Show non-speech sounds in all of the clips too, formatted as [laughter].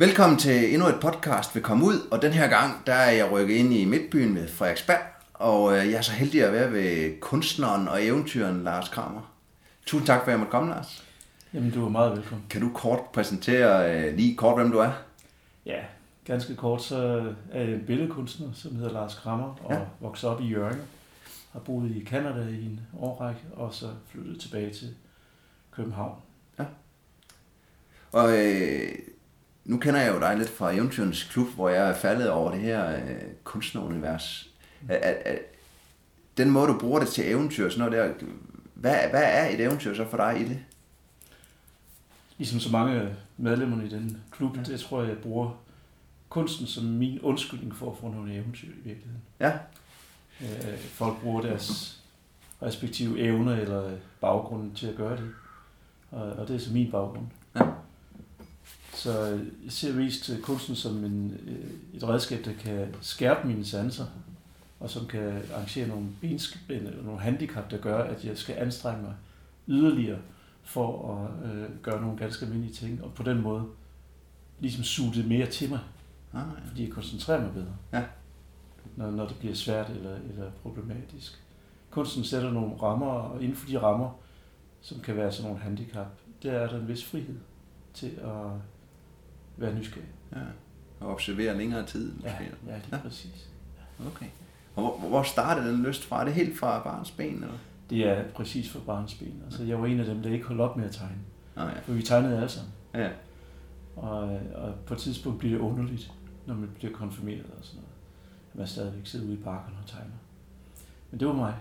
Velkommen til endnu et podcast ved Kom Ud, og den her gang, der er jeg rykket ind i Midtbyen ved Frederiksberg, og øh, jeg er så heldig at være ved kunstneren og eventyren Lars Kramer. Tusind tak for, at jeg måtte komme, Lars. Jamen, du er meget velkommen. Kan du kort præsentere øh, lige kort, hvem du er? Ja, ganske kort, så er jeg en billedkunstner, som hedder Lars Krammer, og ja. vokset op i Jørgen. Har boet i Kanada i en årrække, og så flyttet tilbage til København. Ja. Og øh, nu kender jeg jo dig lidt fra Eventyrens Klub, hvor jeg er faldet over det her øh, kunstnerunivers. Mm. Er, er, den måde, du bruger det til eventyr, sådan noget der, hvad, hvad er et eventyr så for dig i det? Ligesom så mange medlemmerne i den klub, ja. det tror jeg, jeg bruger kunsten som min undskyldning for at få nogle eventyr i virkeligheden. Ja. Øh, folk bruger deres respektive evner eller baggrund til at gøre det. Og, og det er så min baggrund. Så jeg ser vist kunsten som en, øh, et redskab, der kan skærpe mine sanser, og som kan arrangere nogle benskab, nogle handicap, der gør, at jeg skal anstrenge mig yderligere for at øh, gøre nogle ganske almindelige ting, og på den måde ligesom suge det mere til mig, ah, ja. fordi jeg koncentrerer mig bedre, ja. når, når det bliver svært eller, eller problematisk. Kunsten sætter nogle rammer, og inden for de rammer, som kan være sådan nogle handicap, der er der en vis frihed til at være nysgerrig. Ja, og observere længere tid. Måske. Ja, ja, det er ja. præcis. Okay. Og hvor, hvor startede den lyst fra? Er det helt fra barns ben? Eller? Det er præcis fra barns ben. Altså, jeg var en af dem, der ikke holdt op med at tegne. Ah, ja. For vi tegnede alle sammen. Ja. Og, og på et tidspunkt bliver det underligt, når man bliver konfirmeret og sådan noget. At man stadigvæk sidder ude i parken og tegner. Men det var mig.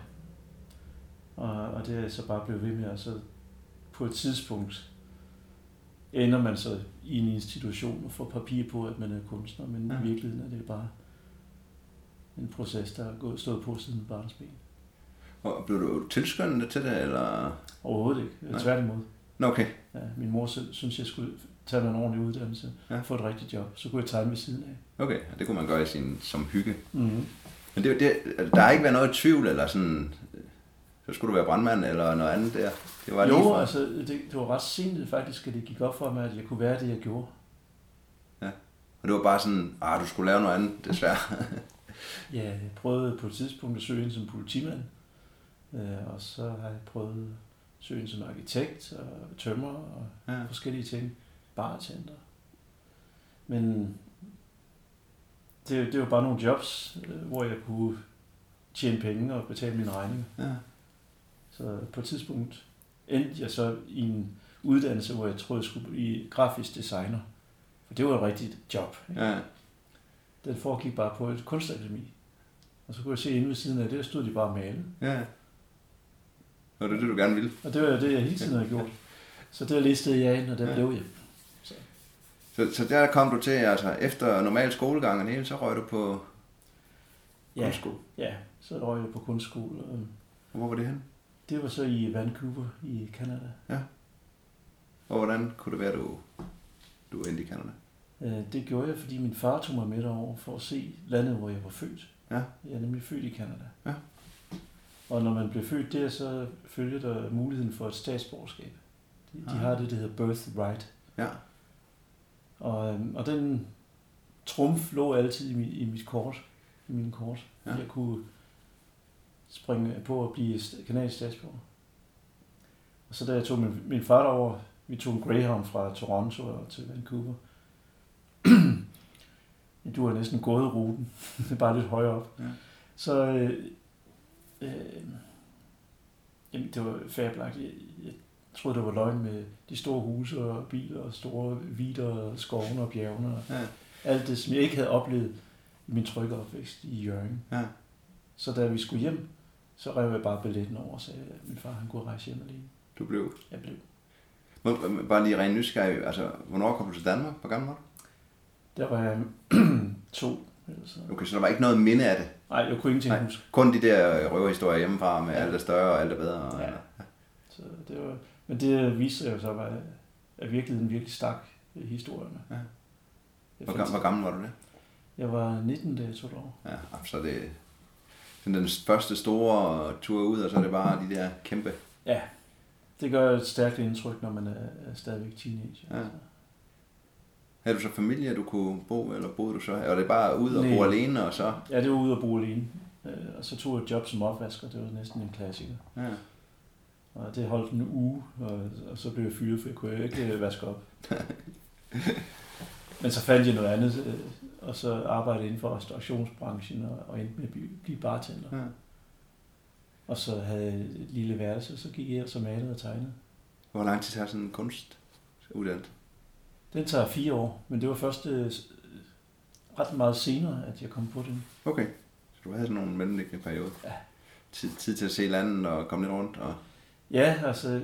Og, og det er jeg så bare blevet ved med. Og så på et tidspunkt ender man så i en institution og får papir på, at man er kunstner. Men ja. i virkeligheden er det bare en proces, der har gået, stået på siden barnsben. Og blev du tilskyndende til det, eller? Overhovedet ikke. Nej. Tværtimod. Nå, okay. Ja, min mor synes, jeg skulle tage mig en ordentlig uddannelse, ja. få et rigtigt job. Så kunne jeg tegne ved siden af. Okay, det kunne man gøre i sin, som hygge. Mm-hmm. Men det, det, der har ikke været noget tvivl, eller sådan, så skulle du være brandmand, eller noget andet der? Det var jo, lige for... altså, det, det var ret sent faktisk, at det gik op for mig, at jeg kunne være det, jeg gjorde. Ja, og det var bare sådan, ah, du skulle lave noget andet, desværre. [laughs] ja, jeg prøvede på et tidspunkt at søge ind som politimand. Øh, og så har jeg prøvet at søge som arkitekt og tømmer og ja. forskellige ting. Bartender. Men det, det var bare nogle jobs, øh, hvor jeg kunne tjene penge og betale mine regninger. Ja. Så på et tidspunkt endte jeg så i en uddannelse, hvor jeg troede, jeg skulle blive grafisk designer. For det var et rigtigt job. Ikke? Ja. Den foregik bare på et kunstakademi. Og så kunne jeg se inde ved siden af det, der stod de bare og male. Ja. Og det er det, du gerne vil. Og det var det, jeg hele tiden har gjort. Så det listede jeg ind, og det ja. blev jeg. Så. så. Så, der kom du til, altså efter normal skolegang og hele, så røg du på ja. kunstskole? Ja, så røg jeg på kunstskole. Og, hvor var det hen? Det var så i Vancouver i Canada. Ja. Og hvordan kunne det være, du, du endte i Canada? Øh, det gjorde jeg, fordi min far tog mig med derover for at se landet, hvor jeg var født. Ja. Jeg er nemlig født i Canada. Ja. Og når man bliver født der, så følger der muligheden for et statsborgerskab. De, de har det, der hedder birthright. Ja. Og, øhm, og den trumf lå altid i mit, i mit kort, i min kort. Ja. Jeg kunne springe på at blive kanadisk statsborger. Og så da jeg tog min, min far over, vi tog en Greyhound fra Toronto til Vancouver. [clears throat] du har næsten gået ruten, [laughs] bare lidt højere op. Ja. Så øh, øh, jamen, det var fabelagtigt. Jeg, jeg troede, det var løgn med de store huse og biler og store vider og skovene og bjergene. Og ja. Alt det, som jeg ikke havde oplevet i min trygge opvækst i Jørgen. Ja. Så da vi skulle hjem, så rev jeg bare billetten over og sagde, at min far han kunne rejse hjem alene. Du blev? Jeg blev. Bare lige rent nysgerrig, altså, hvornår kom du til Danmark? Hvor gammel var du? Der var jeg [clears throat] to. Eller så. Okay, så der var ikke noget minde af det? Nej, jeg kunne ingenting huske. Kun de der røverhistorier hjemmefra med ja. alt er større og alt er bedre. Og, ja. ja. Så det var, men det viste sig jo så, at, at virkeligheden virkelig stak historierne. Ja. Hvor, gammel, hvor gammel var du det? Jeg var 19, da jeg tog år. Ja, så det er den første store tur ud, og så er det bare de der kæmpe... Ja, det gør et stærkt indtryk, når man er, stadigvæk teenager. Ja. Altså. Havde du så familie, du kunne bo, eller boede du så? Eller det bare ud og bo alene, og så? Ja, det var ude og bo alene. Øh, og så tog jeg et job som opvasker, det var næsten en klassiker. Ja. Og det holdt en uge, og, og så blev jeg fyret, for jeg kunne ikke vaske op. [laughs] Men så fandt jeg noget andet, øh, og så arbejdede inden for restaurationsbranchen, og, og endte med at blive, blive bartender. Ja. Og så havde jeg et lille værelse, og så gik jeg så malede og tegnede. Hvor lang tid tager sådan en kunstuddannelse? Den tager fire år, men det var først øh, ret meget senere, at jeg kom på den. Okay, så du havde sådan nogle mellemliggende perioder? Ja. Tid, tid til at se landet og komme lidt rundt? Og... Ja, altså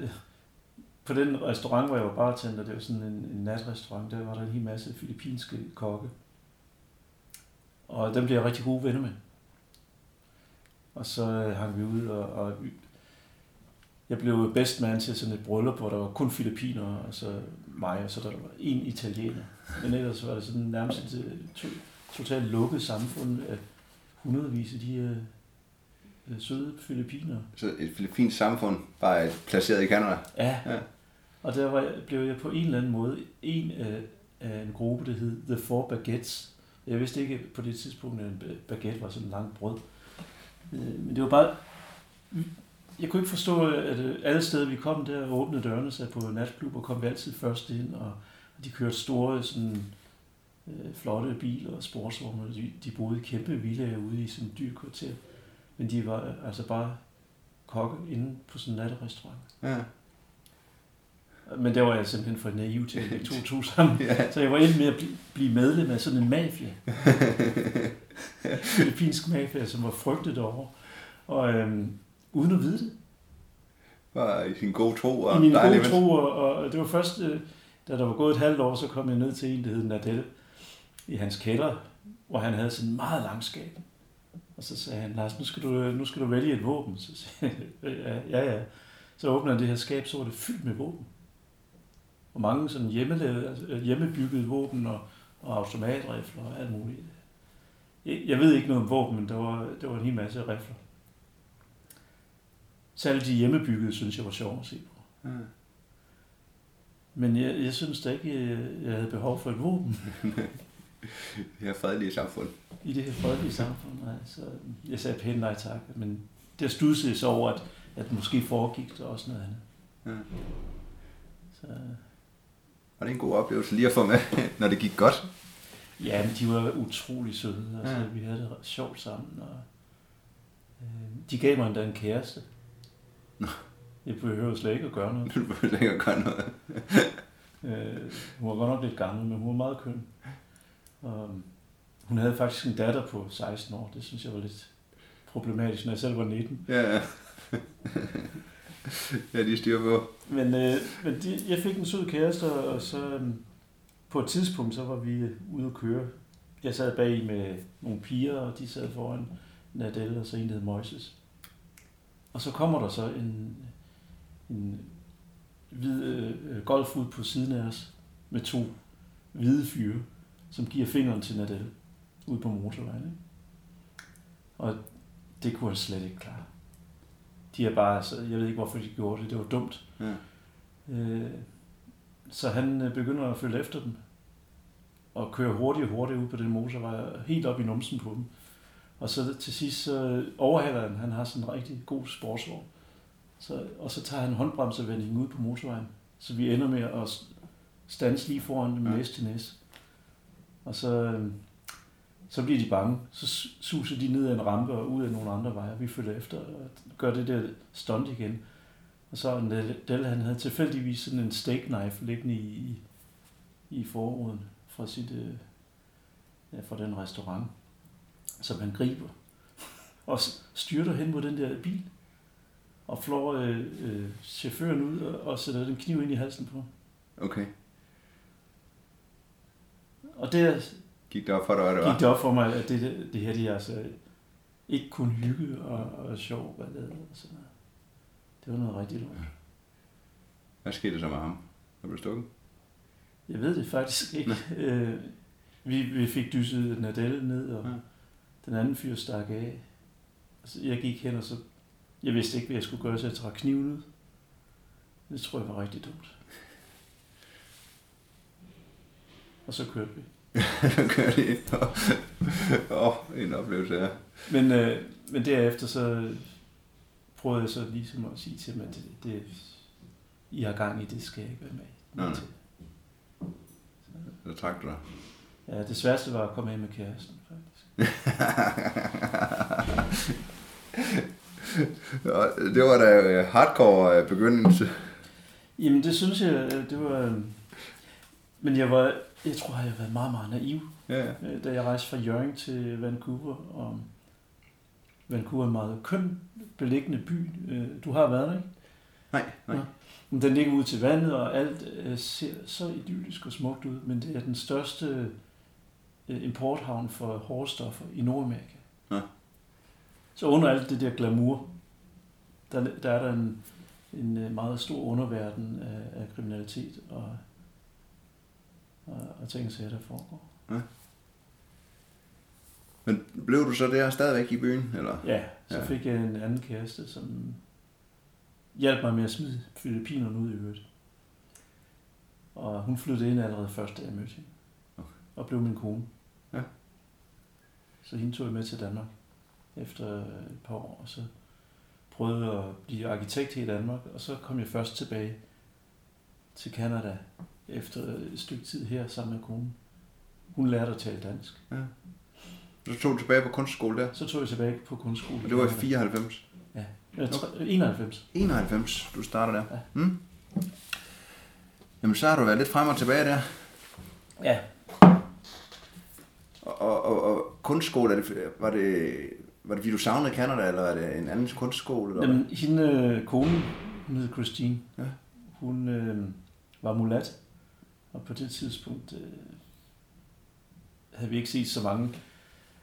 på den restaurant, hvor jeg var bartender, det var sådan en, en natrestaurant, der var der en hel masse filippinske kokke. Og dem blev jeg rigtig gode venner med. Og så øh, hang vi ud, og, og jeg blev bedst mand til sådan et bryllup, hvor der var kun filippiner, og så mig, og så der var en italiener. Men ellers var det sådan nærmest et to, totalt lukket samfund af hundredvis af de uh, søde filippiner. Så et filippinsk samfund, bare placeret i Canada? Ja. ja. Og der var, blev jeg på en eller anden måde en af, af en gruppe, der hed The Four Baguettes. Jeg vidste ikke på det tidspunkt, at en baguette var sådan en lang brød. Øh, men det var bare... Jeg kunne ikke forstå, at øh, alle steder, vi kom der, åbnede dørene så på natklub, og kom vi altid først ind, og de kørte store, sådan, øh, flotte biler og sportsvogne, de, de boede i kæmpe villaer ude i sådan en dyr kvarter. Men de var altså bare kokke inde på sådan en natterestaurant. Ja. Men der var jeg simpelthen for naiv til at [laughs] to to sammen. ja. Så jeg var inde med at blive medlem af sådan en mafia. [laughs] Filippinsk mafia, som var frygtet over. Og øhm, uden at vide det. Var i sin gode tro. Og I min gode tro, og, og det var først, øh, da der var gået et halvt år, så kom jeg ned til en, der hed Nadel, i hans kælder, hvor han havde sådan en meget lang skab. Og så sagde han, Lars, nu skal du, nu skal du vælge et våben. Så sagde jeg, ja, ja, ja. Så åbner han det her skab, så var det fyldt med våben og mange sådan hjemmelavede, altså hjemmebyggede våben og, og automatrifler og alt muligt. Jeg ved ikke noget om våben, men der var, der var en hel masse rifler. Særligt de hjemmebyggede, synes jeg var sjovt at se på. Mm. Men jeg, jeg synes da ikke, jeg, jeg havde behov for et våben. [laughs] det her fredelige samfund. I det her fredelige samfund, nej. Så jeg sagde pænt nej tak, men der studsede så over, at, at måske foregik der også noget andet. Mm. Så, var det en god oplevelse lige at få med, [laughs] når det gik godt? Ja, men de var utrolig søde. Altså, ja. Vi havde det sjovt sammen. Og, øh, de gav mig endda en kæreste. Nå. Jeg behøver slet ikke at gøre noget. [laughs] Du behøver slet ikke at gøre noget. [laughs] øh, hun var godt nok lidt gammel, men hun var meget køn. Og, hun havde faktisk en datter på 16 år. Det synes jeg var lidt problematisk, når jeg selv var 19. Ja, ja. [laughs] ja, de styrer på. Men, øh, men de, jeg fik en sød kæreste, og så øh, på et tidspunkt, så var vi ude at køre. Jeg sad bag med nogle piger, og de sad foran Nadel, og så en, der hed Moises. Og så kommer der så en, en hvid øh, golfud på siden af os, med to hvide fyre, som giver fingeren til Nadel ude på motorvejen. Ikke? Og det kunne han slet ikke klare de er bare, så jeg ved ikke hvorfor de gjorde det, det var dumt. Ja. Øh, så han øh, begynder at følge efter dem, og køre hurtigt og hurtigt ud på den motorvej, helt op i numsen på dem. Og så til sidst så overhaler han, han har sådan en rigtig god sportsvogn. Så, og så tager han håndbremsevendingen ud på motorvejen, så vi ender med at stands lige foran dem ja. næs til næs. Og så, øh, så bliver de bange. Så suser de ned ad en rampe og ud af nogle andre veje. Vi følger efter og gør det der stunt igen. Og så Del, han havde tilfældigvis sådan en steak knife liggende i, i, forruden fra, sit, øh, ja, fra den restaurant, som han griber. [laughs] Og styrter hen mod den der bil, og flår øh, øh, chaufføren ud og, og sætter den kniv ind i halsen på. Okay. Og der, Gik det op for dig, hvad det var? Gik det op for mig, at det, det, her, det er altså ikke kun hygge og, og sjov ballade noget. Det var noget rigtig lort. Hvad skete der så med ham? Hvad blev stukket? Jeg ved det faktisk ikke. [laughs] øh, vi, vi fik dysset Nadal ned, og ja. den anden fyr stak af. Altså, jeg gik hen, og så... Jeg vidste ikke, hvad jeg skulle gøre, så jeg trak kniven ud. Det tror jeg var rigtig dumt. [laughs] Og så kørte vi. Kørte vi. Åh, oh, en oplevelse, ja. Men, øh, men derefter så prøvede jeg så ligesom at sige til dem, at det, det, I har gang i, det skal jeg ikke være med Nej. Til. Så trak du dig. Ja, det sværeste var at komme af med kæresten, faktisk. [laughs] det var da hardcore øh, begyndelse. Jamen, det synes jeg, øh, det var... Øh, men jeg var, jeg tror, jeg har været meget, meget naiv, ja, ja. da jeg rejste fra Jørgen til Vancouver. Og Vancouver er en meget køn beliggende by. Du har været der, ikke? Nej, nej. Ja. Den ligger ud til vandet, og alt ser så idyllisk og smukt ud, men det er den største importhavn for hårde stoffer i Nordamerika. Ja. Så under alt det der glamour, der, der er der en, en øh, meget stor underverden af, af kriminalitet og, og, og ting og der foregår. Ja. Men blev du så der stadigvæk i byen? Eller? Ja, så ja. fik jeg en anden kæreste, som hjalp mig med at smide Filippinerne ud i øvrigt. Og hun flyttede ind allerede første, da jeg mødte hende. Okay. Og blev min kone. Ja. Så hende tog jeg med til Danmark efter et par år, og så prøvede at blive arkitekt i Danmark, og så kom jeg først tilbage til Canada efter et stykke tid her sammen med konen. Hun lærte at tale dansk. Ja. Så tog du tilbage på kunstskole der? Så tog jeg tilbage på kunstskole. Og det var i 94? Ja, ja 91. 91, du starter der? Ja. Hmm? Jamen, så har du været lidt frem og tilbage der. Ja. Og, og, og, og kunstskole, var det var det fordi, du savnede Canada, eller var det en anden kunstskole? Eller Jamen, hende, øh, konen, hun hed Christine, ja. hun øh, var mulat, og på det tidspunkt øh, havde vi ikke set så mange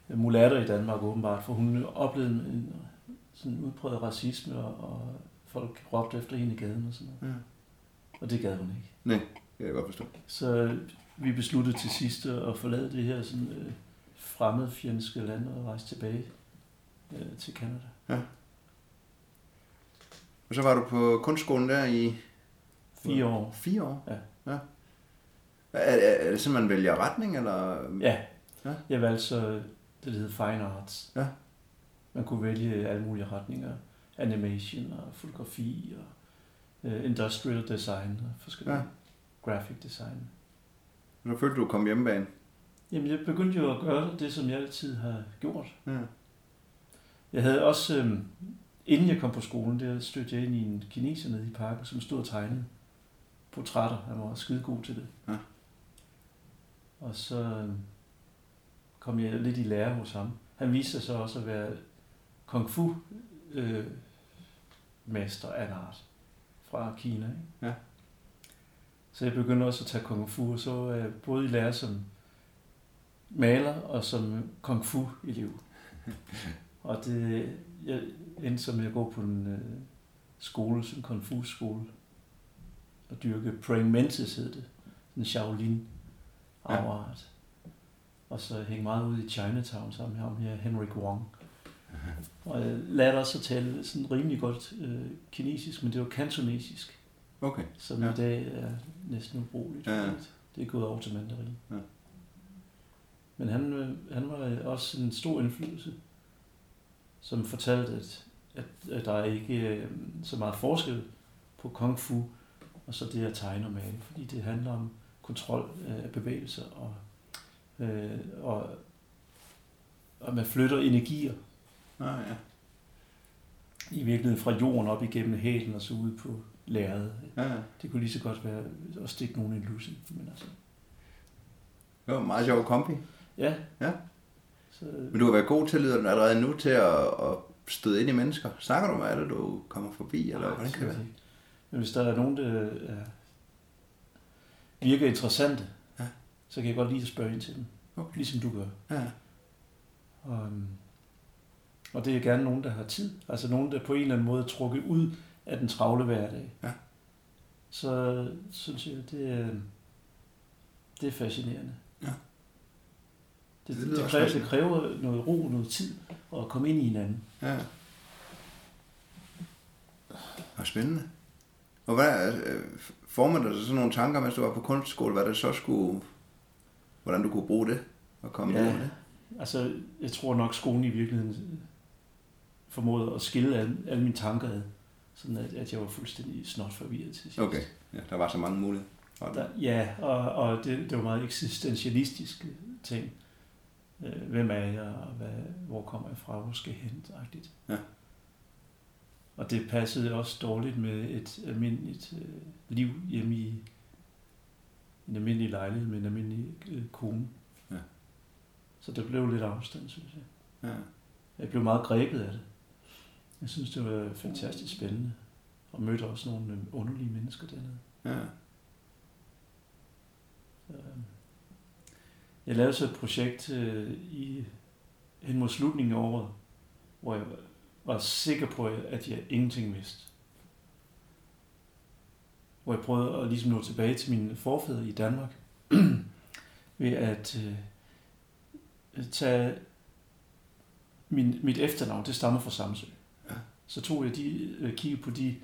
øh, mulatter i Danmark åbenbart, for hun oplevede en sådan udbredt racisme, og, og folk råbte efter hende i gaden og sådan noget. Ja. Og det gad hun ikke. Nej, det kan jeg godt forstå. Så vi besluttede til sidst at forlade det her sådan, øh, fremmedfjendske land og rejse tilbage øh, til Canada. Ja. Og så var du på kunstskolen der i... Fire år. Fire år? Ja. ja. Er, er, er det sådan, man vælger retning, eller? Ja. ja. Jeg valgte så det, der hedder Fine Arts. Ja. Man kunne vælge alle mulige retninger. Animation og fotografi og uh, industrial design og forskellige. Ja. Graphic design. Så følte du, kom hjemmebane? Jamen, jeg begyndte jo at gøre det, som jeg altid har gjort. Ja. Jeg havde også, øh, inden jeg kom på skolen, der stødte jeg ind i en kineser nede i parken, som stod og tegnede portrætter. Han var skide god til det. Ja. Og så øh, kom jeg lidt i lære hos ham. Han viste sig så også at være kung fu øh, mester af en art fra Kina. Ikke? Ja. Så jeg begyndte også at tage kung fu, og så var jeg både i lære som maler og som kung fu elev. [laughs] Og det, jeg endte som jeg går på en øh, skole, sådan en konfus skole, og dyrke praying mantis hed det, en Shaolin afart. Ja. Og så hænge meget ud i Chinatown sammen med ham her, Henrik Wong. Og jeg lærte også at tale sådan rimelig godt øh, kinesisk, men det var kantonesisk. Okay. Som ja. i dag er næsten ubrugeligt. Ja, ja. Det er gået over til mandarin. Ja. Men han, øh, han var også en stor indflydelse som fortalte, at, at, at der er ikke øh, så meget forskel på kung fu og så det at tegne og male, fordi det handler om kontrol af bevægelser og, øh, og, og man flytter energier. Ah, ja. I virkeligheden fra jorden op igennem hælen og så ud på lærredet. Ja, ja. Det kunne lige så godt være at stikke nogen i lussen. Men altså. Det var en meget sjov kombi. Ja. ja. Så... Men du har været god til lyder allerede nu til at, at støde ind i mennesker. Snakker du med alle, du kommer forbi, eller Nej, hvordan kan det være? Men hvis der er nogen, der er, virker interessante, ja. så kan jeg godt lide at spørge ind til dem. Okay. Ligesom du gør. Ja. Og, øhm, og det er gerne nogen, der har tid. Altså nogen, der på en eller anden måde er trukket ud af den travle hverdag. Ja. Så synes jeg, det er, det er fascinerende. Ja. Det, det, det, kræver, det kræver noget ro, noget tid at komme ind i hinanden. Ja. Og spændende. Og hvad, øh, man der sådan nogle tanker, mens du var på kunstskole, hvad det så skulle hvordan du kunne bruge det og komme ja, med det? Altså, jeg tror nok, skolen i virkeligheden formåede at skille alle, alle mine tanker ad, sådan at, at jeg var fuldstændig snot forvirret til sidst. Okay, ja, der var så mange muligheder. Der, ja, og, og det, det var meget eksistentialistisk ting. Øh, hvem er jeg, og hvad, hvor kommer jeg fra, hvor skal jeg hen, agtigt. Ja. Og det passede også dårligt med et almindeligt øh, liv hjemme i en almindelig lejlighed med en almindelig øh, kone. Ja. Så det blev lidt afstand, synes jeg. Ja. Jeg blev meget grebet af det. Jeg synes, det var fantastisk spændende. Og mødte også nogle øh, underlige mennesker dernede. Ja. Øh, jeg lavede så et projekt øh, i, hen mod slutningen af året, hvor jeg var sikker på, at jeg ingenting vidste. Hvor jeg prøvede at ligesom nå tilbage til mine forfædre i Danmark, [clears throat] ved at øh, tage min, mit efternavn, det stammer fra Samsø. Ja. Så tog jeg de, øh, kiggede på de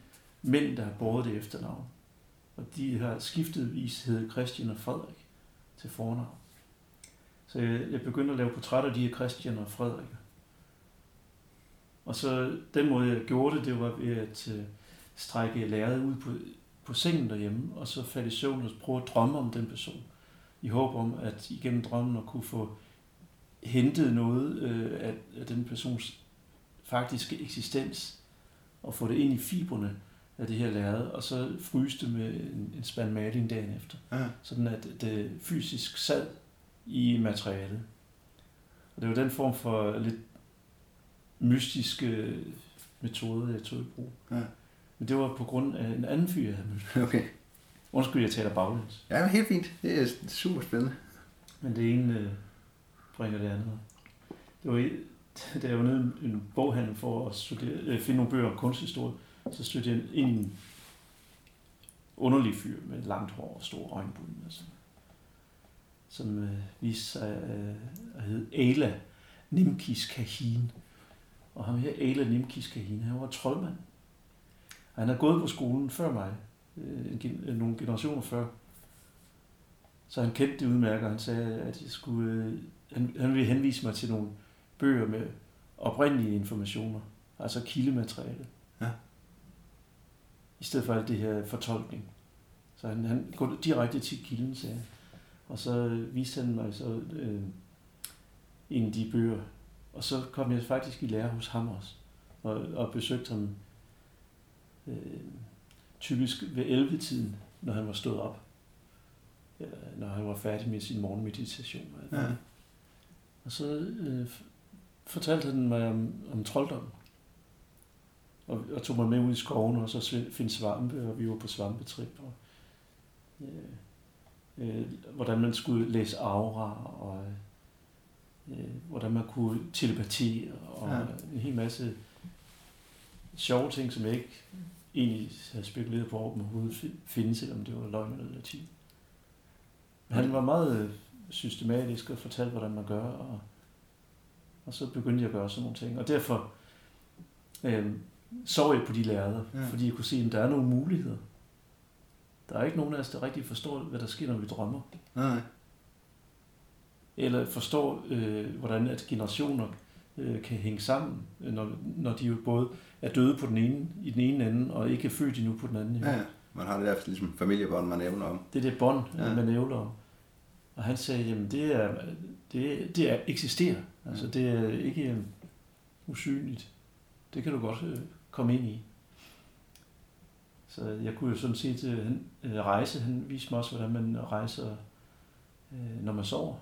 mænd, der har båret det efternavn. Og de har skiftedvis hedder Christian og Frederik til fornavn. Så jeg, jeg begyndte at lave portrætter af de her Christian og Frederik. Og så den måde, jeg gjorde det, det var ved at øh, strække lærret ud på, på sengen derhjemme, og så falde i søvn og prøve at drømme om den person. I håb om, at igennem drømmen at kunne få hentet noget øh, af, af den persons faktiske eksistens, og få det ind i fiberne af det her lærred, og så fryse det med en, en spand maling dagen efter. Ja. Sådan at det fysisk sad i materialet. Og det var den form for lidt mystiske metode, jeg tog i brug. Ja. Men det var på grund af en anden fyr, jeg havde mødt. Okay. Undskyld, jeg taler baglæns. Ja, helt fint. Det er super spændende. Men det ene øh, bringer det andet. Det var, [laughs] da jeg var nede i en boghandel for at studere, øh, finde nogle bøger om kunsthistorie, så stødte jeg ind i en underlig fyr med langt hår og stor øjenbryn. Altså, som øh, viste sig øh, at hedde Ala Nimkis Kahin. Og ham her, Ala Nimkis Kahin, han var troldmand. Og han har gået på skolen før mig, øh, øh, nogle generationer før. Så han kendte det udmærket, og han sagde, at jeg skulle, øh, han, han ville henvise mig til nogle bøger med oprindelige informationer, altså kildemateriale. Ja. I stedet for alt det her fortolkning. Så han, han går direkte til kilden, sagde han. Og så viste han mig så øh, en af de bøger. Og så kom jeg faktisk i lære hos ham også. Og, og besøgte ham øh, typisk ved 11-tiden, når han var stået op. Eller når han var færdig med sin morgenmeditation. Ja. Og så øh, fortalte han mig om, om trolddom. Og, og tog mig med ud i skoven og så finde svampe, og vi var på svampetrip. Og, øh, øh, hvordan man skulle læse aura, og øh, hvordan man kunne telepati, og ja. en hel masse sjove ting, som jeg ikke egentlig havde spekuleret på, overhovedet findes, selvom det var løgn eller latin. Men han var meget øh, systematisk og fortalte, hvordan man gør, og, og så begyndte jeg at gøre sådan nogle ting. Og derfor øh, sov jeg på de lærere, ja. fordi jeg kunne se, at der er nogle muligheder. Der er ikke nogen af os, der rigtig forstår, hvad der sker, når vi drømmer. Nej. Eller forstår, øh, hvordan at generationer øh, kan hænge sammen, øh, når, når de jo både er døde på den ene, i den ene ende, og ikke er født endnu på den anden. Ja, ja. man har det der ligesom familiebånd, man nævner om. Det er det bånd, ja. man nævner om. Og han sagde, jamen det er, det, det er eksisterer. Altså det er ikke um, usynligt. Det kan du godt uh, komme ind i. Så jeg kunne jo sådan set uh, rejse. Han viste mig også, hvordan man rejser, uh, når man sover.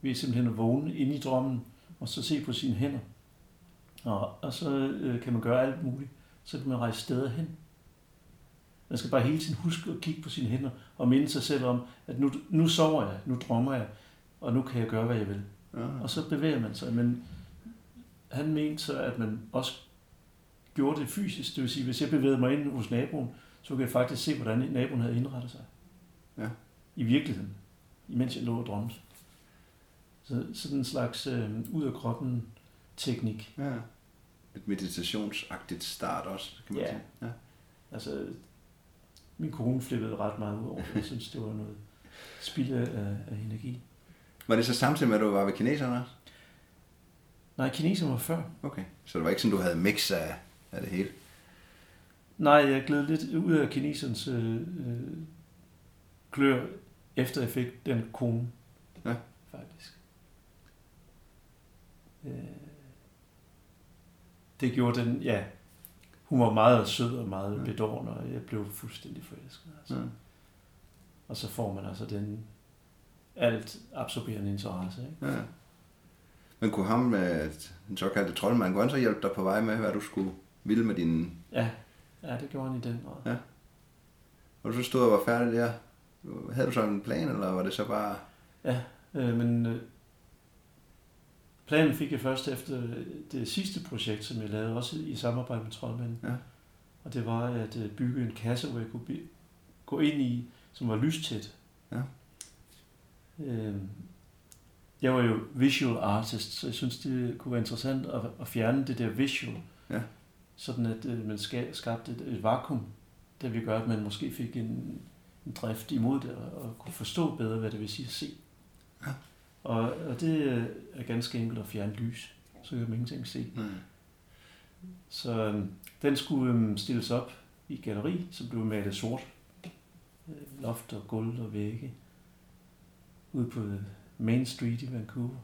Vi er simpelthen at vågne inde i drømmen, og så se på sine hænder. Og, og så uh, kan man gøre alt muligt. Så kan man rejse steder hen. Man skal bare hele tiden huske at kigge på sine hænder og minde sig selv om, at nu, nu sover jeg, nu drømmer jeg, og nu kan jeg gøre, hvad jeg vil. Ja. Og så bevæger man sig. Men han mente så, at man også gjorde det fysisk. Det vil sige, hvis jeg bevægede mig ind hos naboen, så kunne jeg faktisk se, hvordan naboen havde indrettet sig. Ja. I virkeligheden. Imens jeg lå og drømte. Så sådan en slags øh, ud af kroppen teknik. Ja. Et meditationsagtigt start også, kan man ja. sige. Ja. Altså, min kone flippede ret meget ud over Jeg synes, det var noget spild af, af energi. Var det så samtidig med, at du var ved kineserne også? Nej, kineserne var før. Okay, så det var ikke sådan, du havde mix af, af det hele? Nej, jeg gled lidt ud af kinesernes øh, øh, klør, efter jeg fik den kone. Ja. Faktisk. Øh, det gjorde den, ja, hun var meget sød og meget ja. bedårende, og jeg blev fuldstændig forelsket. Altså. Ja. Og så får man altså den alt absorberende interesse. Ikke? Ja. Men kunne ham med den såkaldte troldmand, kunne han så hjælpe dig på vej med, hvad du skulle ville med din... Ja, ja det gjorde han i den grad. Ja. Og du så stod og var færdig der. Havde du så en plan, eller var det så bare... Ja, øh, men øh, planen fik jeg først efter det sidste projekt, som jeg lavede, også i samarbejde med Troldmanden. Ja. Og det var at øh, bygge en kasse, hvor jeg kunne gå ind i, som var lystæt. Ja. Øh, jeg var jo visual artist, så jeg synes, det kunne være interessant at, at fjerne det der visual. Ja. Sådan at øh, man skabte et, et vakuum, der vil gøre, at man måske fik en, en drift imod det, og, og kunne forstå bedre, hvad det vil sige at se. Ja. Og, og det er ganske enkelt at fjerne lys, så kan man ingenting se. Mm. Så øh, den skulle øh, stilles op i galleri, så blev malet sort. Øh, loft og gulv og vægge. Ude på øh, Main Street i Vancouver.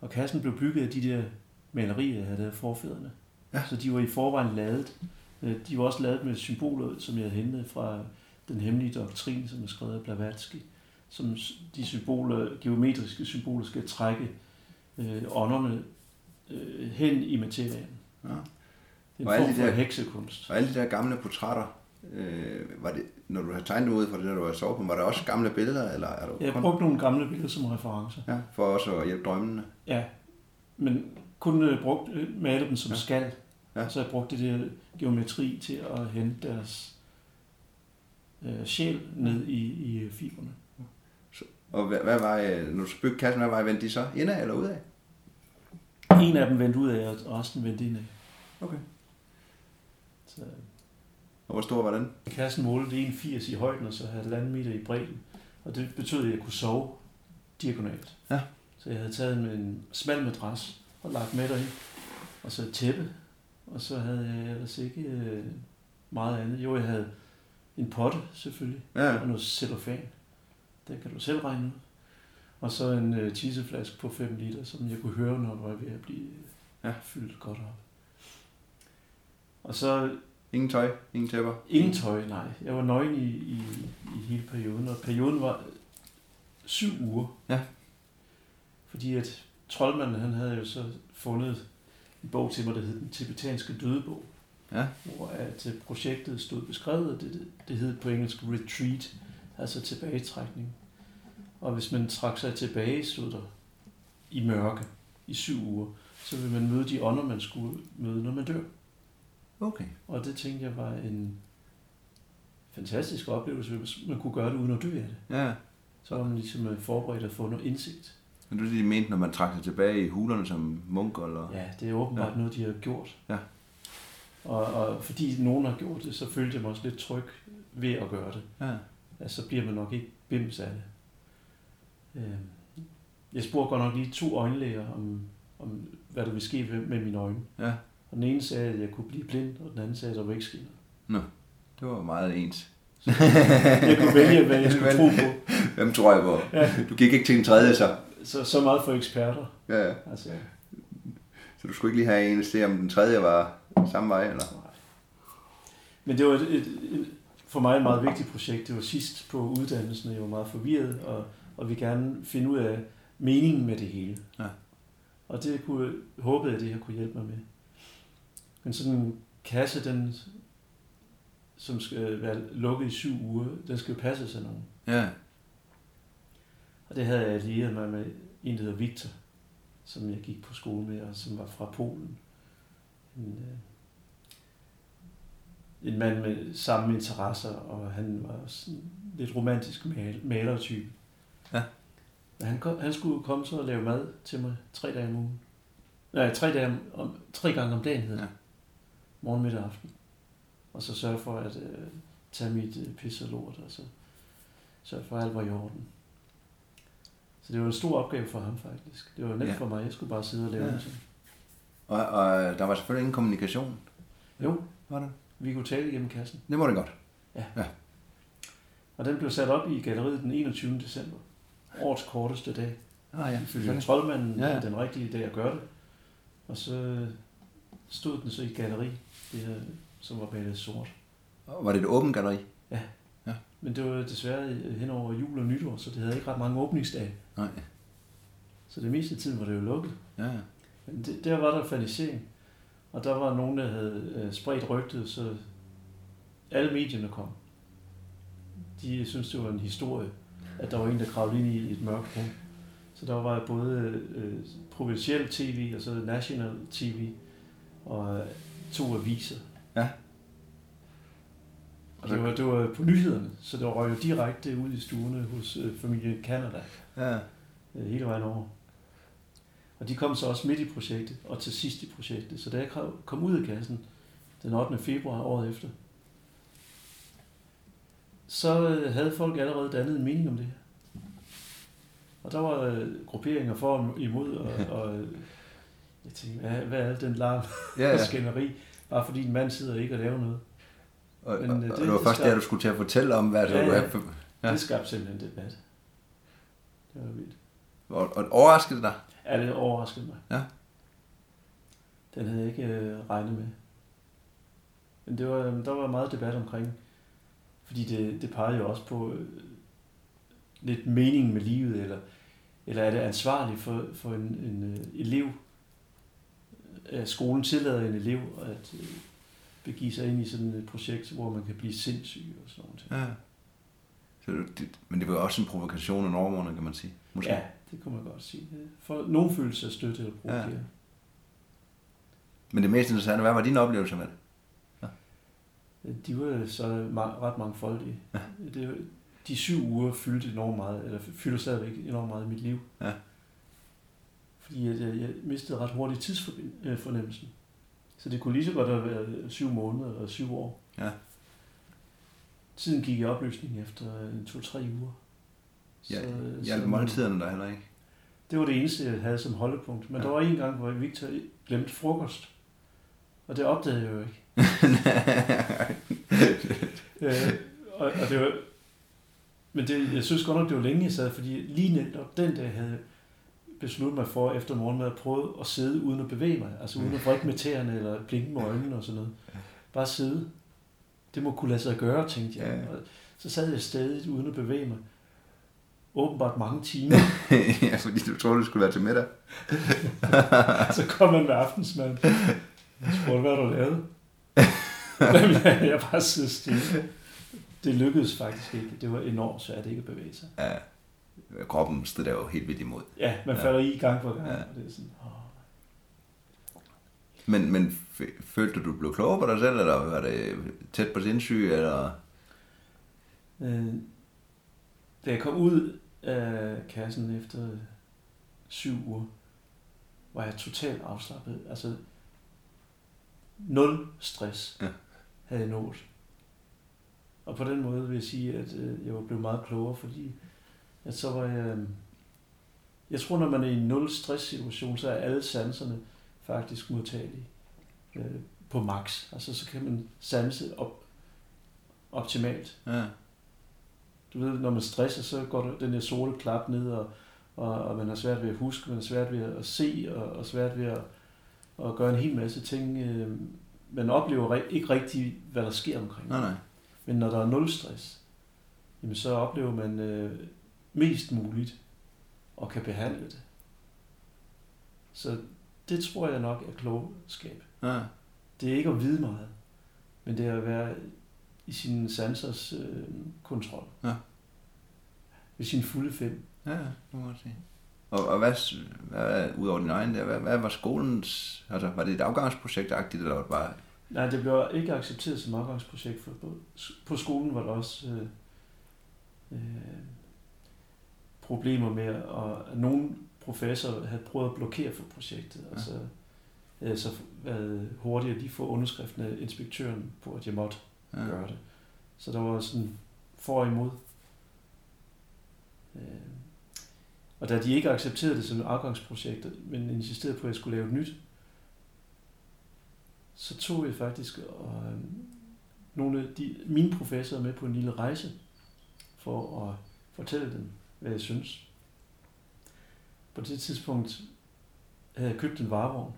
Og kassen blev bygget af de der malerier, jeg havde lavet forfædrene. Ja. Så de var i forvejen lavet. Øh, de var også lavet med symboler, som jeg havde hentet fra den hemmelige doktrin, som er skrevet af Blavatsky. Som de symboler, geometriske symboler skal trække øh, ånderne øh, hen i materien. Ja. Det er en form for der, heksekunst. Og alle de der gamle portrætter, øh, var det, når du har tegnet ud fra det, der du har sovet på, var der også gamle billeder? Eller er du jeg har brugt nogle gamle billeder som referencer. Ja, for også at hjælpe drømmene. Ja, men kun øh, brugt, øh, male dem som ja. skal. Ja. Så jeg brugte det der geometri til at hente deres øh, sjæl ned i, i fiberne. Og hvad, hvad var, øh, når du bygge kassen, hvad var vendte de så? Indad eller udad? En af dem vendte ud af, og resten vendte indad. Okay. Så, og hvor stor var den? Kassen målte 1,80 i højden, og så halvanden meter i bredden. Og det betød, at jeg kunne sove diagonalt. Ja. Så jeg havde taget en smal madras og lagt med derind. Og så et tæppe. Og så havde jeg ellers ikke øh, meget andet. Jo, jeg havde en potte selvfølgelig. Ja. Og noget cellofan. Det kan du selv regne ud. Og så en øh, tisseflaske på 5 liter, som jeg kunne høre, når det var ved at blive ja. fyldt godt op. Og så Ingen tøj, ingen tæpper? Ingen tøj, nej. Jeg var nøgen i, i, i hele perioden, og perioden var syv uger. Ja. Fordi at troldmanden, han havde jo så fundet en bog til mig, der hed Den Tibetanske Dødebog. Ja. Hvor at projektet stod beskrevet, det, det, det hed på engelsk retreat, altså tilbagetrækning. Og hvis man trak sig tilbage, stod der i mørke i syv uger, så vil man møde de ånder, man skulle møde, når man dør. Okay. Og det tænkte jeg var en fantastisk oplevelse, hvis man kunne gøre det uden at dø af det. Ja. Så var man ligesom forberedt at få noget indsigt. Men det er det, de mente, når man trak sig tilbage i hulerne som munk? Eller? Ja, det er åbenbart ja. noget, de har gjort. Ja. Og, og fordi nogen har gjort det, så følte jeg mig også lidt tryg ved at gøre det. Ja. Altså, så bliver man nok ikke bims af det. Øhm, jeg spurgte godt nok lige to øjenlæger om, om hvad der ville ske med mine øjne. Ja. Og den ene sagde, at jeg kunne blive blind, og den anden sagde, at der var ikke sket Nå, det var meget ens. jeg kunne vælge, hvad jeg skulle tro på. [laughs] Hvem tror jeg på? Ja. Du gik ikke til en tredje, så? Så, så meget for eksperter. Ja, ja. Altså, så du skulle ikke lige have en se, om den tredje var samme vej, eller? Nej. Men det var et, et, et, for mig et meget vigtigt projekt. Det var sidst på uddannelsen, og jeg var meget forvirret, og, og vi gerne finde ud af meningen med det hele. Ja. Og det kunne, håbede jeg, at det her kunne hjælpe mig med. Men sådan en kasse, den, som skal være lukket i syv uger, den skal jo passe sig nogen. Ja. Og det havde jeg allieret mig med en, der hedder Victor, som jeg gik på skole med, og som var fra Polen. En, øh, en mand med samme interesser, og han var sådan lidt romantisk mal- malertype. Ja. Men han, kom, han skulle komme så og lave mad til mig tre dage om ugen. Nej, tre, dage om, tre gange om dagen hed det. Ja morgen, middag og aften. Og så sørge for at øh, tage mit øh, pis og lort, og så sørge for, at alt var i orden. Så det var en stor opgave for ham faktisk. Det var nemt ja. for mig. Jeg skulle bare sidde og lave ja. det. Og, og der var selvfølgelig ingen kommunikation? Jo. Var det? Vi kunne tale igennem kassen. Det må det godt. Ja. ja. Og den blev sat op i galleriet den 21. december. Årets korteste dag. Ah, ja. Ifølge troldmanden ja, ja. den rigtige dag at gøre det. Og så stod den så i galleri, det her, som var malet sort. Og var det et åbent galleri? Ja. ja. Men det var desværre hen over jul og nytår, så det havde ikke ret mange åbningsdage. Nej. Så det meste af tiden var det jo lukket. Ja, ja. Men det, der var der fanisering. Og der var nogen, der havde øh, spredt rygtet, så alle medierne kom. De syntes, det var en historie, at der var en, der kravlede ind i et mørkt rum. Så der var både øh, tv og så national tv og øh, to aviser. Ja. Og det var, det var på nyhederne, så det var jo direkte ud i stuerne hos øh, familien Canada. Ja. Øh, hele vejen over. Og de kom så også midt i projektet, og til sidst i projektet. Så da jeg kom ud af kassen den 8. februar året efter, så øh, havde folk allerede dannet en mening om det her. Og der var øh, grupperinger for og imod, og, [laughs] og øh, jeg tænkte, hvad, hvad er den larm [laughs] ja, ja. og skænderi? Bare fordi en mand sidder ikke og laver noget. Og, Men, og, det, og det var først skab... der, du skulle til at fortælle om, hvad det ja, var. Ja. Det skabte simpelthen debat. Det var vildt. Og, og overraskede det dig? Ja, det overraskede mig. Ja. Den havde jeg ikke øh, regnet med. Men det var, der var meget debat omkring, fordi det, det pegede jo også på øh, lidt mening med livet, eller, eller er det ansvarligt for, for en, en øh, elev, at skolen tillader en elev at øh, begive sig ind i sådan et projekt, hvor man kan blive sindssyg og sådan noget. Ja. Så det, men det var også en provokation af normerne, kan man sige. Måske. Ja, det kunne man godt sige. For nogen følelse sig støtte eller provokere. Ja. Men det mest interessante, hvad var din oplevelse med det? Ja. De var så ret mangfoldige. Ja. Det, de syv uger fyldte enormt meget, eller fylder stadigvæk enormt meget i mit liv. Ja. Fordi jeg, jeg mistede ret hurtigt tidsfornemmelsen. Så det kunne lige så godt have været syv måneder eller syv år. Ja. Tiden gik i opløsning efter en to-tre uger. Ja, hjalp måltiderne der heller ikke? Det var det eneste, jeg havde som holdepunkt. Men ja. der var en gang, hvor Victor glemte frokost. Og det opdagede jeg jo ikke. [laughs] øh, og, og det var, men det, jeg synes godt nok, det var længe, jeg sad, fordi lige netop den dag havde besluttet mig for efter morgenmad at prøve at sidde uden at bevæge mig. Altså uden at [laughs] vrikke med tæerne eller blinke med øjnene og sådan noget. Bare sidde. Det må kunne lade sig gøre, tænkte jeg. Og så sad jeg stadig uden at bevæge mig. Åbenbart mange timer. [laughs] ja, fordi du troede, du skulle være til middag. [laughs] så kom man med aftensmad. Jeg spurgte, hvad du lavede? [laughs] jeg bare sidder stille det lykkedes faktisk ikke. Det var enormt svært ikke at bevæge sig. Ja. Kroppen stod der jo helt vildt imod. Ja, man falder ja. i gang på gang. Ja. Og det er sådan, åh. Men, men følte du, du blev klogere på dig selv, eller var det tæt på sindssyg, eller? Øh, da jeg kom ud af kassen efter syv uger, var jeg totalt afslappet. Altså, nul stress ja. havde jeg nået. Og på den måde vil jeg sige, at øh, jeg var blevet meget klogere, fordi at så var jeg... Øh, jeg tror, når man er i en nul stress situation, så er alle sanserne faktisk modtagelige øh, på max. Altså så kan man sanse op, optimalt. Ja. Du ved, når man stresser, så går den der sorte klap ned, og, og, og man har svært ved at huske, man har svært ved at se, og, og svært ved at, at gøre en hel masse ting. Øh, man oplever ikke rigtig, hvad der sker omkring. Nej, nej. Men når der er nul stress, jamen så oplever man øh, mest muligt og kan behandle det. Så det tror jeg nok er klogskab. Ja. Det er ikke at vide meget, men det er at være i sin sansers øh, kontrol. Ja. Ved sin fulde fem. Ja, det må man sige. Og, og hvad, hvad, ud over din egen der, hvad, hvad var skolens, altså var det et afgangsprojekt-agtigt, eller var det bare Nej, det blev ikke accepteret som afgangsprojekt. For på skolen var der også øh, øh, problemer med, at nogle professorer havde prøvet at blokere for projektet. Ja. Altså, havde så været hurtigt at lige få underskriften af inspektøren på, at jeg måtte ja. gøre det. Så der var sådan for og imod. Øh, Og da de ikke accepterede det som et afgangsprojekt, men insisterede på, at jeg skulle lave et nyt, så tog jeg faktisk og, øh, nogle af de, mine professorer med på en lille rejse for at fortælle dem, hvad jeg synes. På det tidspunkt havde jeg købt en varevogn.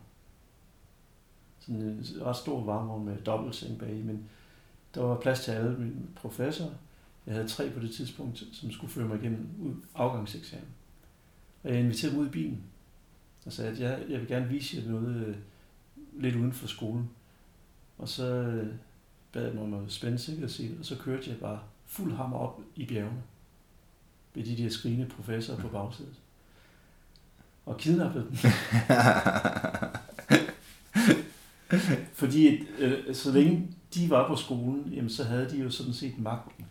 Sådan en ret stor varevogn med dobbeltseng bag men der var plads til alle mine professorer. Jeg havde tre på det tidspunkt, som skulle føre mig igennem afgangseksamen. Og jeg inviterede dem ud i bilen og sagde, at jeg, jeg vil gerne vise jer noget øh, lidt uden for skolen. Og så øh, bad jeg mig om at spænde sikkerhedsselen, og så kørte jeg bare fuld hammer op i bjergene ved de der skrigende professorer på bagsædet. Og kidnappede dem. [laughs] [laughs] Fordi øh, så længe de var på skolen, jamen, så havde de jo sådan set magten.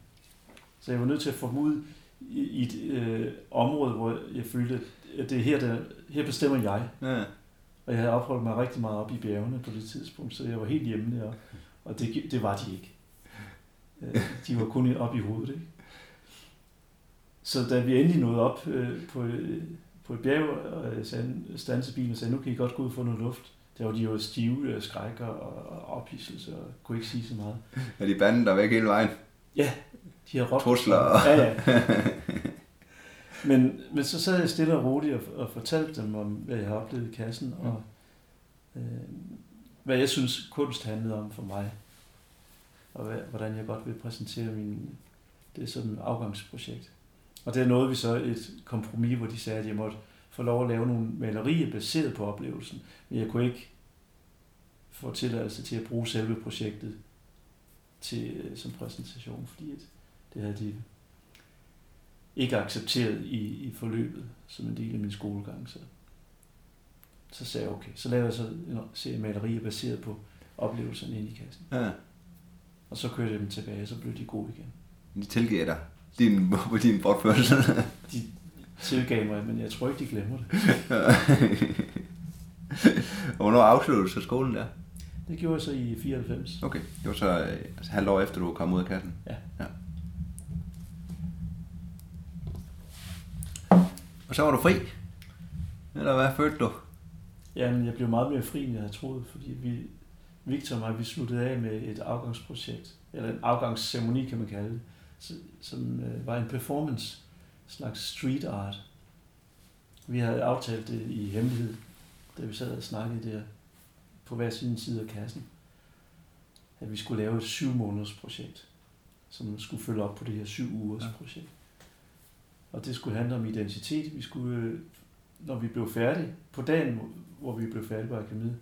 Så jeg var nødt til at få dem ud i, i et øh, område, hvor jeg følte, at det er her, der, her bestemmer jeg. Ja. Og jeg havde opholdt mig rigtig meget op i bjergene på det tidspunkt, så jeg var helt hjemme der. Og det, det var de ikke. Øh, de var kun op i hovedet, ikke? Så da vi endelig nåede op øh, på, øh, på et bjerg, og jeg standede bilen og sagde, nu kan I godt gå ud og få noget luft. Der var de jo stive skrækker og ophidselse og kunne ikke sige så meget. [laughs] Er de banden der væk hele vejen? Ja, de har råbt. Trusler. Ja, ja. [laughs] Men, men så sad jeg stille og roligt og, og fortalte dem om, hvad jeg har oplevet i kassen, og øh, hvad jeg synes kunst handlede om for mig, og hvad, hvordan jeg godt vil præsentere min, det som afgangsprojekt. Og det er noget, vi så et kompromis, hvor de sagde, at jeg måtte få lov at lave nogle malerier baseret på oplevelsen, men jeg kunne ikke få tilladelse til at bruge selve projektet til, øh, som præsentation, fordi det havde de ikke accepteret i, i forløbet som en del af min skolegang. Så, så sagde jeg, okay, så lavede jeg så en serie malerier baseret på oplevelserne inde i kassen. Ja. Og så kørte jeg dem tilbage, og så blev de gode igen. De tilgiver dig din, [laughs] din bortførsel. de tilgav mig, men jeg tror ikke, de glemmer det. [laughs] og hvornår afsluttede du så skolen der? Det gjorde jeg så i 94. Okay, det var så altså, halvt år efter, du kom ud af kassen? Ja. ja. Og så var du fri? Eller hvad følte du? Jamen, jeg blev meget mere fri, end jeg havde troet, fordi vi, Victor og mig, vi sluttede af med et afgangsprojekt, eller en afgangsceremoni, kan man kalde det, som øh, var en performance, slags street art. Vi havde aftalt det i hemmelighed, da vi sad og snakkede der på hver sin side af kassen, at vi skulle lave et syv måneders projekt, som skulle følge op på det her syv ugers projekt. Og det skulle handle om identitet. Vi skulle, når vi blev færdige, på dagen, hvor vi blev færdige på akademiet,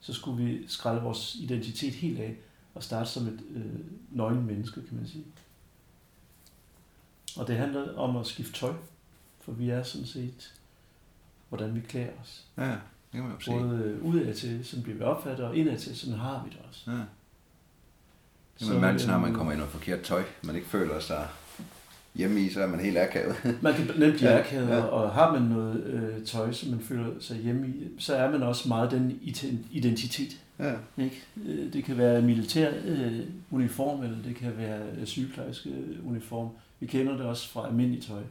så skulle vi skrælle vores identitet helt af og starte som et øh, nøgen menneske, kan man sige. Og det handler om at skifte tøj, for vi er sådan set, hvordan vi klæder os. Ja, det kan man jo se. Både øh, udad til, sådan bliver vi opfattet, og indad til, sådan har vi det også. Ja. Det man, når man øh, kommer ind i noget forkert tøj, man ikke føler sig hjemme i, så er man helt akavet. [laughs] man kan nemt blive akavet, ja. og har man noget øh, tøj, som man føler sig hjemme i, så er man også meget den identitet. Ja. Ikke? Øh, det kan være militær øh, uniform, eller det kan være sygeplejerske uniform. Vi kender det også fra almindelig tøj.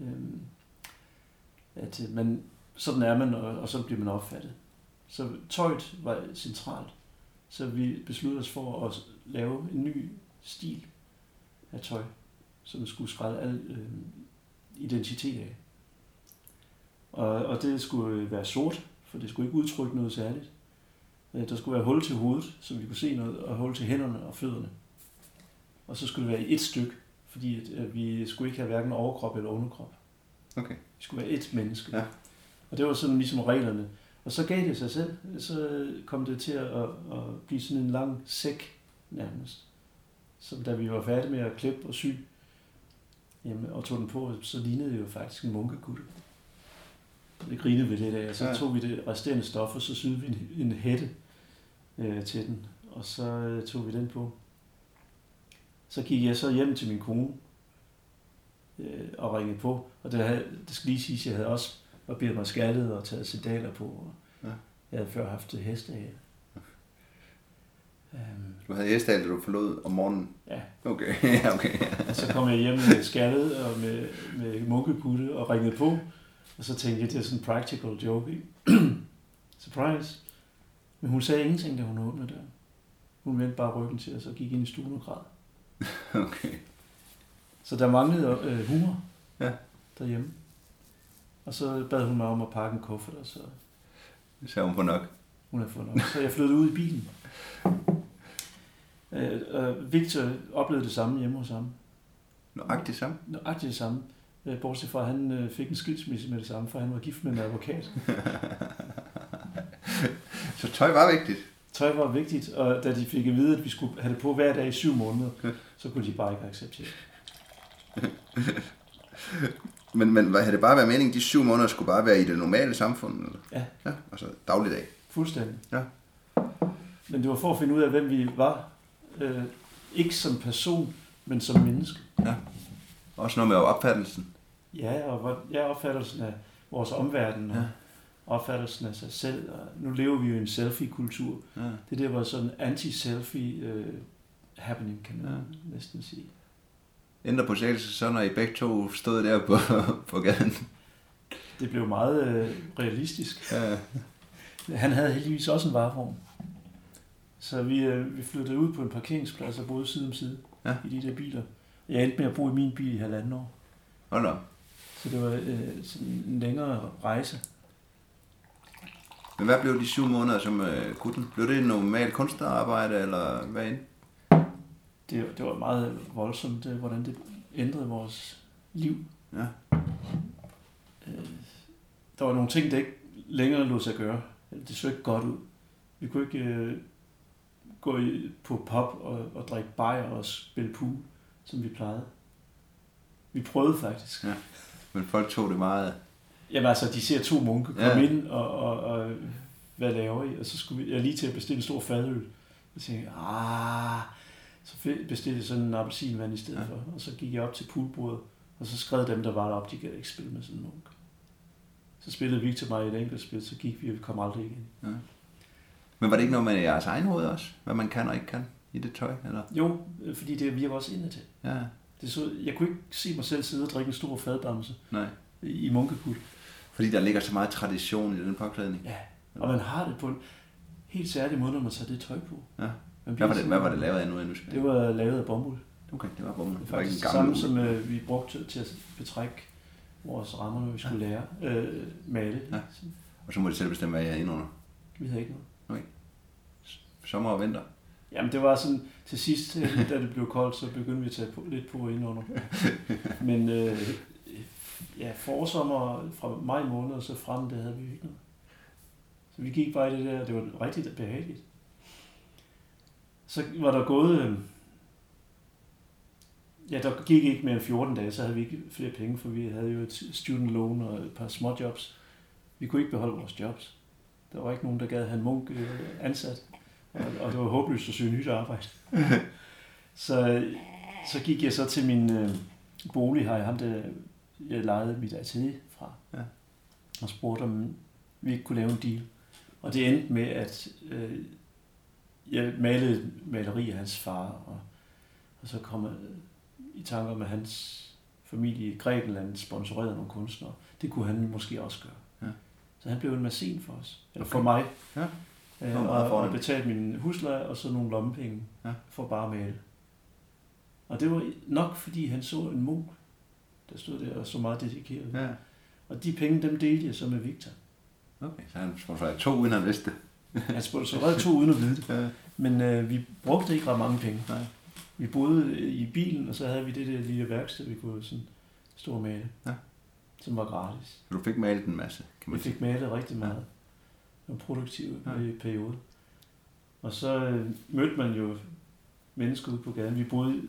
Øhm, at øh, man, sådan er man, og, og så bliver man opfattet. Så tøjet var centralt. Så vi besluttede os for at lave en ny stil af tøj som skulle skrælle al øh, identitet af. Og, og det skulle øh, være sort, for det skulle ikke udtrykke noget særligt. Øh, der skulle være hul til hovedet, så vi kunne se noget, og hul til hænderne og fødderne. Og så skulle det være i et stykke, fordi at, at vi skulle ikke have hverken overkrop eller underkrop. Okay. Vi skulle være et menneske. Ja. Og det var sådan ligesom reglerne. Og så gav det sig selv. Så kom det til at, at, at blive sådan en lang sæk nærmest. Så da vi var færdige med at klippe og sy, Jamen, og tog den på, så lignede det jo faktisk en munkekutte. Det grinede vi lidt af, og så ja. tog vi det resterende stof, og så syede vi en, en hætte øh, til den, og så øh, tog vi den på. Så gik jeg så hjem til min kone øh, og ringede på, og det, havde, det skal lige sige, at jeg havde også barberet mig skaldet og taget sedaler på. Og ja. Jeg havde før haft heste af. Um, du havde Esdal, da du forlod om morgenen? Ja. Okay, [laughs] ja, okay. så kom jeg hjem med skaldet og med, med munkeputte og ringede på. Og så tænkte jeg, det er sådan en practical joke. Ikke? [clears throat] Surprise. Men hun sagde ingenting, da hun åbnede døren. Hun vendte bare ryggen til, og så gik ind i stuen og græd. [laughs] Okay. Så der manglede øh, humor ja. derhjemme. Og så bad hun mig om at pakke en kuffert, og så... Så hun på nok. Hun har fået nok. Så jeg flyttede ud i bilen. [laughs] Øh, øh, Victor oplevede det samme hjemme hos ham. Nøjagtigt samme? Nøjagtigt det samme. Øh, bortset fra, at han øh, fik en skilsmisse med det samme, for han var gift med en advokat. [laughs] så tøj var vigtigt? Tøj var vigtigt, og da de fik at vide, at vi skulle have det på hver dag i syv måneder, så kunne de bare ikke acceptere [laughs] men, men havde det bare været meningen, de syv måneder skulle bare være i det normale samfund? Eller? Ja. ja. Altså dagligdag? Fuldstændig. Ja. Men det var for at finde ud af, hvem vi var. Øh, ikke som person, men som menneske. Ja. Også noget med opfattelsen. Ja, og ja, opfattelsen af vores omverden, og ja. Opfattelsen af sig selv. Og nu lever vi jo i en selfie-kultur. Ja. Det der var sådan anti-selfie uh, happening, kan man ja. næsten sige. Ændre på sig, så når I begge to stod der på, [laughs] på gaden? Det blev meget uh, realistisk. Ja. [laughs] Han havde heldigvis også en varevogn. Så vi, uh, vi flyttede ud på en parkeringsplads og boede side om side ja. i de der biler. Jeg endte med at bo i min bil i halvanden år. Hold Så det var øh, sådan en længere rejse. Men hvad blev de syv måneder som øh, gutten? Blev det normalt kunstnerarbejde, eller hvad end? Det, det var meget voldsomt, det, hvordan det ændrede vores liv. Ja. Øh, der var nogle ting, der ikke længere lå sig gøre. Det så ikke godt ud. Vi kunne ikke øh, gå i, på pop og, og drikke bajer og spille pool, som vi plejede. Vi prøvede faktisk. Ja. Men folk tog det meget... Jamen altså, de ser to munke komme ja. ind og, og, og, hvad laver I? Og så skulle vi, jeg lige til at bestille en stor fadøl. Og tænkte ah, så bestilte jeg sådan en appelsinvand i stedet ja. for. Og så gik jeg op til poolbordet, og så skrev dem, der var deroppe, de gad ikke spille med sådan en munk. Så spillede Victor mig et enkelt spil, så gik vi, og vi kom aldrig igen. Ja. Men var det ikke noget med jeres egen hoved også? Hvad man kan og ikke kan i det tøj? Eller? Jo, fordi det virker også indad til. Ja. Det så, jeg kunne ikke se mig selv sidde og drikke en stor fadbamse Nej. i munkeput. Fordi der ligger så meget tradition i den påklædning. Ja, og man har det på en helt særlig måde, når man tager det tøj på. Ja. Hvad var, det, hvad var det lavet af nu? nu det var lavet af bomuld. Okay, det var bomuld. Det var ikke en gammel samme, som øh, vi brugte til at betrække vores rammer, når vi skulle ja. lære øh, male. Ja. Og så må de selv bestemme, hvad jeg havde under. Vi havde ikke noget. Okay. Sommer og vinter? Jamen det var sådan, til sidst, øh, da det blev koldt, så begyndte vi at tage på, lidt på indenunder. [laughs] Men øh, ja, forsommer fra maj måned og så frem, det havde vi ikke noget. Så vi gik bare i det der, det var rigtig behageligt. Så var der gået, øh, ja, der gik ikke mere end 14 dage, så havde vi ikke flere penge, for vi havde jo et student loan og et par små jobs. Vi kunne ikke beholde vores jobs. Der var ikke nogen, der gad have en munk øh, ansat. Og, og det var håbløst at søge nyt arbejde. [laughs] så, så gik jeg så til min øh, bolig her, ham der jeg lejede mit atelier fra. Ja. Og spurgte, om vi ikke kunne lave en deal. Og det endte med, at øh, jeg malede maleri af hans far, og, og så kom jeg i tanker med hans familie i Grækenland sponsorerede nogle kunstnere. Det kunne han måske også gøre. Ja. Så han blev en massin for os. Eller okay. for mig. Ja. Øh, og, og betalte min husleje og så nogle lommepenge ja. for bare at male. Og det var nok, fordi han så en munk, der stod der og så meget dedikeret. Ja. Og de penge, dem delte jeg så med Victor. Okay, så han sponsorerede to, uden han vidste det. han sponsorerede to, uden at vide det. Ja. Men øh, vi brugte ikke ret mange penge. Nej. Vi boede i bilen, og så havde vi det der lille værksted, vi kunne sådan stå og male. Ja. Som var gratis. Du fik malet en masse, kan man Vi fik malet rigtig meget. Ja og produktiv ja. i periode. Og så øh, mødte man jo mennesker ude på gaden. Vi boede,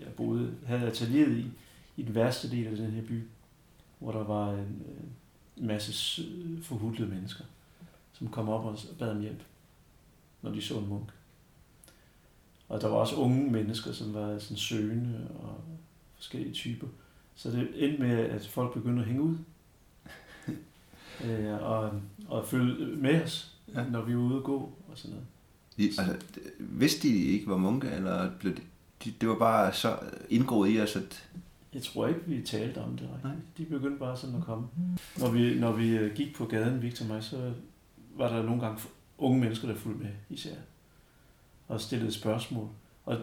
jeg boede, havde atelieret i, i den værste del af den her by, hvor der var en, en masse forhudlede mennesker, som kom op og bad om hjælp, når de så en munk. Og der var også unge mennesker, som var sådan søgende og forskellige typer. Så det endte med, at folk begyndte at hænge ud [laughs] øh, og, og følge med os, ja. når vi var ude at gå og sådan noget. De, altså, vidste de ikke var munke, eller blev de, de, det var bare så indgået i os, at... Jeg tror ikke, vi talte om det rigtigt. Nej. De begyndte bare sådan at komme. Når vi, når vi øh, gik på gaden, Victor og mig, så var der nogle gange unge mennesker, der fulgte med især. Og stillede spørgsmål. Og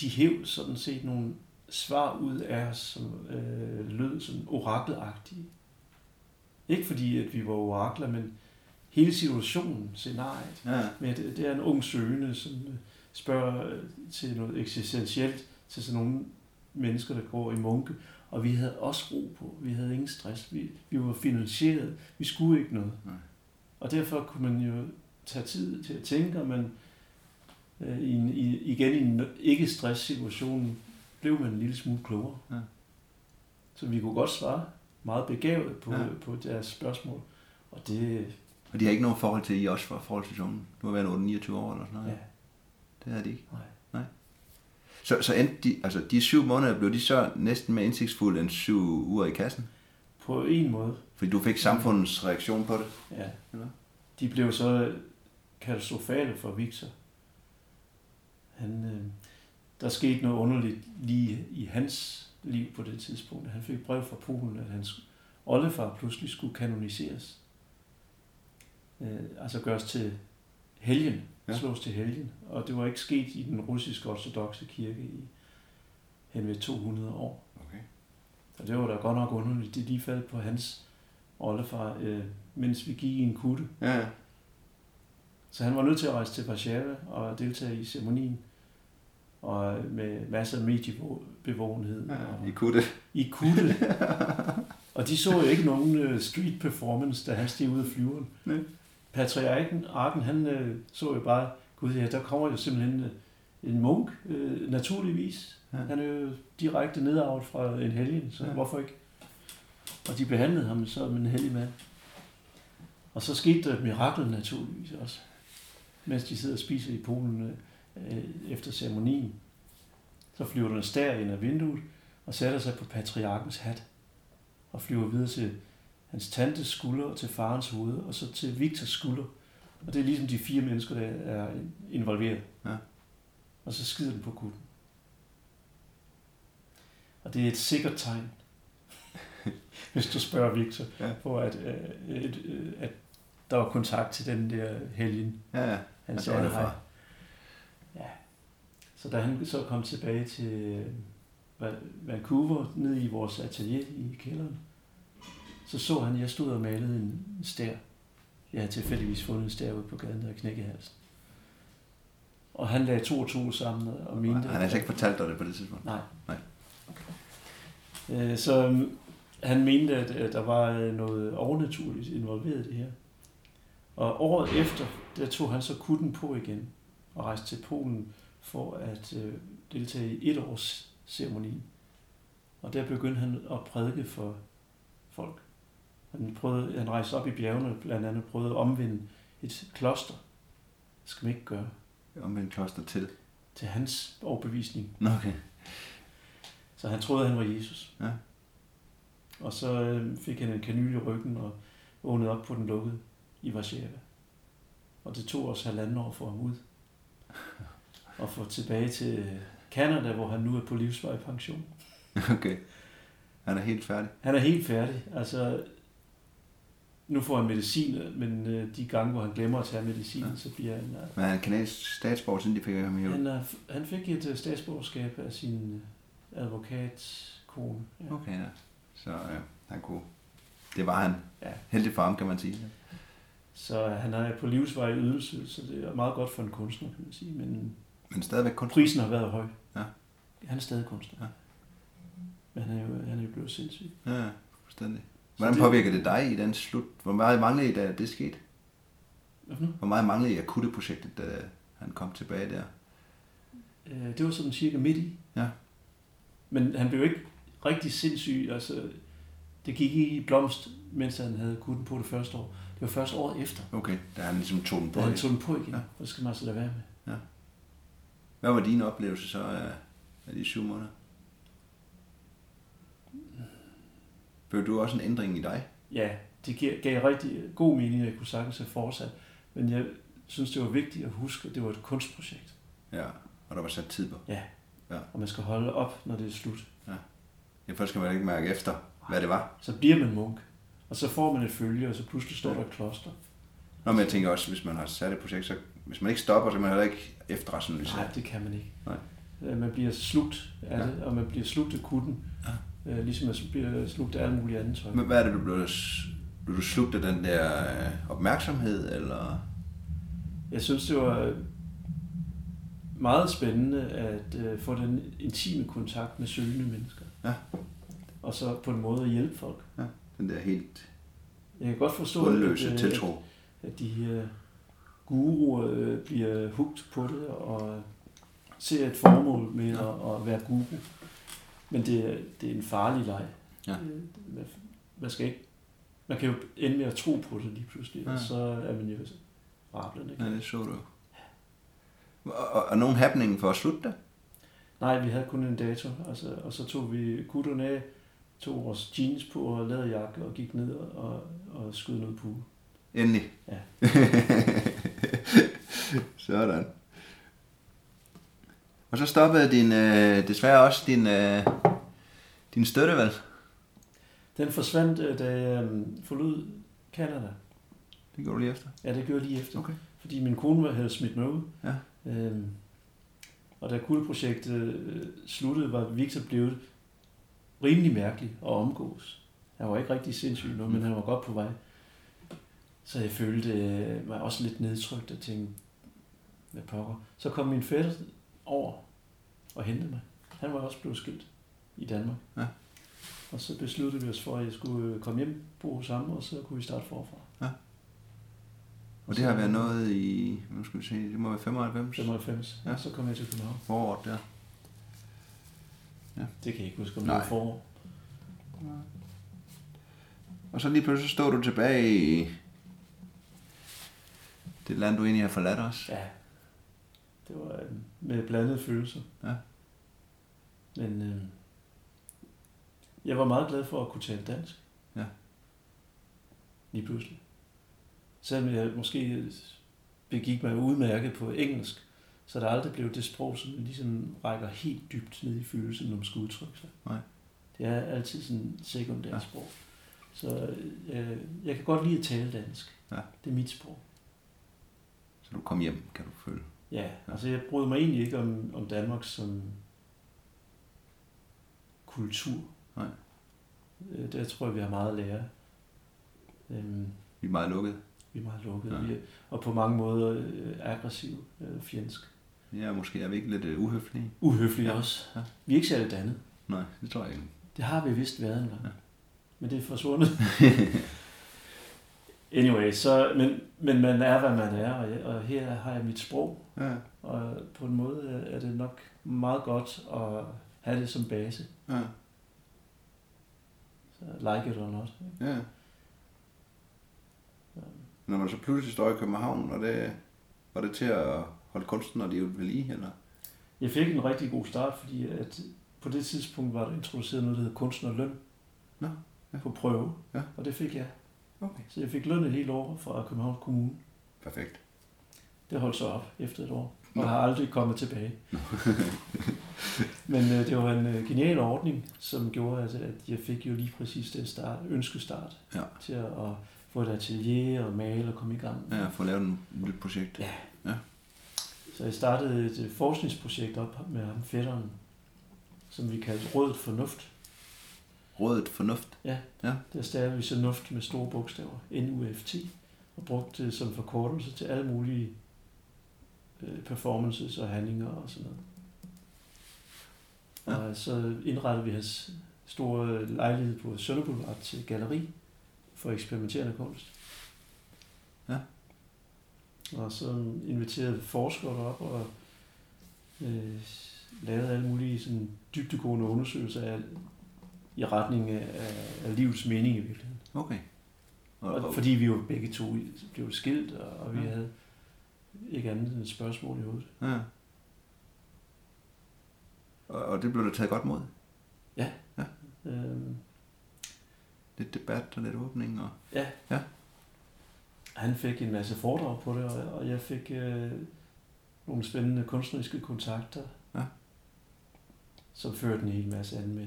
de hæv sådan set nogle svar ud af os, som øh, lød sådan orakelagtige. Ikke fordi, at vi var orakler, men hele situationen, scenariet. Ja. Med, det, det er en ung søgende, som øh, spørger øh, til noget eksistentielt, til sådan nogle mennesker, der går i munke. Og vi havde også ro på. Vi havde ingen stress. Vi, vi var finansieret. Vi skulle ikke noget. Nej. Og derfor kunne man jo tage tid til at tænke, og man øh, i en, i, igen i en ikke-stress-situation blev man en lille smule klogere. Ja. Så vi kunne godt svare meget begavet på, ja. på deres spørgsmål. Og det... Og de har ikke nogen forhold til I også for forhold til? Du har været 29 år eller sådan noget. Ja. Det har de ikke? Nej. Så, så endte de, altså de syv måneder, blev de så næsten mere indsigtsfulde end syv uger i kassen? På en måde. Fordi du fik samfundets reaktion på det? Ja. Eller? De blev så katastrofale for Victor. Han, øh, der skete noget underligt lige i hans liv på det tidspunkt. Han fik brev fra Polen, at hans oldefar pludselig skulle kanoniseres. Øh, altså gøres til helgen, ja. slås til helgen. Og det var ikke sket i den russiske ortodoxe kirke i hen ved 200 år. Okay. Og det var da godt nok underligt. Det lige faldt på hans oldefar, øh, mens vi gik i en kutte. Ja, ja. Så han var nødt til at rejse til Warszawa og deltage i ceremonien og med masser af mediebevågenhed. Ja, I kutte. I kutte. [laughs] og de så jo ikke nogen øh, street performance, da han steg ud af flyveren. Nej. Patriarken, Arken, han øh, så jo bare, gud ja, der kommer jo simpelthen øh, en munk, øh, naturligvis. Ja. Han er jo direkte nedarvet fra en helgen, så ja. hvorfor ikke? Og de behandlede ham som en hellig mand. Og så skete der et mirakel naturligvis også, mens de sidder og spiser i Polen. Øh, efter ceremonien. Så flyver den stær ind af vinduet og sætter sig på patriarkens hat og flyver videre til hans tantes skulder og til farens hoved og så til Victors skulder. Og det er ligesom de fire mennesker, der er involveret. Ja. Og så skider den på kutten. Og det er et sikkert tegn, [laughs] hvis du spørger Victor, ja. på at, at, øh, at, øh, at der var kontakt til den der helgen. Ja, ja. Han sagde hej. Så da han så kom tilbage til øh, Vancouver, ned i vores atelier i kælderen, så så han, at jeg stod og malede en stær. Jeg havde tilfældigvis fundet en stær ude på gaden, der knækkede halsen. Og han lagde to og to sammen og mente... Han har altså ikke fortalt dig det på det tidspunkt? Nej. Nej. Øh, så øhm, han mente, at der var noget overnaturligt involveret i det her. Og året efter, der tog han så kutten på igen og rejste til Polen for at øh, deltage i et års ceremoni. Og der begyndte han at prædike for folk. Han, prøvede, han rejste op i bjergene, blandt andet prøvede at omvende et kloster. Det skal man ikke gøre. Omvende kloster til? Til hans overbevisning. Okay. Så han troede, at han var Jesus. Ja. Og så øh, fik han en kanyl i ryggen og åbnede op på den lukkede i Warszawa. Og det tog også halvanden år for ham ud. [laughs] og få tilbage til Canada, hvor han nu er på livsvej pension. Okay. Han er helt færdig? Han er helt færdig. Altså, nu får han medicin, men øh, de gange, hvor han glemmer at tage medicin, ja. så bliver han... Men han er kanadisk statsborger, siden de fik ham i han, er, han fik et øh, statsborgerskab af sin advokatkone. Ja. Okay, ja. Så ja, han kunne... Det var han. Ja. Heldig for ham, kan man sige. Så han er på livsvej ydelse, så det er meget godt for en kunstner, kan man sige. Men men stadigvæk kunstner. Prisen har været høj. Ja. Han er stadig kunstner. Ja. Men han er jo, han er jo blevet sindssyg. Ja, fuldstændig. Hvordan det... påvirker det dig i den slut? Hvor meget manglede I, da det skete? Hvor meget manglede I akutte projektet, da han kom tilbage der? Øh, det var sådan cirka midt i. Ja. Men han blev ikke rigtig sindssyg. Altså, det gik i blomst, mens han havde kutten på det første år. Det var først året efter. Okay, da han ligesom tog den på. Da han tog den på igen. Ja. Og det skal man altså lade være med. Ja. Hvad var din oplevelse så af, af de syv måneder? Blev du også en ændring i dig? Ja, det gav, gav rigtig god mening, at jeg kunne sagtens have fortsat. Men jeg synes, det var vigtigt at huske, at det var et kunstprojekt. Ja, og der var sat tid på. Ja. Ja. Og man skal holde op, når det er slut. Ja, først skal man ikke mærke efter, hvad det var. Så bliver man munk. Og så får man et følge, og så pludselig står Ja. der et kloster. Nå, men jeg tænker også, hvis man har sat et projekt, så hvis man ikke stopper, så kan man heller ikke efterrationalisere. Nej, det kan man ikke. Nej. Øh, Man bliver slugt af Ja. det, og man bliver slugt af kutten. Ja. Ligesom man bliver slugt af alt muligt andet tøj. Men hvad er det, du blev, blev du slugt af den der øh, opmærksomhed, eller? Jeg synes, det var meget spændende at øh, få den intime kontakt med søgende mennesker. Ja. Og så på en måde at hjælpe folk. Den der helt Jeg kan godt forstå, bundløse øh, tiltro. at de øh, guruer øh, bliver hugt på det og ser et formål med Ja. at, at være guru. Men det, er- det er en farlig leg. Ja. Man, man skal ikke man kan jo ende med at tro på det lige pludselig, ja. Og så er man jo rablen, ikke? Ja, det så du. Og, og, og nogen happening for at slutte det? Nej, vi havde kun en dato, altså, og så tog vi kutterne af, tog vores jeans på og læderjakke og gik ned og, og skød noget på. Endelig. Ja. [laughs] Sådan. Og så stoppede din, øh, desværre også din, øh, din støtte, vel? Den forsvandt, øh, da jeg øh, forlod Canada. Det går du lige efter. Ja, det gjorde jeg lige efter. Okay. Fordi min kone havde smidt mig ud. Ja. Øhm, og da kutteprojektet øh, sluttede, var Victor blevet rimelig mærkelig at omgås. Han var ikke rigtig sindssyg nu, men han var godt på vej. Så jeg følte øh, mig også lidt nedtrykt og tænkte, hvad pokker. Så kom min fætter over og hentede mig. Han var også blevet skilt i Danmark. Ja. Og så besluttede vi os for, at jeg skulle øh, komme hjem, bo ham, og så kunne vi starte forfra. Og det har været noget i, nu skal vi se, det må være 95 95, Ja. ja. og så kom jeg til København. foråret der. Det kan jeg ikke huske, om det Nej. var forår. Og så lige pludselig står du tilbage i det land, du egentlig har forladt os. Ja, det var øh, med blandede følelser. Ja. Men øh, jeg var meget glad for at kunne tale dansk. Ja. Lige pludselig. Selvom jeg måske begik mig udmærket på engelsk, så der aldrig blev det sprog, som ligesom rækker helt dybt ned i følelsen, når man skal udtrykke sig. Nej. Det er altid sådan et sekundært Ja. sprog. Så øh, jeg kan godt lide at tale dansk. Ja. Det er mit sprog. Så du kom hjem, kan du føle. Ja, altså jeg bryder mig egentlig ikke om, om Danmark som kultur. Nej. Øh, Der tror jeg, vi har meget at lære. Øhm, Vi er meget lukket. Vi er meget lukkede, Ja. vi er, og på mange måder øh, aggressiv, øh, fjendsk. Ja, måske er vi ikke lidt øh, uhøflige. Uhøflige Ja. også. Ja. Vi er ikke særlig dannet. Nej, det tror jeg ikke. Det har vi vist været engang. Ja. Men det er forsvundet. [laughs] anyway, så, men, men man er, hvad man er, og, jeg, og her har jeg mit sprog. Ja, Og på en måde er det nok meget godt at have det som base. ja, Så like it or not. ikke? ja. Når man så pludselig står i København, og det, var det til at holde kunstnerlivet ved lige, eller? Jeg fik en rigtig god start, fordi at på det tidspunkt var der introduceret noget, der hedder kunstnerløn. Nå, ja. På prøve. Ja. Og det fik jeg. Okay. Så jeg fik løn et helt år fra Københavns Kommune. Perfekt. Det holdt så op efter et år. Nå. Og har aldrig kommet tilbage. [laughs] Men øh, det var en øh, genial ordning, som gjorde, at, at jeg fik jo lige præcis den start, ønskestart Ja. til at, at få et atelier og male og komme i gang. Ja, få lavet et nyt projekt. Ja. Ja. Så jeg startede et øh, forskningsprojekt op med ham, fætteren, som vi kaldte Rådet Fornuft. Rådet fornuft. Der stavede vi så nuft med store bogstaver, N-U-F-T, og brugte det som forkortelse til alle mulige øh, performances og handlinger og sådan noget. Ja. Og så indrettede vi hans store lejlighed på Sønder Boulevard til galleri for eksperimenterende kunst. Ja. Og så inviterede forskere op og øh, lavede alle mulige sådan, dybdegående undersøgelser af, i retning af, af livets mening i virkeligheden. Okay. Og, Og, fordi vi jo begge to blev skilt, og, og vi Ja. havde ikke andet end et spørgsmål i hovedet. ja. og, og det blev der taget godt mod. Øhm, Lidt debat og lidt åbning. Og... ja. Ja. han fik en masse foredrag på det, og, og jeg fik øh, nogle spændende kunstneriske kontakter, ja. som førte en hel masse andet med.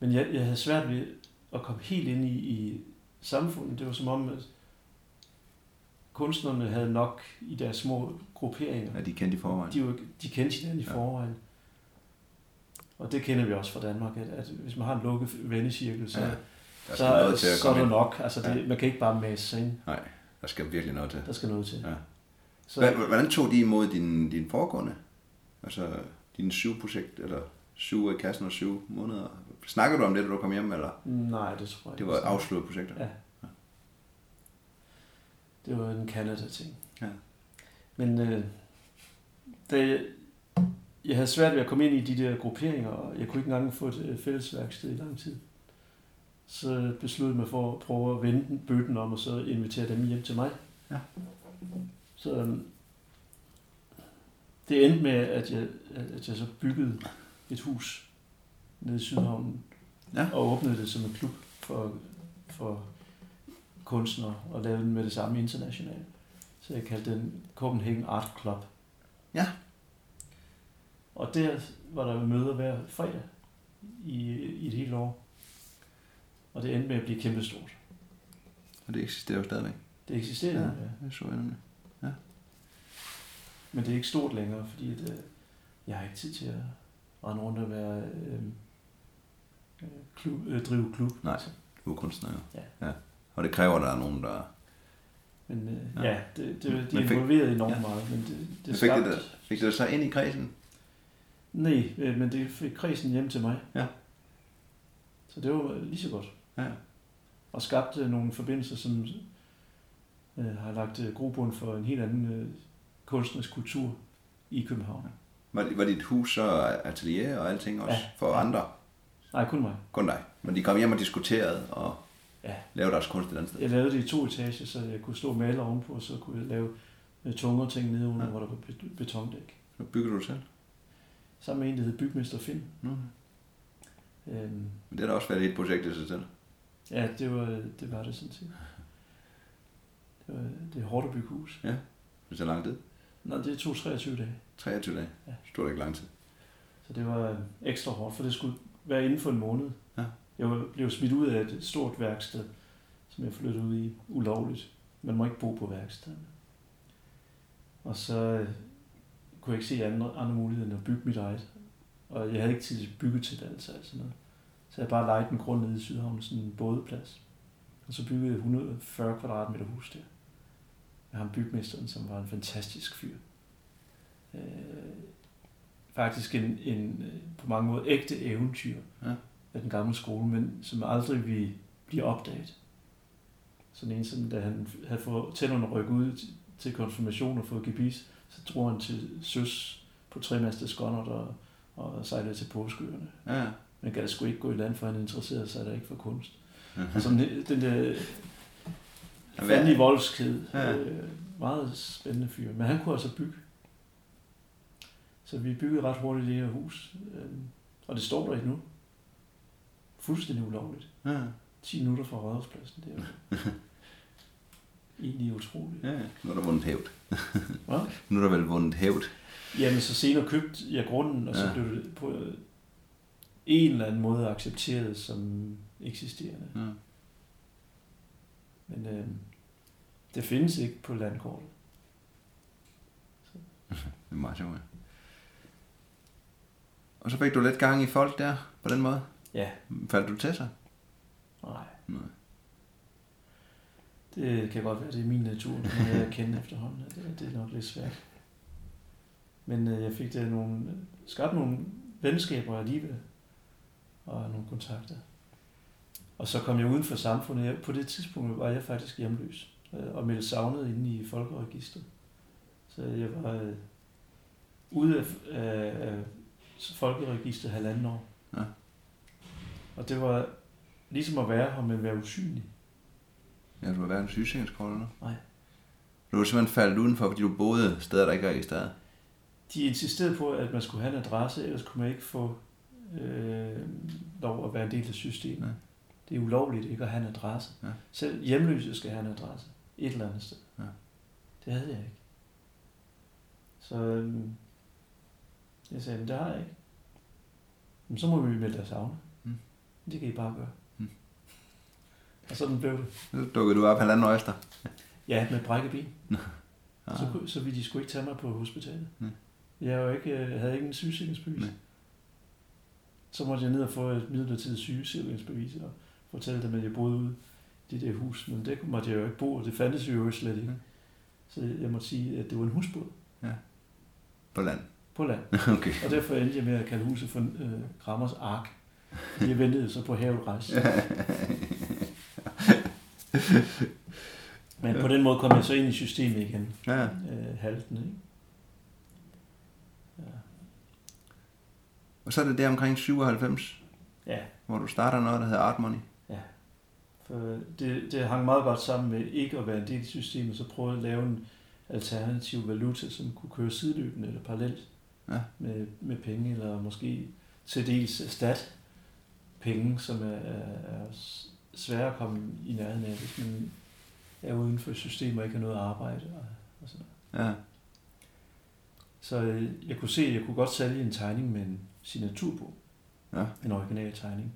Men jeg, jeg havde svært ved at komme helt ind i, i samfundet. Det var som om, at kunstnerne havde nok i deres små grupperinger. Ja, de kendte i forvejen. De, de kendte hinanden i ja. forvejen. Og det kender vi også fra Danmark, at, at hvis man har en lukket vennecirkel, så, ja, så, noget til at så er der nok. Altså, det, ja. man kan ikke bare masse sig ind. Nej, der skal virkelig noget til. Der skal noget til. Ja. Så, Hvordan tog de imod din, din foregående? Altså dine syv projekt, eller syv i kassen og syv måneder? Snakker du om det, da du kom hjem, eller? Nej, det tror jeg Det var afsluttet projekter? Ja. ja. Det var en Canada-ting. Ja. Men øh, da, jeg havde svært ved at komme ind i de der grupperinger, og jeg kunne ikke engang få et øh, fælles værksted i lang tid. Så besluttede jeg mig for at prøve at vende bøtten om, og så invitere dem hjem til mig. Ja. Så øhm, det endte med, at jeg, at jeg så byggede et hus nede i Sydhavnen, ja. og åbnede det som en klub for, for kunstnere, og lavede den med det samme internationalt. Så jeg kaldte den Copenhagen Art Club. Ja. Og der var der møder hver fredag i, i et helt år. Og det endte med at blive kæmpestort. Og det eksisterer jo stadigvæk. Det eksisterer, ja. ja. Det så jeg nemlig. Ja. Men det er ikke stort længere, fordi at, øh, jeg har ikke tid til at rende rundt og være øh klub, øh, drive klub. Nej, altså. du er kunstner. Ja. ja. Og det kræver, at der er nogen, der... Men øh, ja, ja det, det, de er involveret enormt ja. meget, men det, det fik, det der, fik det så ind i kredsen? Nej, øh, men det fik kredsen hjem til mig. Ja. Så det var lige så godt. Ja. Og skabte nogle forbindelser, som øh, har lagt øh, grobund for en helt anden øh, kunstnerisk kultur i København. Ja. Var, var dit hus så atelier og alting også ja. for ja. andre? Nej, kun mig. Kun dig. Men de kom hjem og diskuterede og ja. lavede deres kunst et andet sted? Jeg lavede det i to etager, så jeg kunne stå og male ovenpå, og så kunne jeg lave øh, tungere ting nede under, ja. hvor der var betondæk. Så bygger du selv? Sammen med en, der hed Bygmester Finn. Mm. Øhm, Men det har da også været et projekt i sig selv. Ja, det var det, var det sådan set. Det, var, det er hårdt at bygge hus. Ja. Det er lang tid? Nej, det tog 23 dage. 23 dage? Ja. Det stod ikke lang tid. Så det var øh, ekstra hårdt, for det skulle være inden for en måned. Ja. Jeg blev smidt ud af et stort værksted, som jeg flyttede ud i ulovligt. Man må ikke bo på værkstedet. Og så øh, kunne jeg ikke se andre, andre muligheder end at bygge mit eget. Og jeg havde ikke tid til byggetilladelse og sådan noget. Så jeg bare lejede en grund nede i Sydhavn, sådan en bådeplads. Og så byggede jeg 140 kvadratmeter hus der. Med ham bygmesteren, som var en fantastisk fyr. Øh, faktisk en, en, øh, på mange måder ægte eventyr ja. af den gamle skole, men som aldrig vi blive opdaget. Sådan en, som da han havde fået tænderne rykket ud til konfirmation og fået gebis, så drog han til søs på tremastet skånder og, og sejlede til påskeøerne. Ja. Men da sgu ikke gå i land, for han interesserede sig der ikke for kunst. Mm-hmm. Altså den der fandelig voldsked. Ja. Øh, meget spændende fyr. Men han kunne altså bygge. Så vi byggede ret hurtigt det her hus. Øh, og det står der ikke nu. Fuldstændig ulovligt. Ja. 10 minutter fra Rådhuspladsen. Det er egentlig utroligt. Ja, nu er der vundet hævd. [laughs] Hvad? Nu er der vel vundet hævd. Jamen, så senere købte jeg grunden, og så ja. blev det på en eller anden måde accepteret som eksisterende. Ja. Men øh, det findes ikke på landkortet. [laughs] Det er meget sjovt. Og så fik du lidt gang i folk der, på den måde? Ja. Faldt du til sig? Nej. Nej. Det kan godt være, det er min natur, når jeg kender efterhånden. Det, det er nok lidt svært. Men øh, jeg fik det nogle, skabt nogle venskaber alligevel, og nogle kontakter. Og så kom jeg uden for samfundet. På det tidspunkt var jeg faktisk hjemløs, øh, og meldte savnet inde i folkeregistret. Så jeg var øh, ude af, af, af folkeregistret halvanden år. Ja. Og det var ligesom at være her, men være usynlig. Ja, du var hverken sygesikringskort eller Nej. Du var simpelthen faldet udenfor, fordi du boede steder, der ikke er registreret? De insisterede på, at man skulle have en adresse, ellers kunne man ikke få øh, lov at være en del af systemet. Ja. Det er ulovligt ikke at have en adresse. Ja. Selv hjemløse skal have en adresse. et eller andet sted. Ja. Det havde jeg ikke. Så øhm, jeg sagde, men det har jeg ikke. Men så må vi melde os savne. Mm. Det kan I bare gøre. Mm. Og sådan blev det. Så dukkede du op halvanden år efter. Ja, med brækket ben. [laughs] ja. så, så ville de sgu ikke tage mig på hospitalet. Mm. Jeg jo ikke, jeg havde ikke en sygesikringsbevis. Nej. Så måtte jeg ned og få et midlertidigt sygesikringsbevis og fortælle dem, at jeg boede ude i det der hus. Men det måtte jeg jo ikke bo, og det fandtes jo slet ikke. Mm. Så jeg måtte sige, at det var en husbåd. Ja. På land? På land. [laughs] okay. Og derfor endte jeg med at kalde huset for øh, Krammers Ark. Jeg ventede så på havet rejse. [laughs] Men på den måde kom jeg så ind i systemet igen. Ja. Øh, halten, ikke? Ja. Og så er det der omkring 97, ja. hvor du starter noget, der hedder Art Money. Ja. For det, det hang meget godt sammen med ikke at være en del af systemet, så prøvede jeg at lave en alternativ valuta, som kunne køre sideløbende eller parallelt ja. med, med penge, eller måske til dels erstat penge, som er, er svære at komme i nærheden af, hvis man er uden for systemet og ikke har noget arbejde og, og sådan noget. Ja. Så øh, jeg kunne se, at jeg kunne godt sælge en tegning med en signatur på. Ja. En original tegning.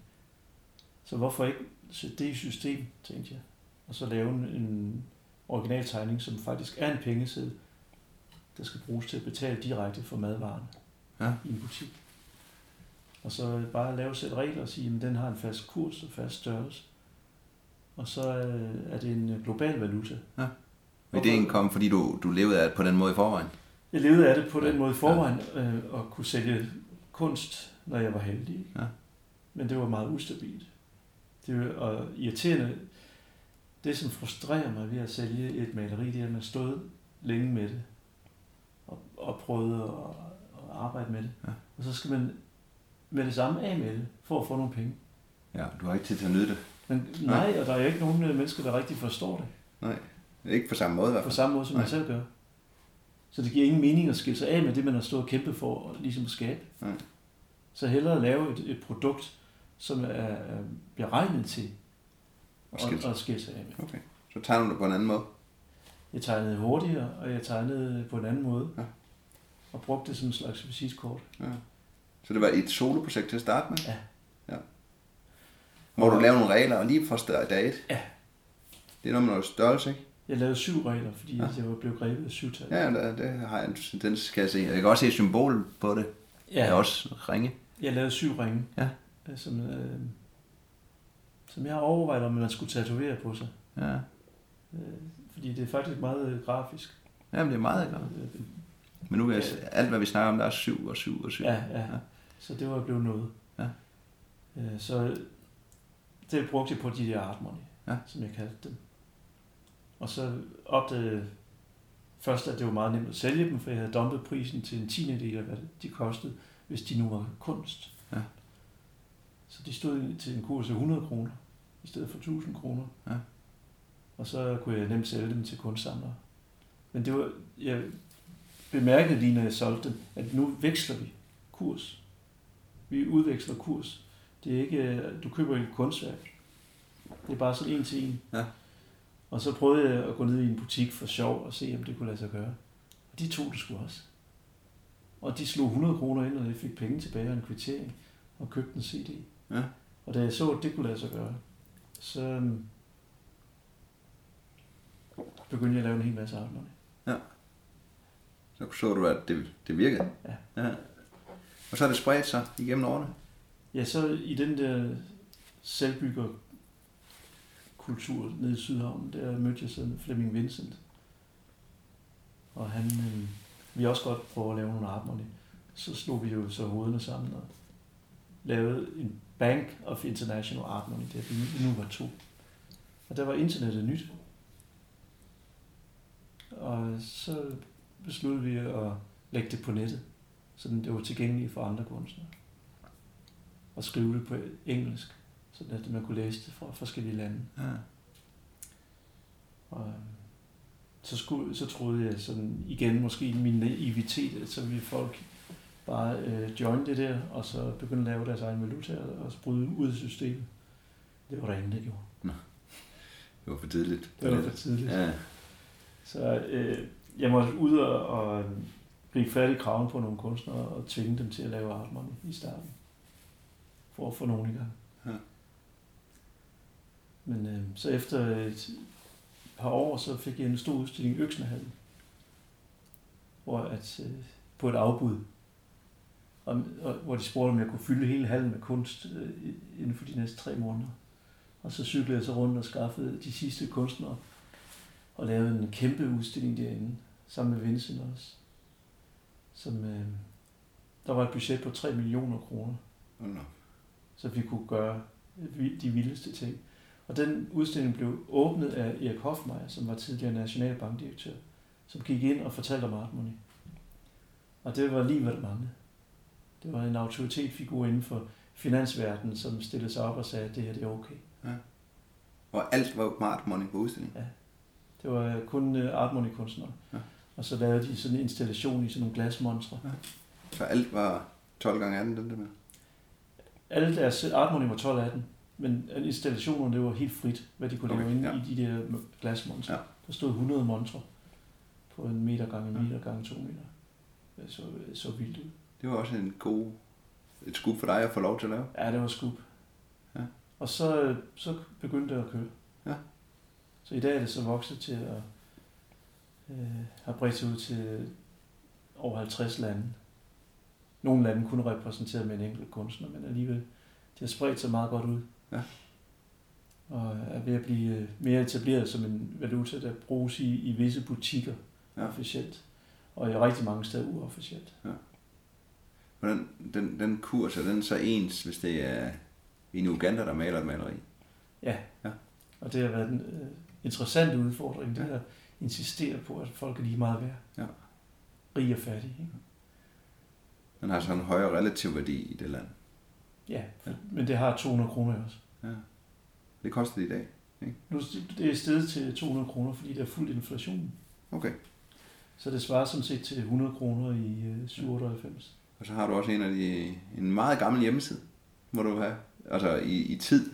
Så hvorfor ikke sætte det i system, tænkte jeg. Og så lave en, en original tegning, som faktisk er en pengeseddel, der skal bruges til at betale direkte for madvaren ja. i en butik. Og så bare lave sæt regler og sige, at den har en fast kurs og fast størrelse. Og så øh, er det en global valuta. Ja. Men det kom, fordi du, du levede af det på den måde i forvejen? Jeg levede af det på den måde i forvejen, ja. øh, og kunne sælge kunst, når jeg var heldig. Ja. Men det var meget ustabilt. Det var og irriterende. Det, som frustrerer mig ved at sælge et maleri, det er, at man stod længe med det, og, og prøvede at, at arbejde med det. Ja. Og så skal man med det samme af med det, for at få nogle penge. Ja, du har ikke tid til at nyde det. Men, nej, nej, og der er ikke nogen øh, mennesker, der rigtig forstår det. Nej, ikke på samme måde i hvert fald. På samme måde, som nej. man selv gør. Så det giver ingen mening at skille sig af med det, man har stået og kæmpet for og ligesom at skabe. Nej. Så hellere lave et, et produkt, som er, er beregnet til at, at skille sig af med. Okay. Så tegner du det på en anden måde? Jeg tegnede hurtigere, og jeg tegnede på en anden måde. Ja. Og brugte det som en slags visitkort. Ja. Så det var et soloprojekt til at starte med? Ja. ja. Hvor du lavede nogle regler, og lige fra dag et? Ja. Det er noget med noget størrelse, ikke? Jeg lavede syv regler, fordi ja. jeg var blevet grebet af syvtal. Ja, det, det har jeg en tendens, kan jeg se. Jeg kan også se symbol på det. Ja. Jeg også ringe. Jeg lavede syv ringe. Ja. Øh, som, øh, som jeg har overvejet, om man skulle tatovere på sig. Ja. Øh, fordi det er faktisk meget grafisk. Ja, det er meget grafisk. Øh, Men nu er alt, hvad vi snakker om, der er syv og syv og syv. Ja, ja. ja. Så det var blevet noget. Ja. Øh, så det brugte jeg på de der art money, ja. som jeg kaldte dem. Og så opdagede først, at det var meget nemt at sælge dem, for jeg havde dumpet prisen til en tiende del af, hvad de kostede, hvis de nu var kunst. Ja. Så de stod til en kurs af 100 kroner, i stedet for 1000 kroner. Ja. Og så kunne jeg nemt sælge dem til kunstsamlere. Men det var, jeg bemærkede lige, når jeg solgte dem, at nu veksler vi kurs. Vi udveksler kurs. Det er ikke, du køber et kunstværk. Det er bare sådan en til en. Ja. Og så prøvede jeg at gå ned i en butik for sjov og se, om det kunne lade sig gøre. Og de tog det sgu også. Og de slog 100 kroner ind, og jeg fik penge tilbage og en kvittering og købte en CD. Ja. Og da jeg så, at det kunne lade sig gøre, så øhm, begyndte jeg at lave en hel masse arbejde. Ja. Så så du, at det, det virkede? Ja. ja. Og så er det spredt sig igennem årene? Ja, så i den der selvbygger kultur nede i Sydhavn, der mødte jeg sådan Flemming Vincent. Og han, øh, vi også godt prøve at lave nogle harmoni. Så slog vi jo så hovederne sammen og lavede en Bank of International Art Money, der nu var to. Og der var internettet nyt. Og så besluttede vi at lægge det på nettet, så det var tilgængeligt for andre kunstnere. Og skrive det på engelsk, så at man kunne læse det fra forskellige lande. Ja. Og øhm, så, skulle, så troede jeg sådan igen, måske min naivitet, at så ville folk bare øh, join det der, og så begynde at lave deres egen valuta og, og bryde ud af systemet. Det var der ingen, der gjorde. Nå. Det var for tidligt. Det var for tidligt. Ja. Så øh, jeg måtte ud og, og gribe fat i kraven på nogle kunstnere og tvinge dem til at lave art money i starten. For at få nogen i gang. Ja. Men øh, så efter et par år, så fik jeg en stor udstilling i Øksnehallen. Hvor at, øh, på et afbud. Og, og, hvor de spurgte, om jeg kunne fylde hele hallen med kunst øh, inden for de næste tre måneder. Og så cyklede jeg så rundt og skaffede de sidste kunstnere og lavede en kæmpe udstilling derinde, sammen med Vincent også. Som, øh, der var et budget på 3 millioner kroner. Oh no. Så vi kunne gøre de vildeste ting. Og den udstilling blev åbnet af Erik Hofmeier, som var tidligere nationalbankdirektør, som gik ind og fortalte om Art Money. Og det var lige, hvad det manglede. Det var en autoritetsfigur inden for finansverdenen, som stillede sig op og sagde, at det her det er okay. Ja. Og alt var Art Money på udstillingen? Ja. Det var kun øh, Art Money kunstnere. Ja. Og så lavede de sådan en installation i sådan nogle glasmonstre. Ja. Så alt var 12 gange 18, den der med? Alle deres Art Money var 12 18. Men installationerne, det var helt frit, hvad de kunne okay, lave inde ja. i de der glasmontre. Ja. Der stod 100 montre på en meter gange en meter gange to meter. Det så, så vildt ud. Det var også en god, et skub for dig at få lov til at lave. Ja, det var skub. Ja. Og så, så begyndte det at køre. Ja. Så i dag er det så vokset til at øh, have bredt sig ud til over 50 lande. Nogle lande kun repræsenteret med en enkelt kunstner, men alligevel, det har spredt sig meget godt ud. Ja. Og er ved at blive øh, mere etableret som en valuta, der bruges i, i visse butikker ja. officielt, og i rigtig mange steder uofficielt. Ja. Hvordan, den, den kurs, er den så ens, hvis det er en Uganda, der maler et maleri? Ja. ja. Og det har været en uh, interessant udfordring, det ja. at insistere på, at folk er lige meget værd. Ja. Rig og fattig. Ikke? Den har så en højere relativ værdi i det land. Ja, ja. men det har 200 kroner også. Ja. Det koster det i dag, ikke? Nu det er stedet til 200 kroner, fordi der er fuld inflation. Okay. Så det svarer som set til 100 kroner i 97. Og så har du også en af de, en meget gammel hjemmeside, må du have, altså i, i tid,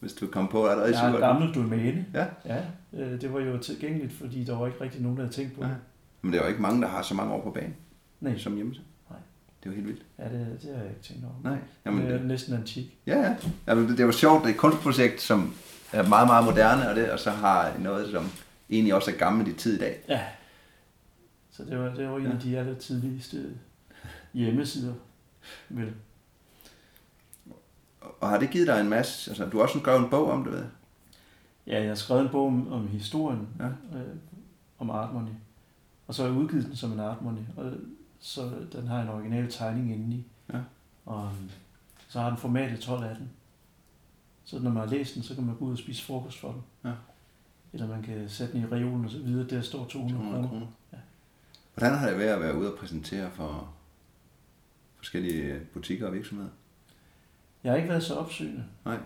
hvis du kom på allerede i Jeg har en gammel domæne. Ja. ja. Øh, det var jo tilgængeligt, fordi der var ikke rigtig nogen, der havde tænkt på det. Ja. Men det er jo ikke mange, der har så mange år på banen Nej. som hjemmeside. Nej. Det er jo helt vildt. Ja, det, det har jeg ikke tænkt over. Nej. Jamen, det er næsten antik. Ja, ja. Jamen, det, det var sjovt. Det er et kunstprojekt, som er meget, meget moderne, og, det, og så har noget, som egentlig også er gammelt i tid i dag. Ja. Så det var, det var en ja. af de aller tidligste hjemmesider. Vel. Og har det givet dig en masse, altså du har også skrevet en bog om det, ved Ja, jeg har skrevet en bog om, om historien, ja. øh, om Art Money. Og så har jeg udgivet den som en Art Money, og så den har en original tegning indeni. Ja. Og øhm, så har den formatet 12 af den. Så når man har læst den, så kan man gå ud og spise frokost for den. Ja. Eller man kan sætte den i reolen og så videre. Der står 200, 200 kroner. Ja. Hvordan har det været at være ude og præsentere for forskellige butikker og virksomheder? Jeg har ikke været så opsøgende. Nej.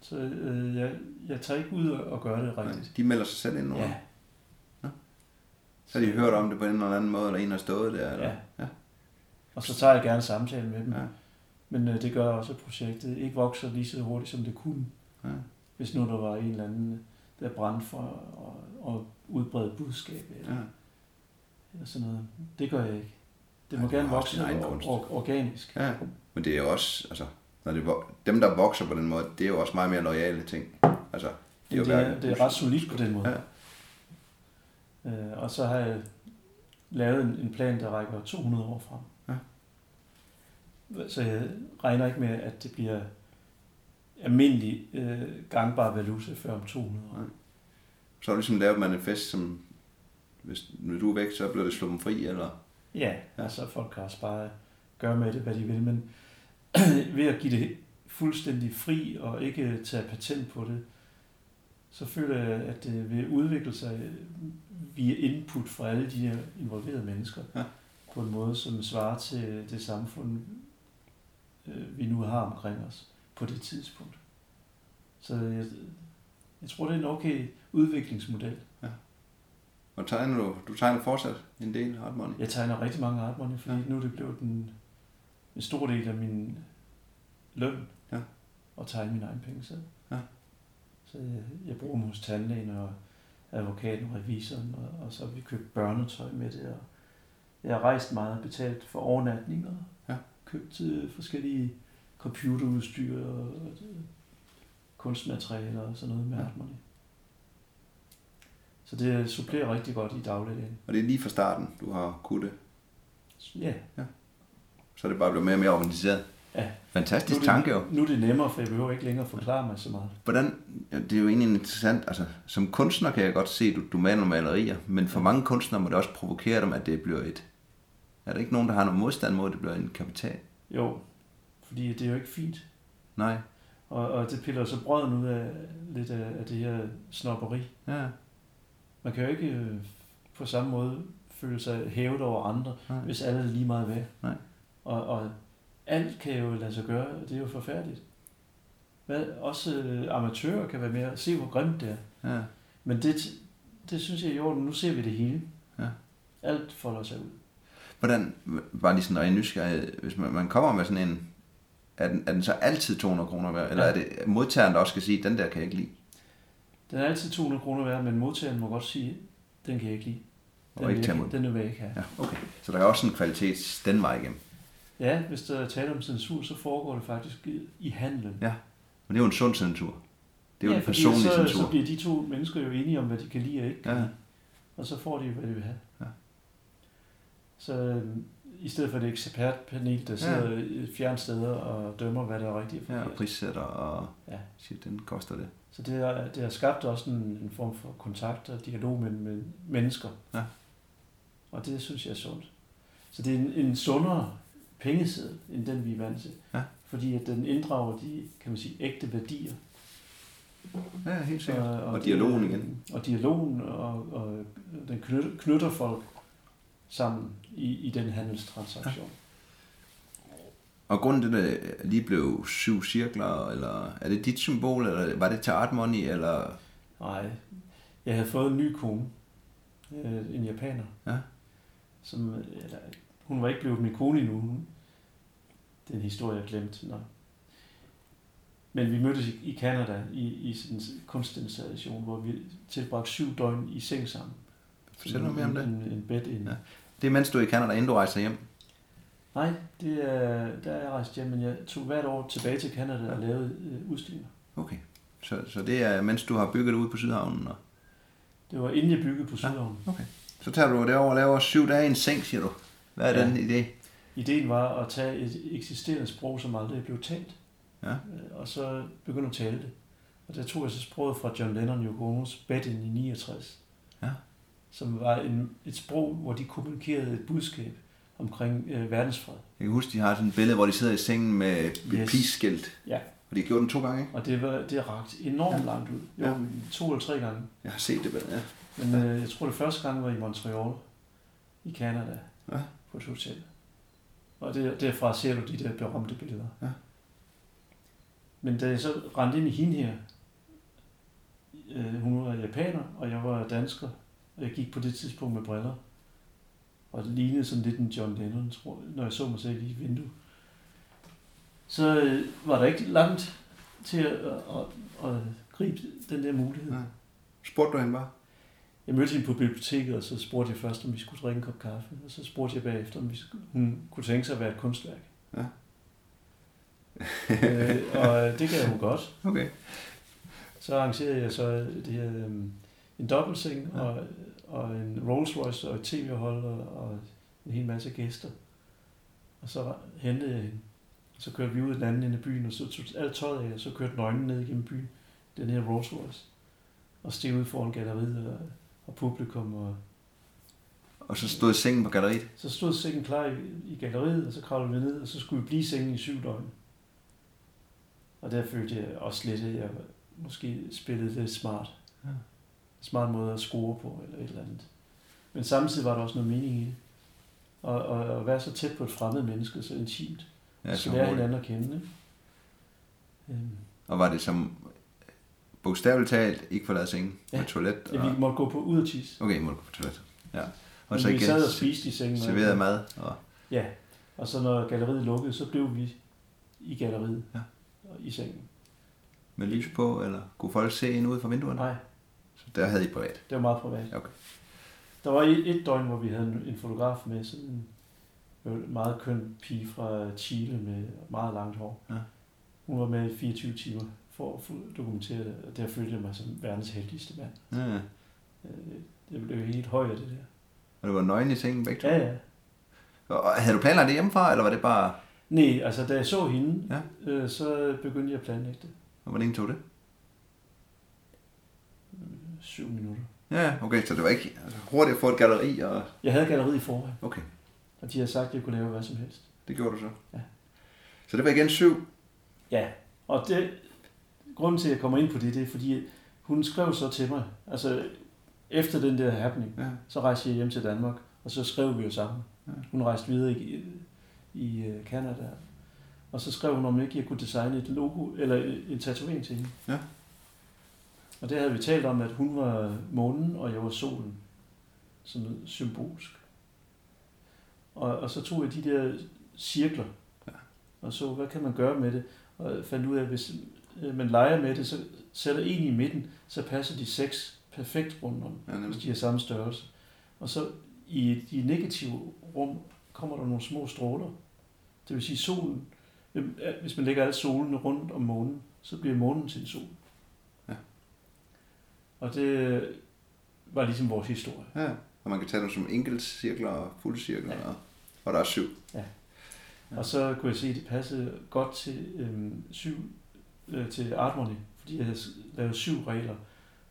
Så øh, jeg, jeg tager ikke ud og gør det rigtigt. Nej, de melder sig selv ind nu? Ja. ja. Så har de hørt om det på en eller anden måde, eller en har stået der? Eller? Ja. ja. Og så tager jeg gerne samtale med dem. Ja. Men øh, det gør også, at projektet ikke vokser lige så hurtigt, som det kunne. Ja. Hvis nu der var en eller anden, der brændte for at, at udbrede budskab. Eller, ja. eller sådan noget. Det gør jeg ikke. Det må ja, gerne vokse or, or, organisk. Ja, men det er også, altså, når det, dem der vokser på den måde, det er jo også meget mere loyale ting. Altså, det, er, det, er, det er ret solidt på den måde. Ja. Øh, og så har jeg lavet en, en plan, der rækker 200 år frem. Ja. Så jeg regner ikke med, at det bliver almindelig øh, gangbar valuta før om 200 år. Nej. Så har du ligesom lavet et manifest, som hvis når du er væk, så bliver det sluppet fri, eller? Ja, ja, altså folk kan også bare gøre med det, hvad de vil, men [clears throat] ved at give det fuldstændig fri og ikke tage patent på det, så føler jeg, at det vil udvikle sig via input fra alle de her involverede mennesker ja. på en måde, som svarer til det samfund, øh, vi nu har omkring os på det tidspunkt. Så jeg, jeg tror, det er en okay udviklingsmodel. Ja. Og tegner du, du tegner fortsat en del art money? Jeg tegner rigtig mange art money, fordi ja. nu er det blevet en, en stor del af min løn ja. at tegne min egen penge selv. Ja. Så jeg, jeg bruger dem hos tandlægen og advokaten og revisoren, og, og så har vi købt børnetøj med det. Og jeg har rejst meget og betalt for overnatninger. Ja. Købt øh, forskellige computerudstyr og, og kunstmaterialer og sådan noget med ja. Så det supplerer rigtig godt i dagligdagen. Og det er lige fra starten, du har kunnet det? Ja. ja. Så er det bare blevet mere og mere organiseret? Ja. Fantastisk nu det, tanke jo. Nu er det nemmere, for jeg behøver ikke længere forklare mig så meget. Hvordan, ja, det er jo egentlig interessant, altså som kunstner kan jeg godt se, at du, du maler malerier, men for mange kunstnere må det også provokere dem, at det bliver et... Er der ikke nogen, der har noget modstand mod, at det bliver en kapital? Jo, fordi det er jo ikke fint. Nej. Og, og det piller så brøden ud af lidt af, af det her snopperi. Ja. Man kan jo ikke øh, på samme måde føle sig hævet over andre, Nej. hvis alle er lige meget værd. Nej. Og, og alt kan jo lade sig gøre, og det er jo forfærdeligt. Hvad, også øh, amatører kan være med at se, hvor grimt det er. Ja. Men det, det synes jeg i orden. Nu ser vi det hele. Ja. Alt folder sig ud. Hvordan, bare lige sådan en nysgerrighed, hvis man, man kommer med sådan en, er den, er den så altid 200 kroner værd, eller ja. er det modtageren, der også skal sige, den der kan jeg ikke lide? Den er altid 200 kroner værd, men modtageren må godt sige, den kan jeg ikke lide. Den, og ikke tage Den vil jeg ikke have. Ja, okay. Så der er også en kvalitet den vej igennem? Ja, hvis der er tale om censur, så foregår det faktisk i handlen. Ja, men det er jo en sund censur. Det er jo ja, en personlig så, censur. så bliver de to mennesker jo enige om, hvad de kan lide og ikke kan ja. Og så får de hvad de vil have. Ja. Så øhm, i stedet for det ekspertpanel, der sidder ja. fjernt steder og dømmer, hvad der er rigtigt Ja, og prissætter og ja. siger, den koster det. Så det har, det har skabt også en, en form for kontakt og dialog med, med mennesker. Ja. Og det synes jeg er sundt. Så det er en, en sundere pengeseddel, end den vi er vant til. Ja. Fordi at den inddrager de, kan man sige, ægte værdier. Ja, helt sikkert. Og, og, og dialogen igen. Og dialogen, og, og den knytter, knytter folk sammen i, i den handelstransaktion. Ja. Og grunden til, at det lige blev syv cirkler, eller er det dit symbol, eller var det til Art Money, eller? Nej, jeg havde fået en ny kone, øh, en japaner, ja. som, eller, hun var ikke blevet min kone endnu. Det er en historie, jeg glemte. Nå. Men vi mødtes i, i Canada i, i en kunstinstallation, hvor vi tilbragte syv døgn i seng sammen. Fortæl mig mere om det. En, en bed ind. Ja. Det er mens du er i Canada, inden du rejser hjem? Nej, det er, der er jeg rejst hjem, men jeg tog hvert år tilbage til Canada ja. og lavede øh, udstillinger. Okay, så, så det er mens du har bygget ud på Sydhavnen? Og... Det var inden jeg byggede på Sydhavnen. Ja, okay. Så tager du derover og laver syv dage i en seng, siger du? Hvad er ja. den idé? Ideen var at tage et eksisterende sprog, som aldrig blev talt, ja. Øh, og så begynde at tale det. Og der tog jeg så sproget fra John Lennon og Yoko Ono's Bed i 69. Ja. Som var en, et sprog, hvor de kommunikerede et budskab omkring øh, verdensfred. Jeg kan huske, de har sådan et billede, hvor de sidder i sengen med et yes. peace-skilt. Ja. Og de har gjort den to gange, ikke? Og det, var, det ragt enormt ja. langt ud. Jo, ja. to eller tre gange. Jeg har set det, ja. Men øh, jeg tror, det første gang var i Montreal i Canada ja. på et hotel. Og det, derfra ser du de der berømte billeder. Ja. Men da jeg så rendte ind i hende her, øh, hun var japaner, og jeg var dansker, og jeg gik på det tidspunkt med briller, og det lignede sådan lidt en John Lennon, tror jeg, når jeg så mig selv i vinduet. Så øh, var der ikke langt til at, at, at, at gribe den der mulighed. Ja. Spurgte du hende bare? Jeg mødte hende på biblioteket, og så spurgte jeg først, om vi skulle drikke en kop kaffe. Og så spurgte jeg bagefter, om vi skulle, hun kunne tænke sig at være et kunstværk. Ja. [laughs] øh, og det gav hun godt. Okay. Så arrangerede jeg så det her, um, en dobbeltseng ja. og, og en Rolls Royce og et tv-hold og, og en hel masse gæster. Og så hentede jeg hende. Så kørte vi ud i den anden ende af byen, og så tog alt tøjet af, og så kørte nøglen ned igennem byen. Den her Rolls Royce. Og steg ud foran galleriet, og og publikum. Og, og så stod sengen på galleriet? Så stod sengen klar i, i galleriet, og så kravlede vi ned, og så skulle vi blive i sengen i syv døgn. Og der følte jeg også lidt, at jeg måske spillede lidt smart. Ja. Smart måde at score på, eller et eller andet. Men samtidig var der også noget mening i det. Og, og at være så tæt på et fremmed menneske, så intimt. Ja, så lære hinanden at kende. Ikke? Øhm. Og var det som bogstaveligt talt ikke forlade sengen ja. med toilet. Og... Ja, vi måtte gå på ud og tisse. Okay, vi måtte gå på toilet. Ja. Og Men så vi igen, sad og spiste i sengen. Serverede mad. Og... Ja, og så når galleriet lukkede, så blev vi i galleriet ja. i sengen. med lys på, eller kunne folk se ind ud fra vinduerne? Nej. Så der havde I privat? Det var meget privat. Okay. Der var et, et døgn, hvor vi havde en, en fotograf med, sådan en meget køn pige fra Chile med meget langt hår. Ja. Hun var med i 24 timer for at få dokumenteret det, og der følte jeg mig som verdens heldigste mand. Ja. Det blev helt højt, det der. Og det var nøgen i sengen begge to? Ja, ja. Og havde du planlagt det hjemmefra, eller var det bare... Nej, altså da jeg så hende, ja. øh, så begyndte jeg at planlægge det. Og hvor længe tog det? Syv minutter. Ja, okay, så det var ikke altså, hurtigt at få et galeri? Og... Jeg havde galeri i forvejen. Okay. Og de har sagt, at jeg kunne lave hvad som helst. Det gjorde du så? Ja. Så det var igen syv? Ja, og det, grunden til, at jeg kommer ind på det, det er fordi, hun skrev så til mig, altså efter den der happening, ja. så rejste jeg hjem til Danmark, og så skrev vi jo sammen. Ja. Hun rejste videre i, i øh, Canada. Og så skrev hun, om ikke jeg kunne designe et logo, eller en tatovering til hende. Ja. Og det havde vi talt om, at hun var månen, og jeg var solen. Sådan noget symbolsk. Og, og så tog jeg de der cirkler, ja. og så, hvad kan man gøre med det? Og fandt ud af, at hvis øh, man leger med det, så sætter en i midten, så passer de seks perfekt rundt om, ja, hvis de har samme størrelse. Og så i de negative rum kommer der nogle små stråler. Det vil sige solen, hvis man lægger alle solen rundt om månen, så bliver månen til en sol. Ja. Og det var ligesom vores historie. Ja, og man kan tage dem som enkeltcirkler og fuldcirkler, ja. og, og der er syv. Ja. ja. Og så kunne jeg se, at det passede godt til øhm, syv, øh, til Artmony, fordi jeg havde lavet syv regler.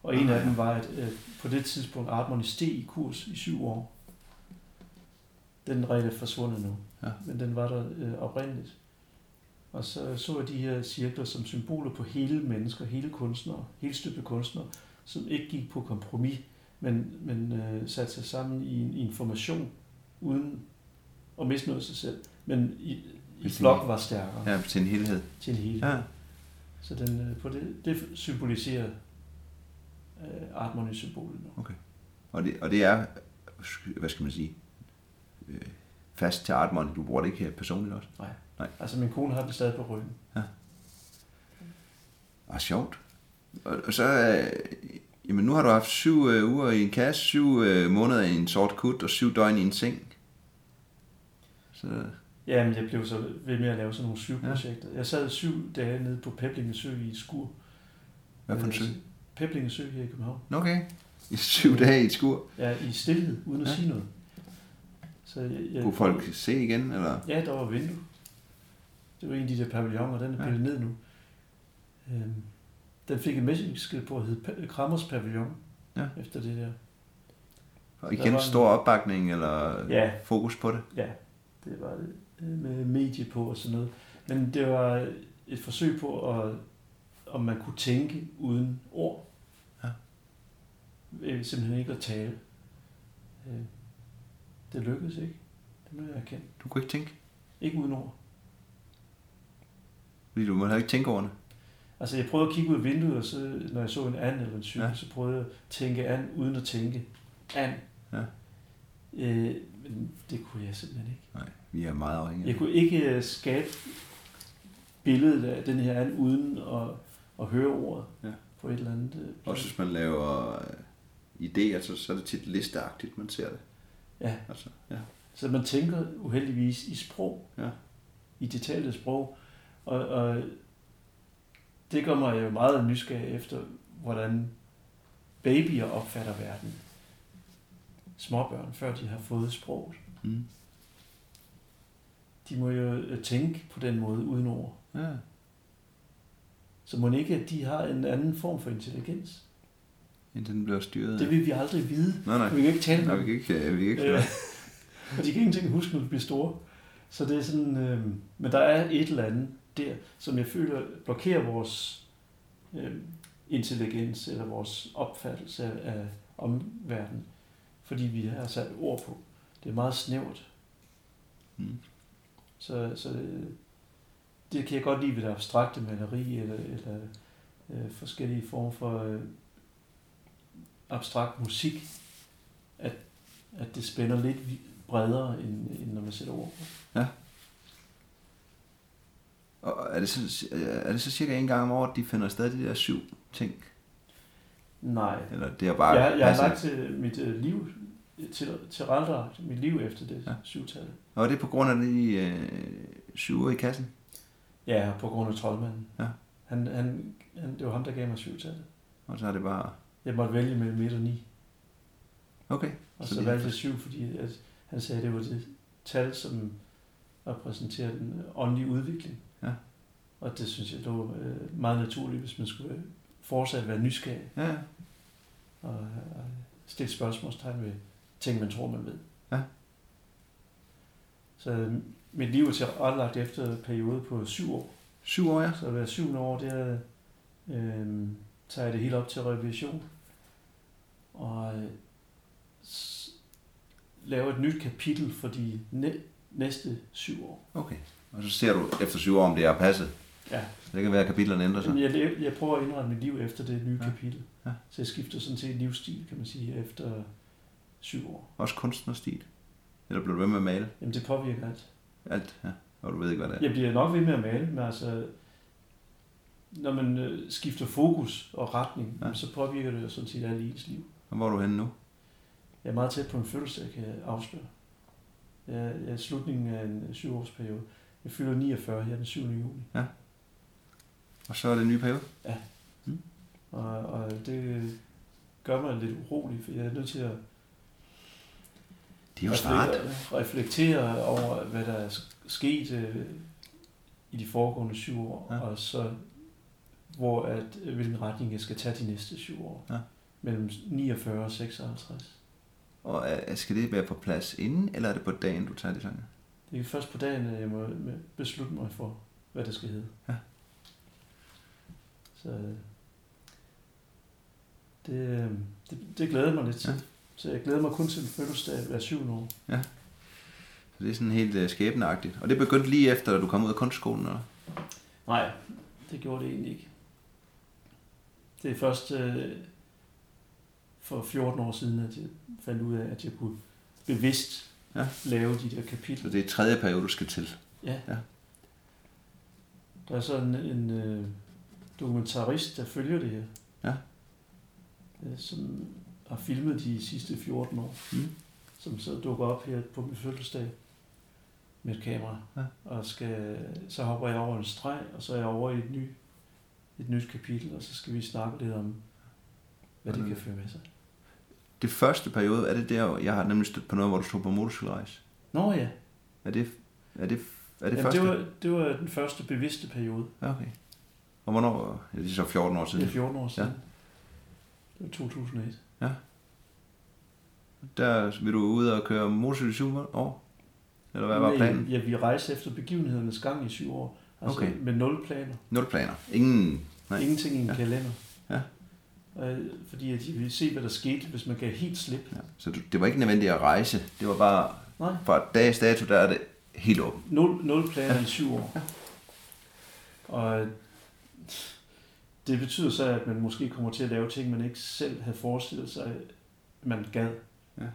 Og en af dem var, at øh, på det tidspunkt Artmony steg i kurs i syv år. Den regel er forsvundet nu, ja. men den var der øh, oprindeligt. Og så så jeg de her cirkler som symboler på hele mennesker, hele kunstnere, hele støbte kunstnere, som ikke gik på kompromis, men, men øh, satte sig sammen i en, i en formation, uden at miste noget af sig selv. Men i, i flok var stærkere. Ja, til en helhed. Til en helhed. Ja. Så den, øh, på det, det symboliserer øh, Artmony-symbolet nu. Okay. Og det, og det er, hvad skal man sige, øh, fast til Artmon. Du bruger det ikke her personligt også? Nej. Nej. Altså min kone har det stadig på ryggen. Ja. Ah, sjovt. Og, og så, øh, jamen nu har du haft syv øh, uger i en kasse, syv øh, måneder i en sort kut og syv døgn i en seng. Så... Ja, men jeg blev så ved med at lave sådan nogle syv projekter. Ja. Jeg sad syv dage nede på Peblinge Sø i skur. Hvad for en sø? Peblinge Sø her i København. Okay. I syv dage i et skur? Ja, i stillhed, uden at ja. sige noget. Så jeg, jeg, Kunne folk se igen? Eller? Ja, der var vindue. Det var en af de der pavilloner, den er pillet ja. ned nu. Øhm, den fik en messingskid på at hedde Krammers Pavillon, ja. efter det der. Og igen der stor en... opbakning, eller ja. fokus på det? Ja, det var øh, med medie på og sådan noget. Men det var et forsøg på, at, om man kunne tænke uden ord. Ja. Simpelthen ikke at tale. Øh, det lykkedes ikke. Det må jeg erkende. Du kunne ikke tænke? Ikke uden ord. Fordi du må ikke tænke over det? Altså jeg prøvede at kigge ud af vinduet, og så, når jeg så en and eller en cykel, ja. så prøvede jeg at tænke an, uden at tænke an. Ja. Øh, men det kunne jeg simpelthen ikke. Nej, vi er meget afhængige. Jeg kunne ikke øh, skabe billedet af den her and, uden at, at høre ordet ja. på et eller andet. Øh, Også hvis man laver øh, idéer, så, så er det tit listeagtigt, man ser det. Ja. Altså, ja. Så man tænker uheldigvis i sprog. Ja. I detaljeret sprog. Og, og det gør mig jo meget nysgerrig efter, hvordan babyer opfatter verden. Småbørn, før de har fået sproget. Mm. De må jo øh, tænke på den måde uden ord. Ja. Så må ikke, at de har en anden form for intelligens. Indtil den bliver styret. Det vil vi aldrig vide. Nej, nej. Vi kan ikke tale nej, vi kan ikke, vi kan ikke øh, Og [laughs] de kan ingenting huske, når de bliver store. Så det er sådan, øh, men der er et eller andet der, som jeg føler blokerer vores øh, intelligens eller vores opfattelse af omverdenen, fordi vi har sat ord på. Det er meget snævert. Mm. Så, så det, kan jeg godt lide ved det abstrakte maleri eller, eller øh, forskellige former for øh, abstrakt musik, at, at det spænder lidt bredere, end, end når man sætter ord på. Ja. Og er det, så, er det så cirka en gang om året, de finder stadig de der syv ting? Nej. Eller det er bare... Jeg, jeg har lagt til mit uh, liv, til, til mit liv efter det ja. syvtal. Og det er på grund af de øh, syv i kassen? Ja, på grund af troldmanden. Ja. Han, han, han, det var ham, der gav mig syvtallet. Og så er det bare... Jeg måtte vælge mellem 1 og 9. Okay. Og så, så valgte jeg 7, fordi at han sagde, at det var det tal, som repræsenterer den åndelige udvikling. Ja. Og det synes jeg, det var øh, meget naturligt, hvis man skulle fortsat være nysgerrig. Ja. Og, og stille spørgsmålstegn ved ting, man tror, man ved. Ja. Så øh, mit liv er tilrettelagt efter en periode på syv år. Syv år, ja. Så hver syvende år, der øh, tager jeg det helt op til revision. Og øh, laver et nyt kapitel for de næ- næste syv år. Okay. Og så ser du efter syv år, om det er passet. Ja. Så det kan være, at kapitlerne ændrer sig. Jamen, jeg, jeg prøver at indrette mit liv efter det nye ja. kapitel. Ja. Så jeg skifter sådan set livsstil, kan man sige, efter syv år. Også kunstnerstil? Eller bliver du ved med at male? Jamen, det påvirker alt. Alt, ja. Og du ved ikke, hvad det er. Jeg bliver nok ved med at male, men altså, når man øh, skifter fokus og retning, ja. så påvirker det jo sådan set alt i ens liv. Og hvor er du henne nu? Jeg er meget tæt på en fødselsdag, kan jeg afsløre. Jeg er, jeg er slutningen af en syvårsperiode. Jeg fylder 49 her den 7. juni. Ja. Og så er det en ny periode? Ja. Mm. Og, og det gør mig lidt urolig, for jeg er nødt til at det er jo snart. reflektere over, hvad der er sket øh, i de foregående syv år, ja. og så hvor at, hvilken retning jeg skal tage de næste syv år. Ja. Mellem 49 og 56. Og skal det være på plads inden, eller er det på dagen, du tager de tanker? Det er først på dagen, at jeg må beslutte mig for, hvad det skal hedde. Ja. Så det, det, det glæder mig lidt til. Ja. Så jeg glæder mig kun til en fødselsdag hver syvende år. Ja. Så det er sådan helt uh, skæbneagtigt. Og det begyndte lige efter, at du kom ud af kunstskolen, eller? Nej, det gjorde det egentlig ikke. Det er først uh, for 14 år siden, at jeg fandt ud af, at jeg kunne bevidst ja. lave de der kapitler. Så det er tredje periode, du skal til? Ja. ja. Der er sådan en, en uh, dokumentarist, der følger det her. Ja. Uh, som har filmet de sidste 14 år. Mm. Som så dukker op her på min fødselsdag med et kamera. Ja. Og skal, så hopper jeg over en streg, og så er jeg over i et, ny, et nyt kapitel, og så skal vi snakke lidt om, hvad det kan føre med sig. Det første periode, er det der, jeg har nemlig stødt på noget, hvor du stod på motorcykelrejse? Nå ja. Er det, er det, er det Jamen, første? Det var, det var den første bevidste periode. Okay. Og hvornår? Ja, det er så 14 år siden. Det er 14 år siden. Ja. Det var 2001. Ja. Der vil du ud og køre motorcykel i syv år? Eller hvad var planen? Ja, vi rejste efter begivenhedernes gang i syv år. Altså okay. med nul planer. Nul planer. Ingen, nej. Ingenting i en ja. kalender. Ja. Fordi at de ville se, hvad der skete, hvis man gav helt slip. Ja. Så det var ikke nødvendigt at rejse. Det var bare, nej. fra dags dato, der er det helt åbent. Nul, nul planer ja. i syv år. Ja. Og det betyder så, at man måske kommer til at lave ting, man ikke selv havde forestillet sig, man gad. Ja.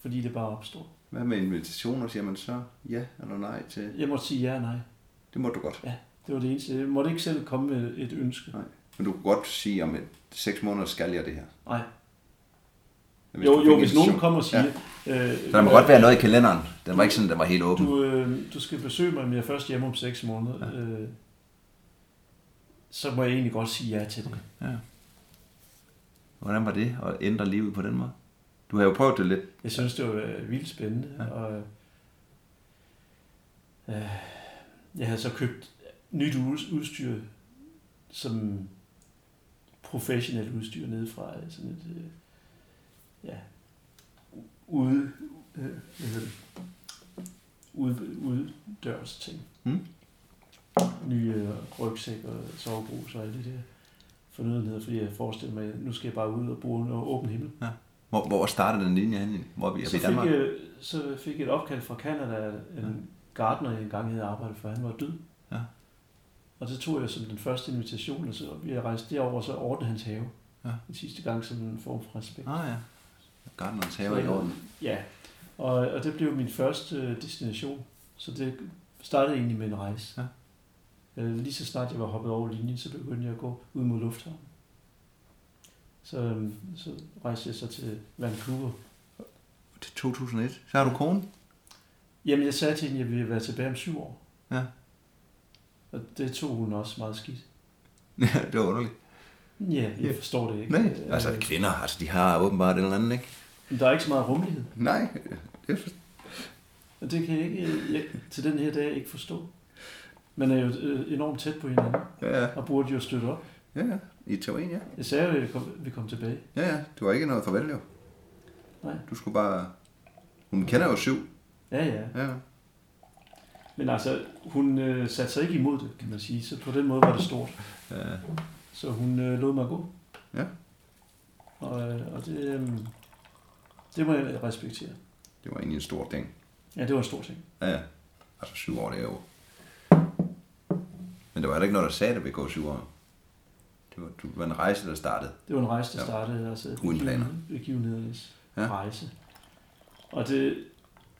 Fordi det bare opstår. Hvad med invitationer? Siger man så ja eller nej til? Jeg må sige ja og nej. Det må du godt. Ja, det var det eneste. Jeg måtte ikke selv komme med et ønske. Nej. Men du kunne godt sige, om et seks måneder skal jeg det her. Nej. Hvis jo, jo, hvis nogen kommer og siger... Ja. Øh, så der må øh, godt være noget i kalenderen. Den var ikke sådan, den var helt åben. Du, øh, du skal besøge mig, men jeg først hjemme om seks måneder. Ja. Øh, så må jeg egentlig godt sige ja til det. Okay. Ja. Hvordan var det at ændre livet på den måde? Du har jo prøvet det lidt. Jeg synes, det var vildt spændende. Ja. Og, øh, jeg havde så købt nyt udstyr, som professionelt udstyr nede fra sådan et øh, ja, ude, øh, ude, uddørs ting. Mm. Nye øh, rygsæk og sovebrus og alt det der fornødenheder, fordi jeg forestiller mig, at nu skal jeg bare ud og bruge en åben himmel. Ja. Hvor, hvor startede den linje hen? Hvor vi er så i Danmark? Fik jeg, så fik jeg et opkald fra Canada, en ja. gartner, jeg engang havde arbejdet for, han var død. Ja. Og det tog jeg som den første invitation, og så vi rejste derover og så ordnede hans have. Ja. Den sidste gang som en form for respekt. Ah ja. Gartnerens have i orden. Ja, og, og det blev min første destination. Så det startede egentlig med en rejse. Ja. Øh, lige så snart jeg var hoppet over linjen, så begyndte jeg at gå ud mod lufthavnen. Så, øhm, så rejste jeg så til Vancouver. Til 2001. Så har du kone? Jamen, jeg sagde til hende, at jeg ville være tilbage om syv år. Ja. Og det tog hun også meget skidt. [laughs] Ja, det var underligt. Ja, jeg forstår det ikke. Nej, altså kvinder, altså de har åbenbart et eller andet, ikke? Men der er ikke så meget rummelighed. Nej, det Og det kan jeg ikke jeg, til den her dag ikke forstå. Man er jo øh, enormt tæt på hinanden, Ja, ja. og burde jo støtte op. Ja, ja. I teorien, ja. Jeg sagde jo, at vi kom, vi kom tilbage. Ja, ja. Du var ikke noget farvel, jo. Nej. Du skulle bare... Hun kender jo syv. Ja, ja. Ja. Men altså, hun øh, satte sig ikke imod det, kan man sige. Så på den måde var det stort. ja. Så hun øh, lod mig gå. Ja. Og, øh, og det, øh, det må jeg respektere. Det var egentlig en stor ting. Ja, det var en stor ting. Ja, ja. Altså syv år, det er jo... Men der var heller ikke noget, der sagde, at det ville gå syv år. Det var, det var en rejse, der startede. Det var en rejse, der Ja. startede. Altså Uden planer. Begivenhedernes Ja. rejse. Og det,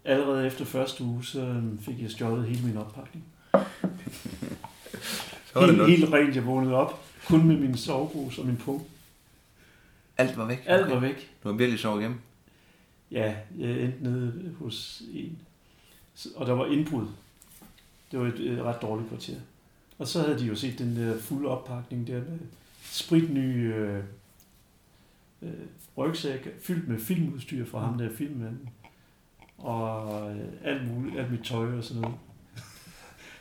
allerede efter første uge, så øh, fik jeg stjålet hele min oppakning. [laughs] Så var det Helt, noget. helt rent, jeg vågnede op. Kun med min sovebrus og min punkt. Alt var væk. Alt var væk. Du har virkelig sovet hjemme. Ja, jeg endte nede hos en. Og der var indbrud. Det var et, et ret dårligt kvarter. Og så havde de jo set den der fulde oppakning der med spritny øh, øh, rygsæk fyldt med filmudstyr fra ham der filmmanden. Og øh, alt muligt, alt mit tøj og sådan noget.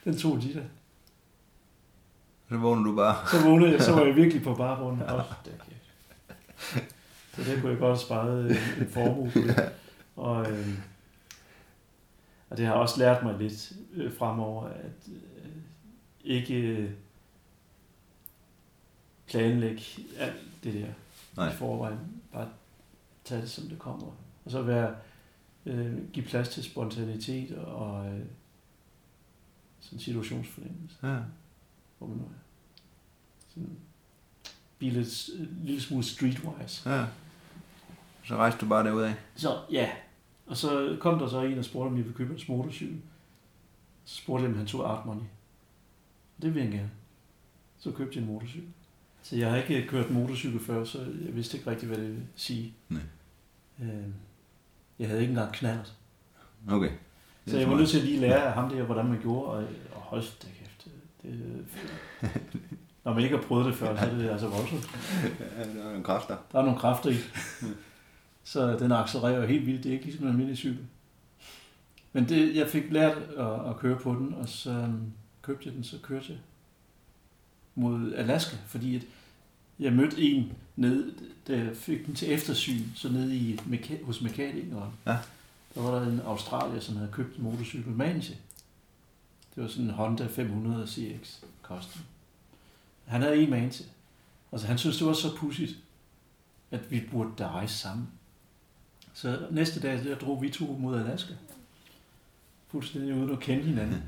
Den tog de der. Så vågnede du bare. Så vågnede jeg, så var jeg virkelig på. Hold da kæft. Så det kunne jeg godt have sparet en, en formue på det. Og, øh, og det har også lært mig lidt øh, fremover, at øh, ikke øh, planlægge alt det der Nej. i forvejen. Bare tage det, som det kommer. Og så være, øh, give plads til spontanitet og øh, sådan situationsfornemmelse Ja. hvor man nu er. Sådan, blive lidt, en lille smule streetwise. ja. Så rejste du bare derudad. Så ja, og så kom der så en og spurgte, om jeg ville købe hans motorcykel. Så spurgte jeg, om han tog art money. Det ville han gerne. Så købte jeg en motorcykel. Så jeg har ikke kørt motorcykel før, så jeg vidste ikke rigtig, hvad det ville sige. Nej. Øh, jeg havde ikke engang knaldet. Okay. Så jeg var nødt til at lige lære af ham der, hvordan man gjorde, og, og hold da kæft. Det, [laughs] når man ikke har prøvet det før, så er det altså voldsomt. Der er nogle kræfter. Der er nogle kræfter i. Så den accelererer helt vildt. Det er ikke ligesom en almindelig cykel. Men det, jeg fik lært at, at køre på den, og så øhm, købte den, så kørte jeg mod Alaska, fordi at jeg mødte en ned, da jeg fik den til eftersyn, så nede i, hos mekanikeren. Ja. Der var der en australier, som havde købt en motorcykel med til. Det var sådan en Honda 500 CX kosten. Han havde en man til. Altså han synes, det var så pudsigt, at vi burde da rejse sammen. Så næste dag, der drog vi to mod Alaska. Fuldstændig uden at kende hinanden.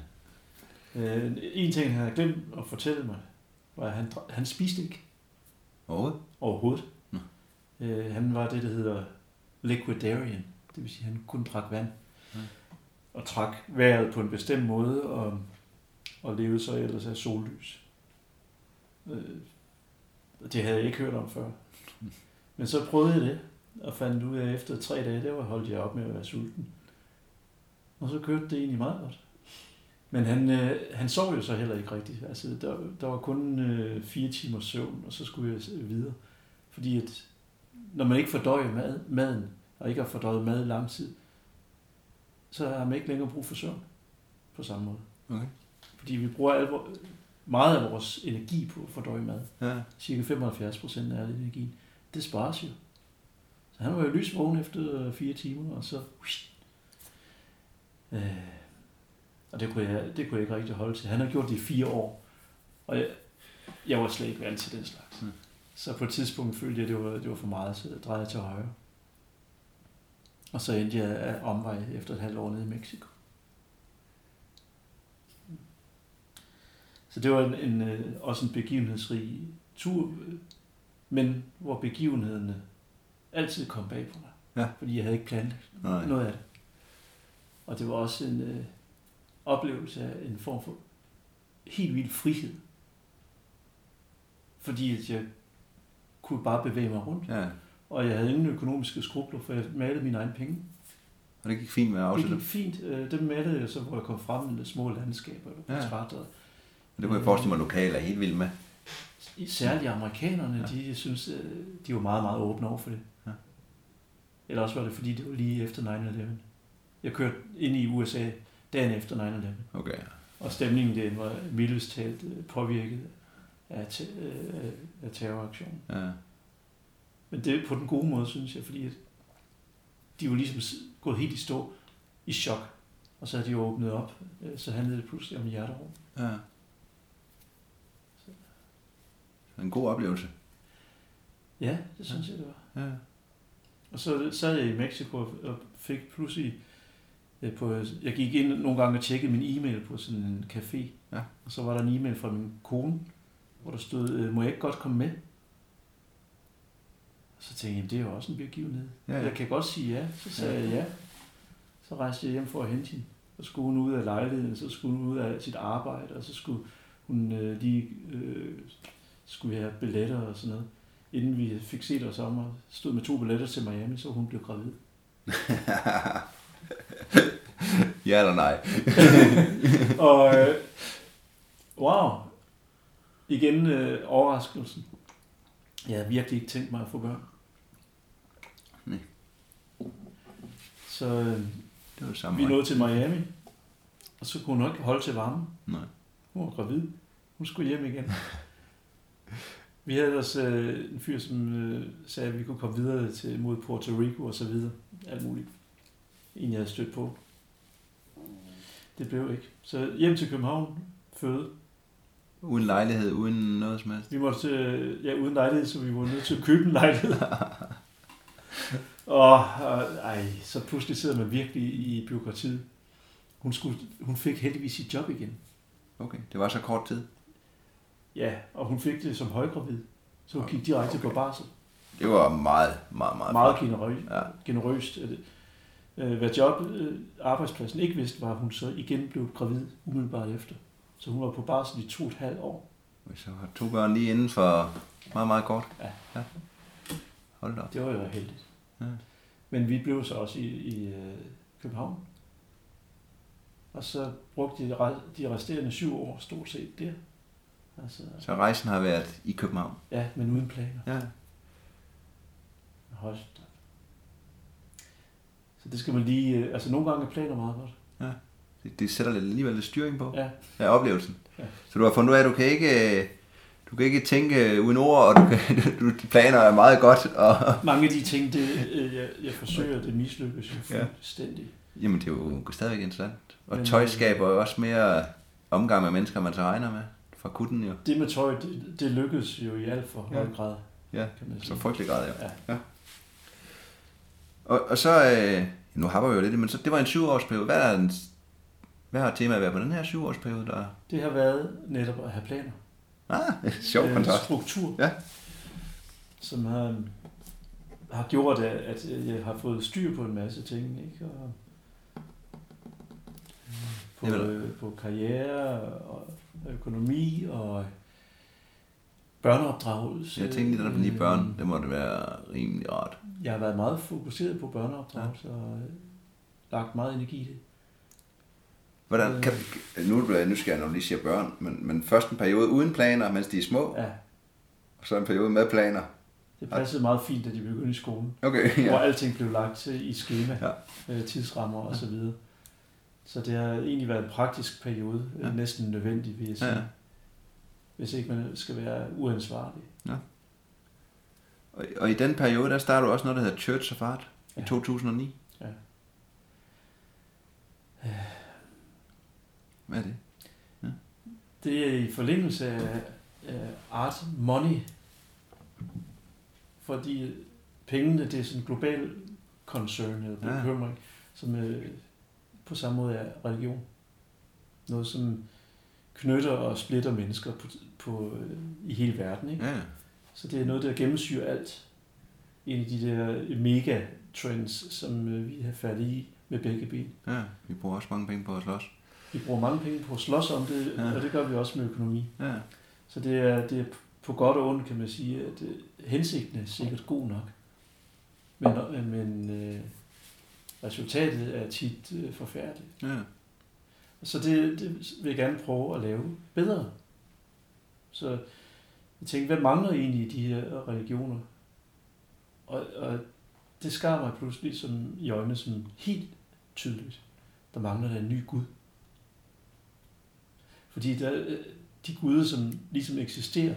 Øh, en ting, han havde glemt at fortælle mig, var, at han, han spiste ikke Overhovedet? overhovedet. Nå. Øh, han var det, der hedder liquidarian. Det vil sige, at han kun drak vand. Ja. Og trak vejret på en bestemt måde, og, og levede så ellers af sollys. Øh, det havde jeg ikke hørt om før. Men så prøvede jeg det, og fandt ud af, at efter tre dage, der var holdt jeg op med at være sulten. Og så kørte det egentlig meget godt. Men han, øh, han sov jo så heller ikke rigtigt. Altså, der, der var kun øh, fire timers søvn, og så skulle jeg videre. Fordi at, når man ikke fordøjer mad, maden, og ikke har fordøjet mad i lang tid, så har man ikke længere brug for søvn på samme måde. Okay. Fordi vi bruger al, vor- meget af vores energi på at fordøje mad. Ja. Cirka 75 procent af al energien. Det spares jo. Så han var jo lysvågen efter øh, fire timer, og så... Øh, og det kunne, jeg, det kunne jeg ikke rigtig holde til. Han har gjort det i fire år, og jeg, jeg var slet ikke vant til den slags. Mm. Så på et tidspunkt følte jeg, at det var, det var for meget, så jeg drejede til højre. Og så endte jeg af omvej efter et halvt år nede i Mexico. Så det var en, en, øh, også en begivenhedsrig tur, men hvor begivenhederne altid kom bag på mig. Ja. Fordi jeg havde ikke planlagt Nej. noget af det. Og det var også en øh, oplevelse af en form for helt vild frihed. Fordi at jeg kunne bare bevæge mig rundt. Ja. Og jeg havde ingen økonomiske skrubler, for jeg malede mine egne penge. Og det gik fint med at Det afsætte gik fint. Øh, Dem malede jeg så, hvor jeg kom frem med små landskaber og Ja. portrætter. Det kunne jeg forestille mig, lokale er helt vildt med. Særligt amerikanerne, Ja. ja. de synes, øh, de var meget, meget åbne over for det. Ja. Eller også var det, fordi det var lige efter 9-11. Jeg kørte ind i USA dagen efter 9-11. Okay. Og stemningen den var mildest talt øh, påvirket af, te- øh, af terroraktionen. Ja. Men det er på den gode måde, synes jeg, fordi at de var ligesom gået helt i stå, i chok. Og så havde de åbnet op, øh, så handlede det pludselig om hjerterum. Ja. En god oplevelse. Ja, det synes jeg, det var. Ja. Og så sad jeg i Mexico og fik pludselig på, jeg gik ind nogle gange og tjekkede min e-mail på sådan en café. Ja. Og så var der en e-mail fra min kone, hvor der stod, øh, må jeg ikke godt komme med? Og så tænkte jeg, det er jo også en begivenhed. Ja, Ja, ja. Jeg kan godt sige ja. Så sagde jeg ja. Så rejste jeg hjem for at hente hende. Så skulle hun ud af lejligheden, så skulle hun ud af sit arbejde, og så skulle hun øh, lige øh, skulle have billetter og sådan noget. Inden vi fik set os om og stod med to billetter til Miami, så hun blev gravid. [laughs] [laughs] ja eller nej? [laughs] og øh, wow, igen øh, overraskelsen. Jeg havde virkelig ikke tænkt mig at få børn. Nej. Så øh, Det var samme. vi nåede til Miami, og så kunne hun ikke holde til varmen. Nej. Hun var gravid. Hun skulle hjem igen. [laughs] Vi havde ellers øh, en fyr, som øh, sagde, at vi kunne komme videre til, mod Puerto Rico og så videre. Alt muligt. En, jeg havde stødt på. Det blev ikke. Så hjem til København, føde. Uden lejlighed, uden noget som helst. Vi måtte til, ja, uden lejlighed, så vi var nødt til at købe en lejlighed. [laughs] og, og ej, så pludselig sidder man virkelig i byråkratiet. Hun, skulle, hun fik heldigvis sit job igen. Okay, det var så kort tid. Ja, og hun fik det som højgravid. Så hun gik direkte Okay. på barsel. Det var meget, meget, meget, Meget flot. generøst. Ja. generøst. Øh, hvad job, øh, arbejdspladsen ikke vidste, var, at hun så igen blev gravid umiddelbart efter. Så hun var på barsel i to og et halvt år. Hvis jeg har to børn lige inden for meget, meget kort. Ja. ja. Hold da op. Det var jo heldigt. Ja. Men vi blev så også i, i øh, København. Og så brugte de de resterende syv år stort set der. Altså, Så rejsen har været i København. ja, men uden planer. Ja. Hold. Så det skal man lige... øh, Altså nogle gange er planer meget godt. Det, det sætter lidt, alligevel lidt styring på. Ja. Ja, oplevelsen. Ja. Så du har fundet ud af, at du kan ikke, øh, du kan ikke tænke uden ord, og du kan, [laughs] du, de planer er meget godt. Og, [laughs] Mange af de ting, det, øh, jeg, jeg forsøger, det mislykkes jo Ja. fuldstændig. jamen, det er jo stadigvæk interessant. Og Men, tøj øh, skaber jo også mere omgang med mennesker, man så regner med. Fra kutten jo. Det med tøj, det, det lykkedes jo i alt for Ja. høj grad, Ja, så frygtelig grad, ja. Ja. Og, og så, øh, nu har vi jo lidt, men så, det var en syvårsperiode. Hvad, er den, hvad har temaet været på den her syvårsperiode? Der? Det har været netop at have planer. Ah, [laughs] sjov Øh, kontrast. Struktur. Ja. Som har, har gjort, at, at jeg har fået styr på en masse ting. Ikke? Og, på, øh, på karriere og økonomi og børneopdragelse. Jeg tænkte lige netop på lige børn. Øh, Det må det være rimelig rart. Jeg har været meget fokuseret på børneopdragelse ja. og øh, lagt meget energi i det. Hvordan, kan, nu er jeg nysgerrig, når du lige siger børn, men, men først en periode uden planer, mens de er små, Ja, og så en periode med planer. det passede meget fint, da de begyndte i skolen. Okay, ja. hvor ja. alting blev lagt til i schema, Ja. ja. øh, tidsrammer og så videre. Så det har egentlig været en praktisk periode, Ja. ja. næsten nødvendig, vil jeg sige, Ja. ja. hvis ikke man skal være uansvarlig. Og, og i den periode, der startede du også noget, der hedder Church of Art i Ja. 2009. Ja. Hvad er det? Det er i forlængelse af, af art money, fordi pengene, det er sådan en global concern eller Ja. bekymring, som øh, på samme måde er religion. Noget, som knytter og splitter mennesker på, på, øh, i hele verden. Ikke? Ja, Så det er noget, der gennemsyrer alt. En af de der mega trends, som øh, vi har fat i med begge ben. ja. Vi bruger også mange penge på at slås. vi bruger mange penge på at slås om det, ja. og det gør vi også med økonomi. Ja. Så det er, det er på godt og ondt, kan man sige, at øh, hensigten er sikkert god nok. Men, øh, men øh, resultatet er tit øh, forfærdeligt. Ja. Så det, det vil jeg gerne prøve at lave bedre. Så jeg tænkte, hvad mangler egentlig i de her religioner? Og, og det skar mig pludselig som, i øjnene som helt tydeligt. Der mangler der en ny Gud. Fordi der, øh, de guder, som ligesom eksisterer,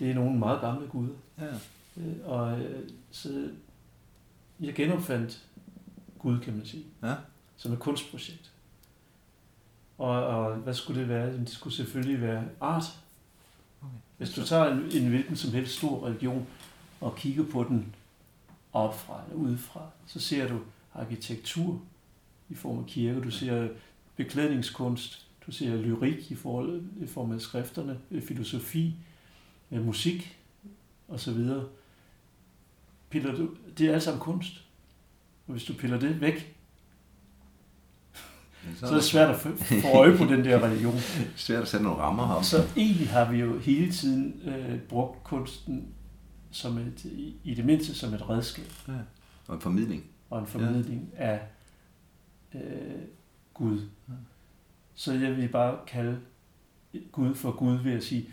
det er nogle meget gamle guder. Ja. Øh, og øh, så jeg genopfandt Gud, kan man sige, ja. som et kunstprojekt. Og, og hvad skulle det være? Det skulle selvfølgelig være art. Hvis du tager en, en hvilken som helst stor religion og kigger på den opfra eller udefra, så ser du arkitektur i form af kirke, du ser beklædningskunst, du ser lyrik i, forhold, i form af skrifterne, øh, filosofi, øh, musik osv. Piller du, det er alt sammen kunst. Og hvis du piller det væk, så er det svært at få øje på den der religion. [laughs] svært at sætte nogle rammer her. Så egentlig har vi jo hele tiden øh, brugt kunsten som et, i, det mindste som et redskab. Ja. Og en formidling. Og en formidling ja. af øh, Gud. Ja. Så jeg vil bare kalde Gud for Gud ved at sige,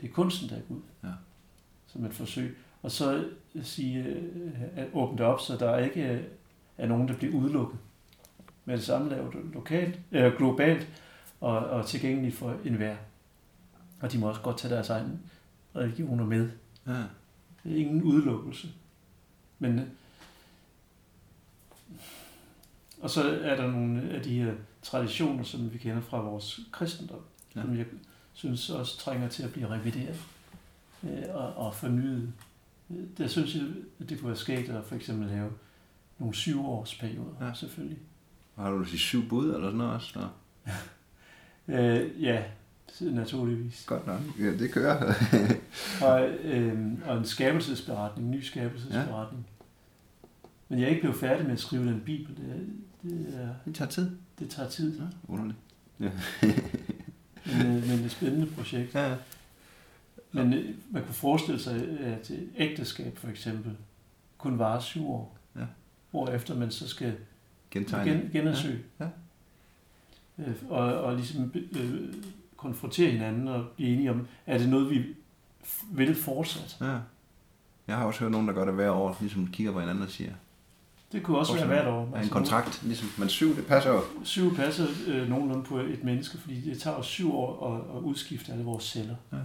det er kunsten, der er Gud. Ja. Som et forsøg. Og så sige, øh, at åbne det op, så der ikke er nogen, der bliver udelukket. Med det samme lavet lokalt, øh, globalt og, og tilgængeligt for enhver. Og de må også godt tage deres egne religioner med. Ja. Det er ingen udelukkelse. Men, øh, og så er der nogle af de her traditioner, som vi kender fra vores kristendom, ja. som jeg synes også trænger til at blive revideret øh, og, og fornyet. Der synes jeg, at det kunne være sket at for eksempel lave nogle syvårsperioder, ja. selvfølgelig. Har du de syv bud eller sådan noget også? Så? [laughs] øh, ja, naturligvis. Godt nok. Ja, det kører. [laughs] og, øh, og en skabelsesberetning, en ny skabelsesberetning. Ja. Men jeg er ikke blevet færdig med at skrive den bibel. Det, det, er, det tager tid. Det tager tid. Ja, underligt. Ja. [laughs] men, øh, men det er et spændende projekt. Ja. Men øh, man kunne forestille sig, at ægteskab for eksempel kun varer syv år. Ja. Hvorefter man så skal Gen, genasøge. Ja. Ja. Øh, og, og ligesom øh, konfrontere hinanden og blive enige om, er det noget, vi vil fortsat? Ja. Jeg har også hørt nogen, der gør det hver år, ligesom kigger på hinanden og siger, det kunne også, være hvert år. En altså, kontrakt, ligesom. Men syv, det passer jo. Syv passer øh, nogenlunde på et menneske, fordi det tager os syv år at, at udskifte alle vores celler. Ja.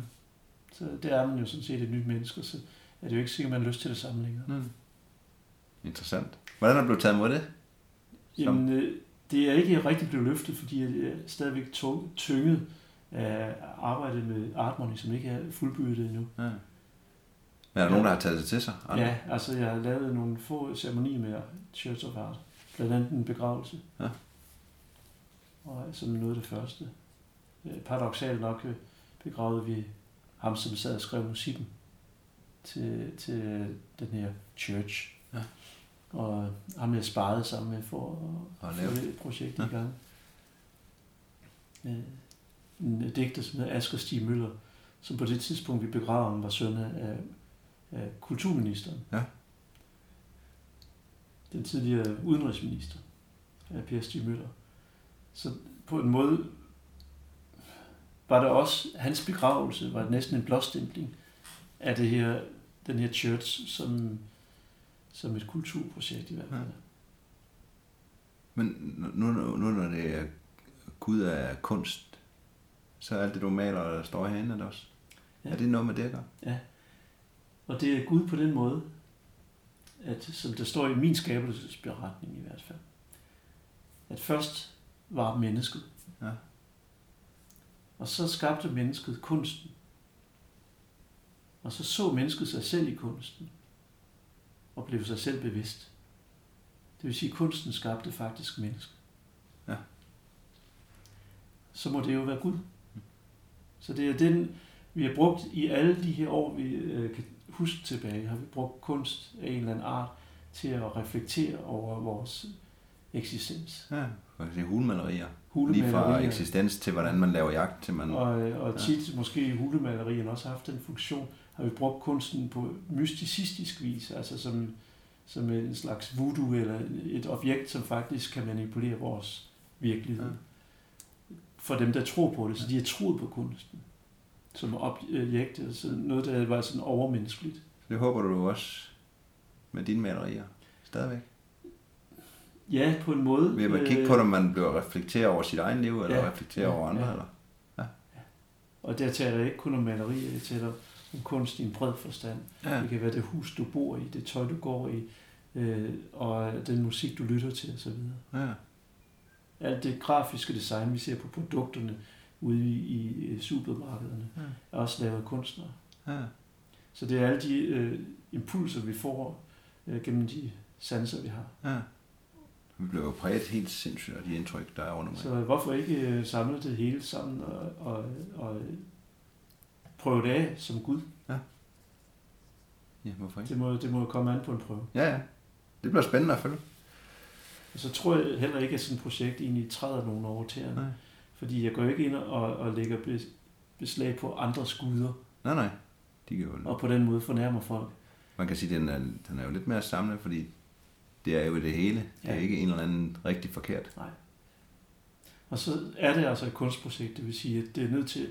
Så det er man jo sådan set et nyt menneske, så er det jo ikke sikkert, man har lyst til det samme længere. Mm. Interessant. Hvordan er du blevet taget mod det? Jamen, øh, det er ikke rigtig blevet løftet, fordi jeg er stadigvæk tynget af arbejdet med Artmoney, som ikke er fuldbyrdet endnu. Ja. Men er der ja. nogen, der har taget det til sig? Andre? Ja, altså jeg har lavet nogle få ceremonier med Church of Art. Blandt andet en begravelse. Ja. Og som noget af det første. Øh, paradoxalt nok øh, begravede vi ham, som sad og skrev musikken til, til den her church. Ja. Og ham jeg sparede sammen med for at få et projekt ja. i gang. Øh, en digter, som hedder Asger Stig Møller, som på det tidspunkt, vi begravede ham, var søn af af kulturministeren. Ja. Den tidligere udenrigsminister, af Per Stig Møller. Så på en måde var det også, hans begravelse var næsten en blåstempling af det her, den her church som, som et kulturprojekt i hvert fald. Ja. Men nu, nu, nu når det er Gud er kunst, så er alt det, du maler, der står herinde, er det også? Ja. Er det noget med det gøre? Ja. Og det er Gud på den måde, at, som der står i min skabelsesberetning i hvert fald, at først var mennesket. Ja. Og så skabte mennesket kunsten. Og så så mennesket sig selv i kunsten. Og blev sig selv bevidst. Det vil sige, at kunsten skabte faktisk mennesket. Ja. Så må det jo være Gud. Så det er den, vi har brugt i alle de her år, vi øh, kan huske tilbage, har vi brugt kunst af en eller anden art til at reflektere over vores eksistens. Ja, for det er hulmalerier. Lige fra eksistens til, hvordan man laver jagt, til man... Og, og tit, ja. måske hulemalerierne også har haft den funktion, har vi brugt kunsten på mysticistisk vis, altså som, som en slags voodoo, eller et objekt, som faktisk kan manipulere vores virkelighed. Ja. For dem, der tror på det, så de har troet på kunsten som objekt, altså noget, der var sådan overmenneskeligt. Det håber du også med dine malerier, stadigvæk? Ja, på en måde. Ved at kigge på det, man bliver reflekteret over sit egen liv, eller ja, reflekteret ja, over andre, ja. eller? Ja. ja. Og der taler jeg ikke kun om malerier, jeg taler om kunst i en bred forstand. Ja. Det kan være det hus, du bor i, det tøj, du går i, øh, og den musik, du lytter til, osv. Ja. Alt det grafiske design, vi ser på produkterne ude i, i supermarkederne, ja. er også lavet af kunstnere. Ja. Så det er alle de øh, impulser, vi får øh, gennem de sanser, vi har. Ja. Vi bliver jo præget helt sindssygt af de indtryk, der er under mig. Så hvorfor ikke øh, samle det hele sammen og, og, og prøve det af som Gud? Ja. Ja, hvorfor ikke? Det må, det må komme an på en prøve. Ja, ja. Det bliver spændende at følge. Og så tror jeg heller ikke, at sådan et projekt egentlig træder nogen over til Nej. Fordi jeg går ikke ind og, og lægger beslag på andres guder. Nej, nej. De kan jo... Og på den måde fornærmer folk. Man kan sige, at den er, den er jo lidt mere samlet, fordi det er jo det hele. Det er ja. ikke en eller anden rigtig forkert. Nej. Og så er det altså et kunstprojekt, det vil sige, at det er nødt til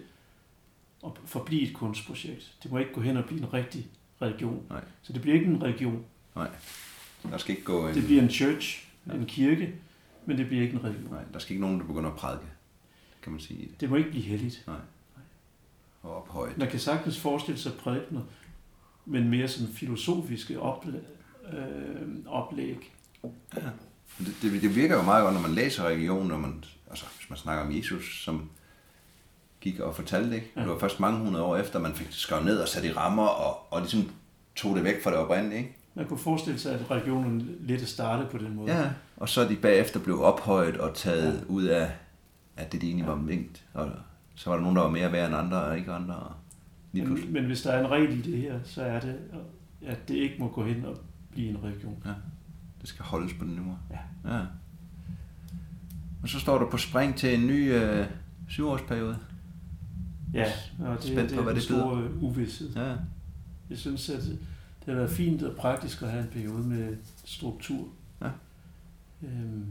at forblive et kunstprojekt. Det må ikke gå hen og blive en rigtig religion. Nej. Så det bliver ikke en religion. Nej. Der skal ikke gå en... Det bliver en church, ja. en kirke, men det bliver ikke en religion. Nej, der skal ikke nogen, der begynder at prædike, kan man sige. Det må ikke blive helligt. Nej. Og ophøjet. Man kan sagtens forestille sig prædikener, men mere som filosofiske oplæg, øh, oplæg. Ja. Det, det, det virker jo meget godt, når man læser religionen, når man, altså, hvis man snakker om Jesus, som gik og fortalte. Ikke? Ja. Det var først mange hundrede år efter, man fik det skrevet ned og sat i rammer, og, og ligesom tog det væk fra det oprindelige. Ikke? Man kunne forestille sig, at religionen lidt startede på den måde. Ja, og så er de bagefter blev ophøjet og taget ja. ud af, at det de egentlig ja. var mængd. Og så var der nogen, der var mere værd end andre, og ikke andre. Lige men, men hvis der er en regel i det her, så er det, at det ikke må gå hen og blive en religion. Ja. Det skal holdes på den niveau. Ja. ja. Og så står du på spring til en ny øh, syvårsperiode. Ja, og det, Spændt det er en det stor øh, uvidshed. Ja. Jeg synes, at det har været fint og praktisk at have en periode med struktur. Ja. Øhm,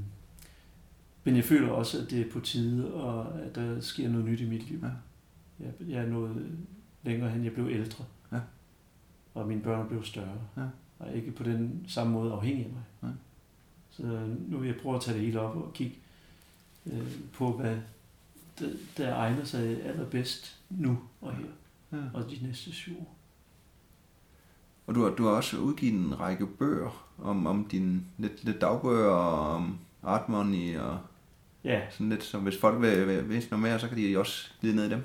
men jeg føler også, at det er på tide, og at der sker noget nyt i mit liv. Ja. Jeg, jeg er nået længere hen, jeg blev ældre. Ja. Og mine børn blev større. Ja og ikke på den samme måde afhængig af mig. Ja. Så nu vil jeg prøve at tage det hele op og kigge øh, på, hvad der, der egner sig allerbedst nu og her, ja. og de næste syv år. Og du har, du har også udgivet en række bøger om, om dine lidt, lidt dagbøger om art money og ja. sådan lidt. Så hvis folk vil, vil vise noget mere, så kan de også glide ned i dem.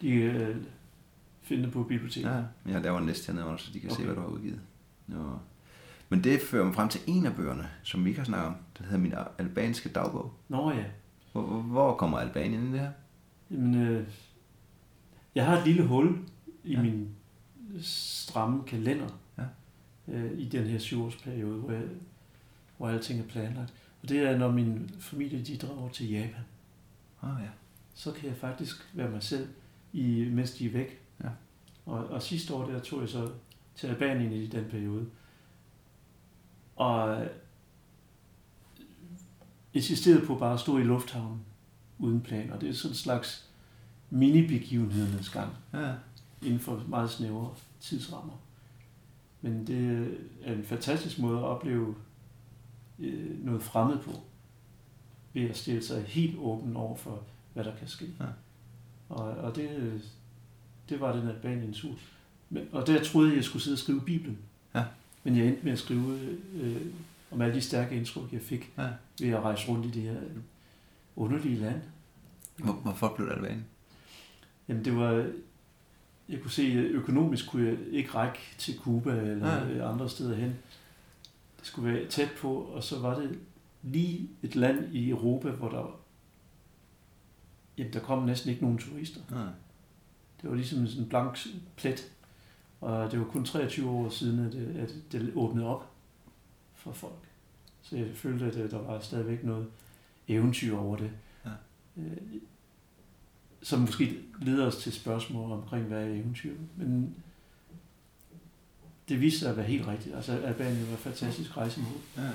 De kan øh, finde på biblioteket. Ja, jeg laver en liste hernede, så de kan okay. se, hvad du har udgivet. Og, men det fører mig frem til en af bøgerne, som vi ikke har snakket om. Den hedder Min albanske dagbog. Nå ja. Hvor, hvor kommer Albanien ind i det her? Jamen, øh, jeg har et lille hul i ja. min stramme kalender ja. øh, i den her syvårsperiode, hvor, jeg, hvor alting er planlagt. Og det er, når min familie de drager til Japan. Ah, ja. Så kan jeg faktisk være mig selv, i, mens de er væk. Ja. Og, og sidste år der tog jeg så til Albanien i den periode. Og insisterede på bare at stå i lufthavnen uden plan. Og det er sådan en slags mini-begivenhedernes gang. Ja. Inden for meget snævre tidsrammer. Men det er en fantastisk måde at opleve øh, noget fremmed på. Ved at stille sig helt åben over for, hvad der kan ske. Ja. Og, og det, det var den Albanien tur. Men, og der troede jeg, jeg skulle sidde og skrive Bibelen. Ja. Men jeg endte med at skrive øh, om alle de stærke indtryk, jeg fik ja. ved at rejse rundt i det her underlige land. Hvor, hvorfor blev det Albanien? Jamen det var, jeg kunne se, økonomisk kunne jeg ikke række til Cuba eller ja. andre steder hen. Det skulle være tæt på, og så var det lige et land i Europa, hvor der, jamen, der kom næsten ikke nogen turister. Ja. Det var ligesom sådan en blank plet. Og det var kun 23 år siden, at det, at det åbnede op for folk. Så jeg følte, at der var stadigvæk noget eventyr over det. Ja. øh, som måske leder os til spørgsmål omkring, hvad er eventyr. Men det viste sig at være helt rigtigt. Altså, Albanien var et fantastisk rejsemål. Ja.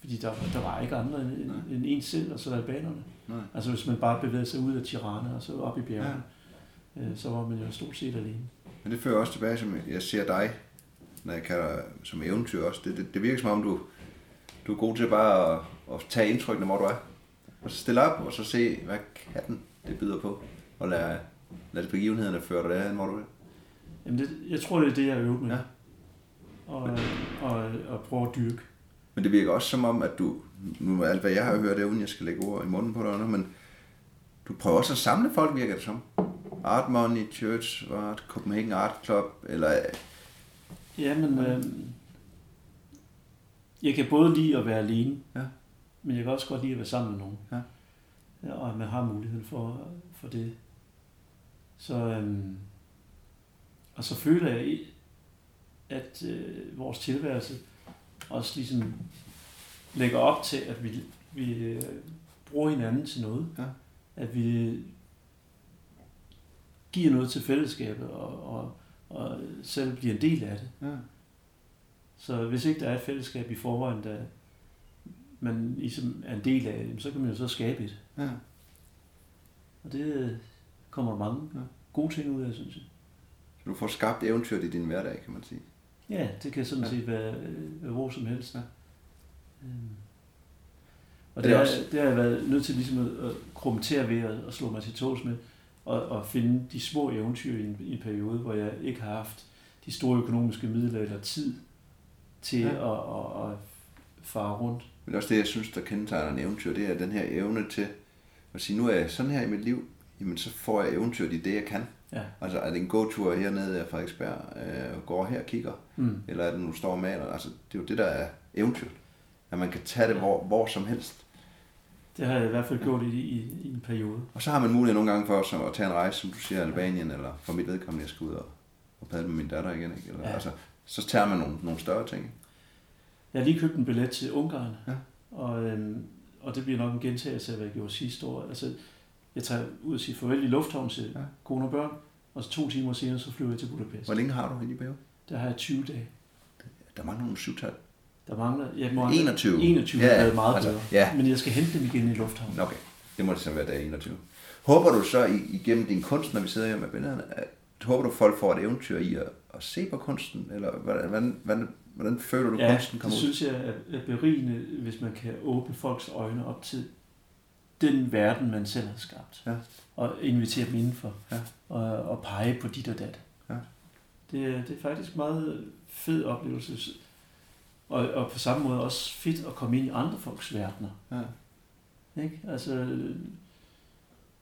Fordi der, der var ikke andre end, end en selv, og så albanerne. Nej. Altså hvis man bare bevægede sig ud af Tirana og så op i bjergene, ja. øh, så var man jo stort set alene. Men det fører også tilbage, som jeg ser dig, når jeg kalder som eventyr også. Det, det, det virker som om, du, du er god til bare at, at tage indtrykkene, hvor du er. Og så stille op, og så se, hvad katten det byder på. Og lade, lade det begivenhederne føre dig derhen, hvor du er. Jamen, det, jeg tror, det er det, jeg øver med. Ja. Og, og, og prøve at dyrke. Men det virker også som om, at du, nu alt hvad jeg har hørt, er uden jeg skal lægge ord i munden på dig, men du prøver også at samle folk, virker det som. Art Money, Church, Art, Copenhagen Art Club, eller... Ja, men øh, jeg kan både lide at være alene, ja. men jeg kan også godt lide at være sammen med nogen. Ja. ja og at man har muligheden for, for det. Så, øh, og så føler jeg, at øh, vores tilværelse også ligesom lægger op til, at vi, vi øh, bruger hinanden til noget. Ja. At vi giver noget til fællesskabet og, og, og selv bliver en del af det. Ja. Så hvis ikke der er et fællesskab i forvejen, der man ligesom er en del af, så kan man jo så skabe et. Ja. Og det kommer der mange ja. gode ting ud af, synes jeg. Så du får skabt eventyr i din hverdag, kan man sige. Ja, det kan sådan ja. set være, være hvor som helst. Ja. Øhm. Og det, det, er, også... det har jeg været nødt til ligesom at, at krummentere ved at, at slå mig til togs med, og, og finde de små eventyr i en, i en periode, hvor jeg ikke har haft de store økonomiske midler eller tid til ja. at, at, at fare rundt. Men også det, jeg synes, der kendetegner en eventyr, det er den her evne til at sige, nu er jeg sådan her i mit liv, jamen så får jeg eventyr i det, jeg kan. Ja. Altså er det en gåtur hernede af Frederiksberg, øh, og går her og kigger, mm. eller er det nu står og maler? Altså det er jo det, der er eventyr. At man kan tage det hvor, hvor som helst. Det har jeg i hvert fald gjort i, i, i en periode. Og så har man mulighed nogle gange for så at tage en rejse, som du siger, Albanien, eller for mit vedkommende, jeg skal ud og, og padle med min datter igen. Ikke? Eller, ja. altså, så tager man nogle, nogle større ting. Jeg har lige købt en billet til Ungarn, ja. og, øhm, og det bliver nok en gentagelse af, hvad jeg gjorde sidste år. Altså, jeg tager ud og siger farvel i lufthavnen til ja. kone og børn, og så to timer senere, så flyver jeg til Budapest. Hvor længe har du i periode? Der har jeg 20 dage. Der mangler nogle syvtal. Der mangler, jeg må 21. 21 ja, ja. meget altså, bedre. Ja. Men jeg skal hente dem igen i lufthavnen. Okay, det må det så være dag 21. Håber du så igennem din kunst, når vi sidder her med billederne, at, håber du, folk får et eventyr i at, at se på kunsten? Eller hvordan, hvordan, hvordan, hvordan føler du, ja, kunsten kommer ud? Det synes jeg er berigende, hvis man kan åbne folks øjne op til den verden, man selv har skabt. Ja. Og invitere dem indenfor. Ja. Og, og pege på dit og dat. Ja. Det, det er faktisk meget fed oplevelse. Og, og på samme måde også fedt at komme ind i andre folks verdener. Ja. Ikke? Altså,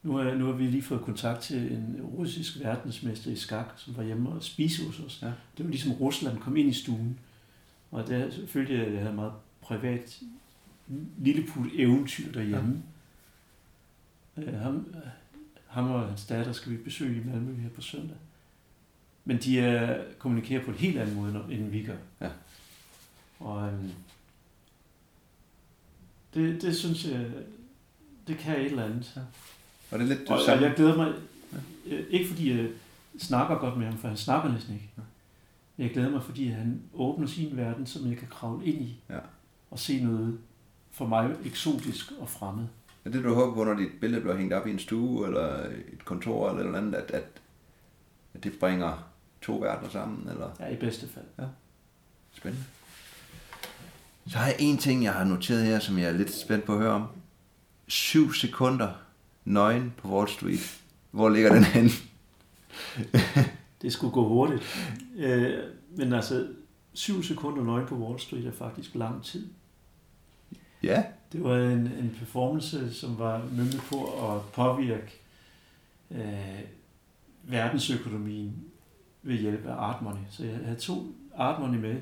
nu har, nu har vi lige fået kontakt til en russisk verdensmester i skak, som var hjemme og spise hos os. Ja. Det var ligesom Rusland kom ind i stuen. Og der følte jeg, at jeg havde meget privat lilleput eventyr derhjemme. Ja. Øh, ham, ham og hans datter skal vi besøge i Malmø her på søndag. Men de er, kommunikerer på en helt anden måde, end vi gør. Ja. Og øhm, det, det synes jeg, det kan et eller andet. Ja. Og det er lidt og, og jeg glæder mig, ja. ikke fordi jeg snakker godt med ham, for han snakker næsten ikke. Ja. Jeg glæder mig, fordi han åbner sin verden, som jeg kan kravle ind i. Ja. Og se noget for mig eksotisk og fremmed. Er det, du håber på, når dit billede bliver hængt op i en stue, eller et kontor, eller noget andet, at, at, at det bringer to verdener sammen? Eller? Ja, i bedste fald. Ja. Spændende. Så har jeg en ting, jeg har noteret her, som jeg er lidt spændt på at høre om. Syv sekunder nøgen på Wall Street. Hvor ligger den hen? [laughs] det skulle gå hurtigt. Øh, men altså, syv sekunder nøgen på Wall Street er faktisk lang tid. Ja. Det var en, en performance, som var møntet på at påvirke øh, verdensøkonomien ved hjælp af Art Money. Så jeg havde to Art Money med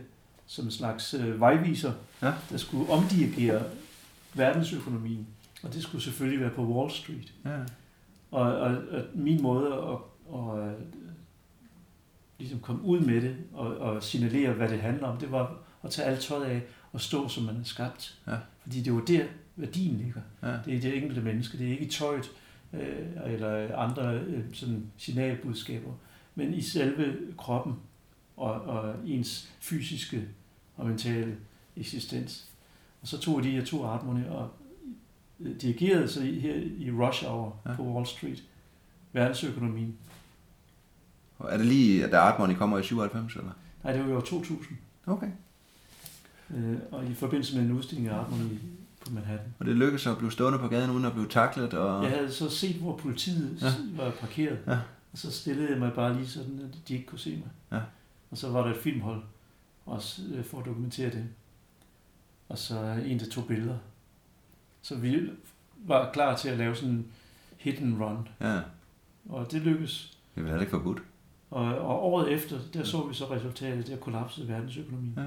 som en slags øh, vejviser, ja. der skulle omdirigere verdensøkonomien. Og det skulle selvfølgelig være på Wall Street. Ja. Og, og, og min måde at, at, at ligesom komme ud med det og, og signalere, hvad det handler om, det var at tage alt tøjet af og stå, som man er skabt. Ja. Fordi det var der, værdien ligger. Ja. Det er det enkelte menneske, det er ikke i tøjet øh, eller andre øh, sådan signalbudskaber, men i selve kroppen og, og ens fysiske og mentale eksistens. Og så tog de her to artmoni og dirigerede sig her i rush hour ja. på Wall Street, verdensøkonomien. Og er det lige, at Art Money kommer i 97, eller? Nej, det var jo 2000. Okay. Øh, og i forbindelse med en udstilling af Art Money på Manhattan. Og det lykkedes at blive stående på gaden, uden at blive taklet? Og... Jeg havde så set, hvor politiet ja. var parkeret. Ja. Og så stillede jeg mig bare lige sådan, at de ikke kunne se mig. Ja. Og så var der et filmhold også øh, for at dokumentere det. Og så en, der tog billeder. Så vi var klar til at lave sådan en hit and run. Ja. Og det lykkedes. Det var ikke forbudt. Og, og året efter, der så vi så resultatet, der kollapsede verdensøkonomien. Ja.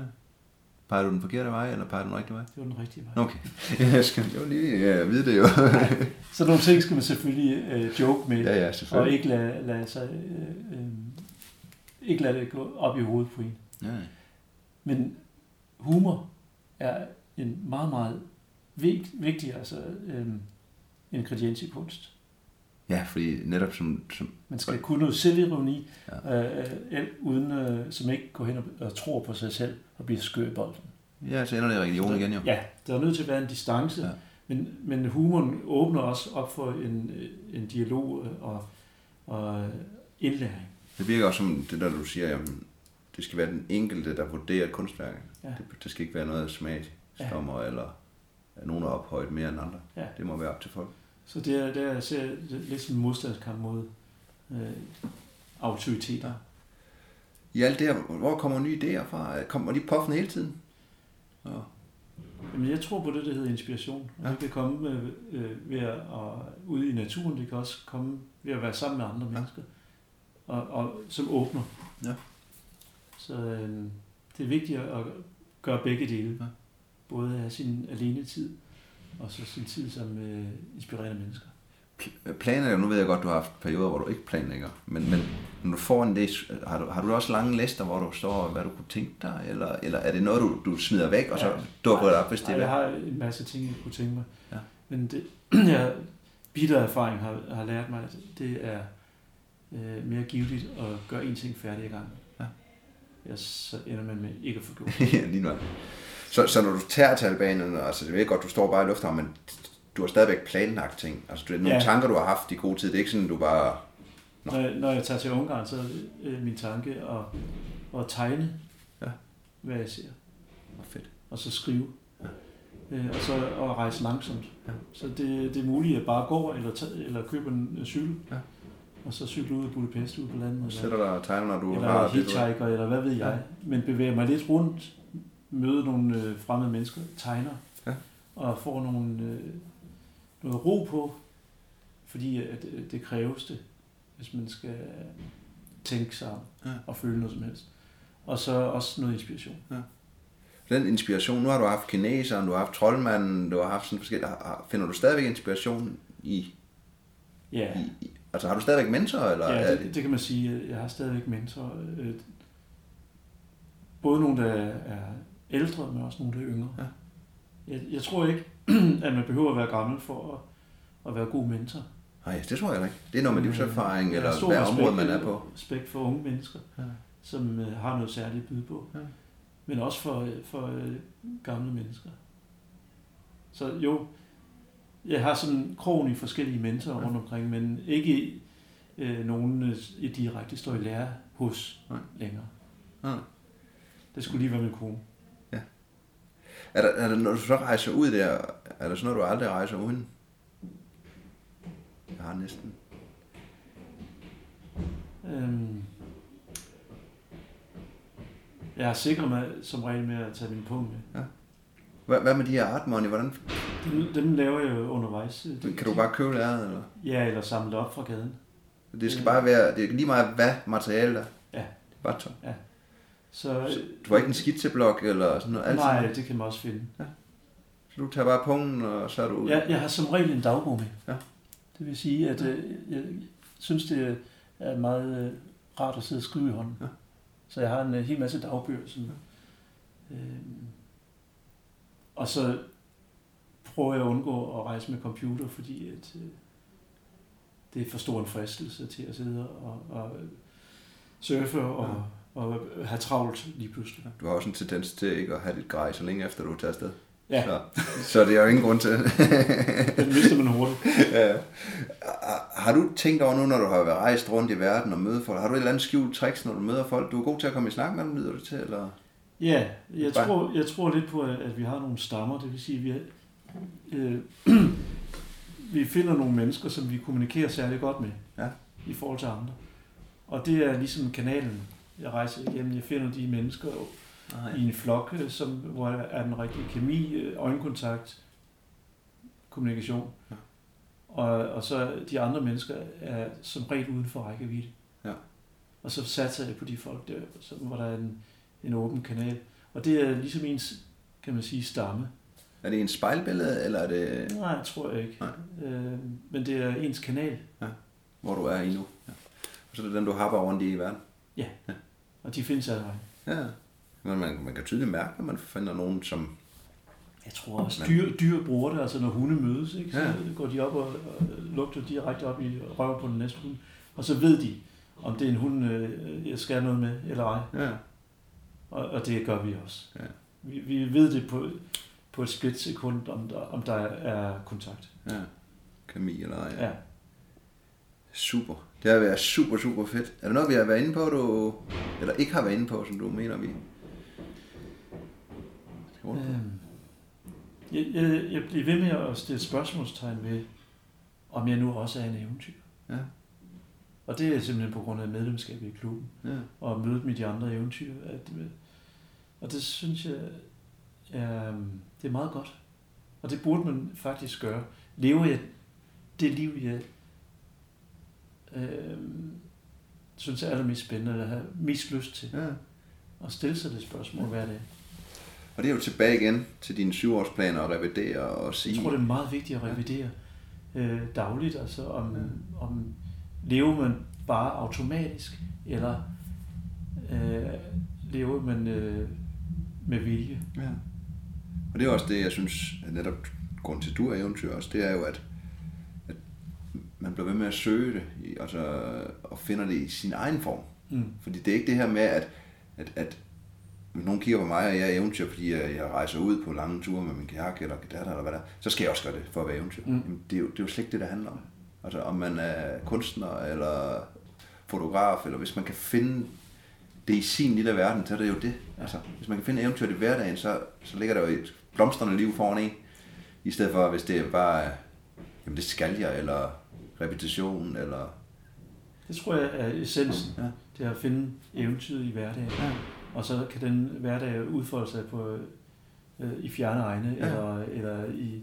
Peger du den forkerte vej, eller peger du den rigtige vej? Det var den rigtige vej. Okay. [laughs] Jeg skal jo lige ja, vide det jo. [laughs] Nej. Så nogle ting skal man selvfølgelig uh, joke med, ja, ja, og ikke lade, lade, sig, uh, uh, ikke lade det gå op i hovedet på en. Ja. Men humor er en meget, meget vigtig altså, uh, ingrediens i kunst. Ja, fordi netop som... som Man skal kunne noget selvironi, ja. øh, øh, uden, øh, som ikke går hen og, og tror på sig selv og bliver skør i bolden. Ja, så ender det i religion igen jo. Ja, der er nødt til at være en distance, ja. men, men humoren åbner også op for en, en dialog og, og indlæring. Det virker også som det der, du siger, jamen, det skal være den enkelte, der vurderer kunstværket. Ja. Det, det skal ikke være noget smagsdommer ja. eller nogen er ophøjet mere end andre. Ja. Det må være op til folk. Så det er, det er ser lidt som en modstandskamp mod øh, autoriteter. I alt det her, hvor kommer nye idéer fra? Kommer de puffende hele tiden? Ja. Jamen, jeg tror på det, der hedder inspiration. Ja. Det kan komme øh, øh, ved at og, ude i naturen, det kan også komme ved at være sammen med andre ja. mennesker, og, og, som åbner. Ja. Så øh, det er vigtigt at gøre begge dele. Ja. Både at have sin alene tid, og så sin tid som øh, inspirerende mennesker. Planlægger, nu ved jeg godt, du har haft perioder, hvor du ikke planlægger, men, men når du får en læs, har du, har du også lange lister, hvor du står, hvad du kunne tænke dig, eller, eller er det noget, du, du smider væk, og så ja, dukker det op, hvis det er Jeg har en masse ting, jeg kunne tænke mig, ja. men det, [clears throat] jeg, bitter erfaring har, har lært mig, at det er øh, mere givetigt at gøre en ting færdig i gang. Ja. Så ender man med ikke at få gjort [laughs] ja, lige nu. Så, så når du tager Talibanerne, altså det ved godt, du står bare i lufthavnen, men du har stadigvæk planlagt ting. Altså er nogle ja. tanker, du har haft i god tid. Det er ikke sådan, du bare... Når jeg, når jeg tager til Ungarn, så er øh, min tanke at, at tegne, ja. hvad jeg ser. Hvor fedt. Og så skrive. Ja. Øh, og så at rejse langsomt. Ja. Så det, det er muligt at bare gå eller, tage, eller købe en cykel. Ja. Og så cykle ud af Budapest ud på landet. Sætter dig tegner, når du eller har... Hitchhiker, eller hvad ved jeg. Ja. Men bevæger mig lidt rundt møde nogle øh, fremmede mennesker, tegner, ja. og får nogle, øh, noget ro på, fordi at, øh, det kræves det, hvis man skal tænke sig ja. og føle noget som helst. Og så også noget inspiration. Ja. Den inspiration, nu har du haft kineseren, du har haft troldmanden, du har haft sådan forskellige, finder du stadigvæk inspiration i, ja. i, altså har du stadigvæk mentor? Eller ja, det, det, det kan man sige, jeg har stadigvæk mentor. Øh, både nogle, der er ældre, men også nogle, der er yngre. Ja. Jeg, jeg tror ikke, [clears throat] at man behøver at være gammel for at, at være god mentor. Nej, det tror jeg ikke. Det er noget med livserfaring, øh, eller hvad område man er på. respekt for unge mennesker, ja. som uh, har noget særligt at byde på. Ja. Men også for, for uh, gamle mennesker. Så jo, jeg har sådan krogen i forskellige mentorer ja. rundt omkring, men ikke uh, nogen uh, direkte står i lære hos ja. længere. Ja. Det skulle lige være min kone. Er der, er der, når du så rejser ud der, er der sådan noget, du aldrig rejser uden? Jeg har næsten. Øhm, jeg har sikret mig som regel med at tage min punkt med. Ja. Hvad, hvad med de her art money? Hvordan? Dem, dem laver jeg undervejs. Men kan du bare købe det eller? Ja, eller samle det op fra gaden. Det skal bare være, det er lige meget hvad materiale der. Ja. Det er bare tøj. Ja. Så, så du har ikke en skitseblok eller sådan noget? Nej, altid? det kan man også finde. Ja. Så du tager bare pungen, og så er du... Ja, jeg har som regel en dagbog med. Ja. Det vil sige, at ja. øh, jeg synes, det er meget øh, rart at sidde og skrive i hånden. Ja. Så jeg har en øh, hel masse dagbøger. Sådan, øh, og så prøver jeg at undgå at rejse med computer, fordi at, øh, det er for stor en fristelse til at sidde og, og surfe og, ja. og have travlt lige pludselig. Du har også en tendens til ikke at have dit grej så længe efter du er taget afsted. Ja. Så, så det er jo ingen grund til. [laughs] det mister man hurtigt. Ja. Har du tænkt over nu, når du har været rejst rundt i verden og mødt folk, har du et eller andet skjult tricks, når du møder folk? Du er god til at komme i snak med dem, lyder du til? Eller? Ja, jeg tror, jeg tror lidt på, at vi har nogle stammer. Det vil sige, at vi, øh, [clears throat] vi finder nogle mennesker, som vi kommunikerer særlig godt med ja. i forhold til andre. Og det er ligesom kanalen, jeg rejser igennem. Jeg finder de mennesker Nej. i en flok, øh, som, hvor der er den rigtige kemi, øh, øjenkontakt, kommunikation. Ja. Og, og så de andre mennesker er som regel uden for rækkevidde. Ja. Og så satser jeg på de folk der, som, hvor der er en, en åben kanal. Og det er ligesom ens, kan man sige, stamme. Er det en spejlbillede, eller er det... Nej, jeg tror jeg ikke. Nej. Øh, men det er ens kanal. Ja. Hvor du er i nu. Ja. Og så er det den, du har rundt i i verden. Ja. ja. Og de findes alle Ja. Men man, man kan tydeligt mærke, når man finder nogen, som... Jeg tror også, man... dyr, dyr bruger det, altså når hunde mødes, ikke? så ja. går de op og, og lugter direkte op i røven på den næste hund. Og så ved de, om det er en hund, øh, jeg skal noget med, eller ej. Ja. Og, og det gør vi også. Ja. Vi, vi ved det på, på et splitsekund, om der, om der er kontakt. Ja, kemi eller ej. Ja. Super. Det har været super, super fedt. Er der noget, vi har været inde på, du, eller ikke har været inde på, som du mener, vi... Øhm, jeg, jeg, jeg bliver ved med at stille spørgsmålstegn ved, om jeg nu også er en eventyr. Ja. Og det er simpelthen på grund af medlemskabet i klubben, ja. og mødet med de andre eventyr. At, og det synes jeg er, det er meget godt. Og det burde man faktisk gøre. Lever jeg det liv, jeg øh, synes er allermest spændende, eller har mest lyst til? Ja. Og stille sig det spørgsmål hver dag. Og det er jo tilbage igen til dine syvårsplaner at revidere og sige... Jeg tror, det er meget vigtigt at revidere øh, dagligt, altså om, ja. om lever man bare automatisk, eller øh, lever man øh, med vilje. Ja. Og det er også det, jeg synes, at netop grund til, at du er eventyr også, det er jo, at, at man bliver ved med at søge det, altså, og finder det i sin egen form. Mm. Fordi det er ikke det her med, at, at, at hvis nogen kigger på mig, og jeg er eventyr, fordi jeg, jeg rejser ud på lange ture med min kærke eller datter, eller hvad der så skal jeg også gøre det for at være eventyr. Mm. Jamen, det, er jo, det er jo slet ikke det, der handler om. Altså om man er kunstner, eller fotograf, eller hvis man kan finde det i sin lille verden, så er det jo det. Altså, hvis man kan finde eventyr i hverdagen, så, så ligger der jo et blomstrende liv foran en, i stedet for, hvis det er bare, jamen det skal jeg, eller repetition, eller... Det tror jeg er essensen, ja. det er at finde eventyret i hverdagen. Ja. Og så kan den hverdag udfolde sig på, øh, i fjerne egne, ja. eller, eller i,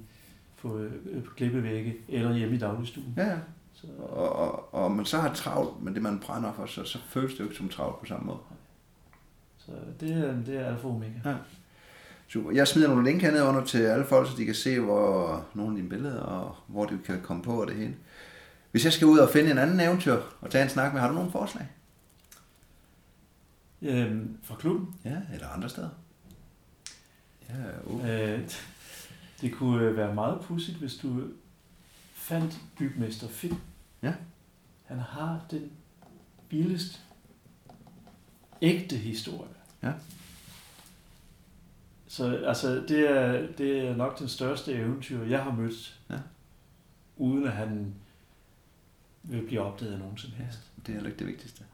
på, øh, på klippevægge, eller hjemme i dagligstuen. Ja, så. Og, og, og man så har travlt med det, man brænder for, så, så føles det jo ikke som travlt på samme måde. Så det, det er alfa og omega. Ja. Super. Jeg smider nogle link hernede under til alle folk, så de kan se, hvor nogle af dine billeder, og hvor de kan komme på og det hele. Hvis jeg skal ud og finde en anden eventyr og tage en snak med, har du nogle forslag? Øhm, fra klubben? Ja, eller andre steder. Ja, uh. øh, [laughs] det kunne være meget pudsigt, hvis du fandt bygmester Finn. Ja. Han har den vildeste ægte historie. Ja. Så altså, det er, det er nok den største eventyr, jeg har mødt, ja. uden at han vil blive opdaget af nogen som helst. Ja, det er heller ikke det vigtigste.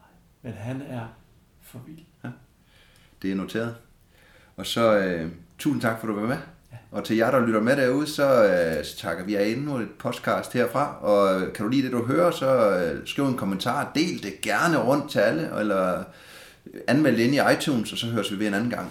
Men han er for vild. Ja. Det er noteret. Og så øh, tusind tak for at du var med. Ja. Og til jer, der lytter med derude, så, øh, så takker vi jer endnu et podcast herfra. Og kan du lide det, du hører, så øh, skriv en kommentar. Del det gerne rundt til alle, eller anmeld det ind i iTunes, og så høres vi ved en anden gang.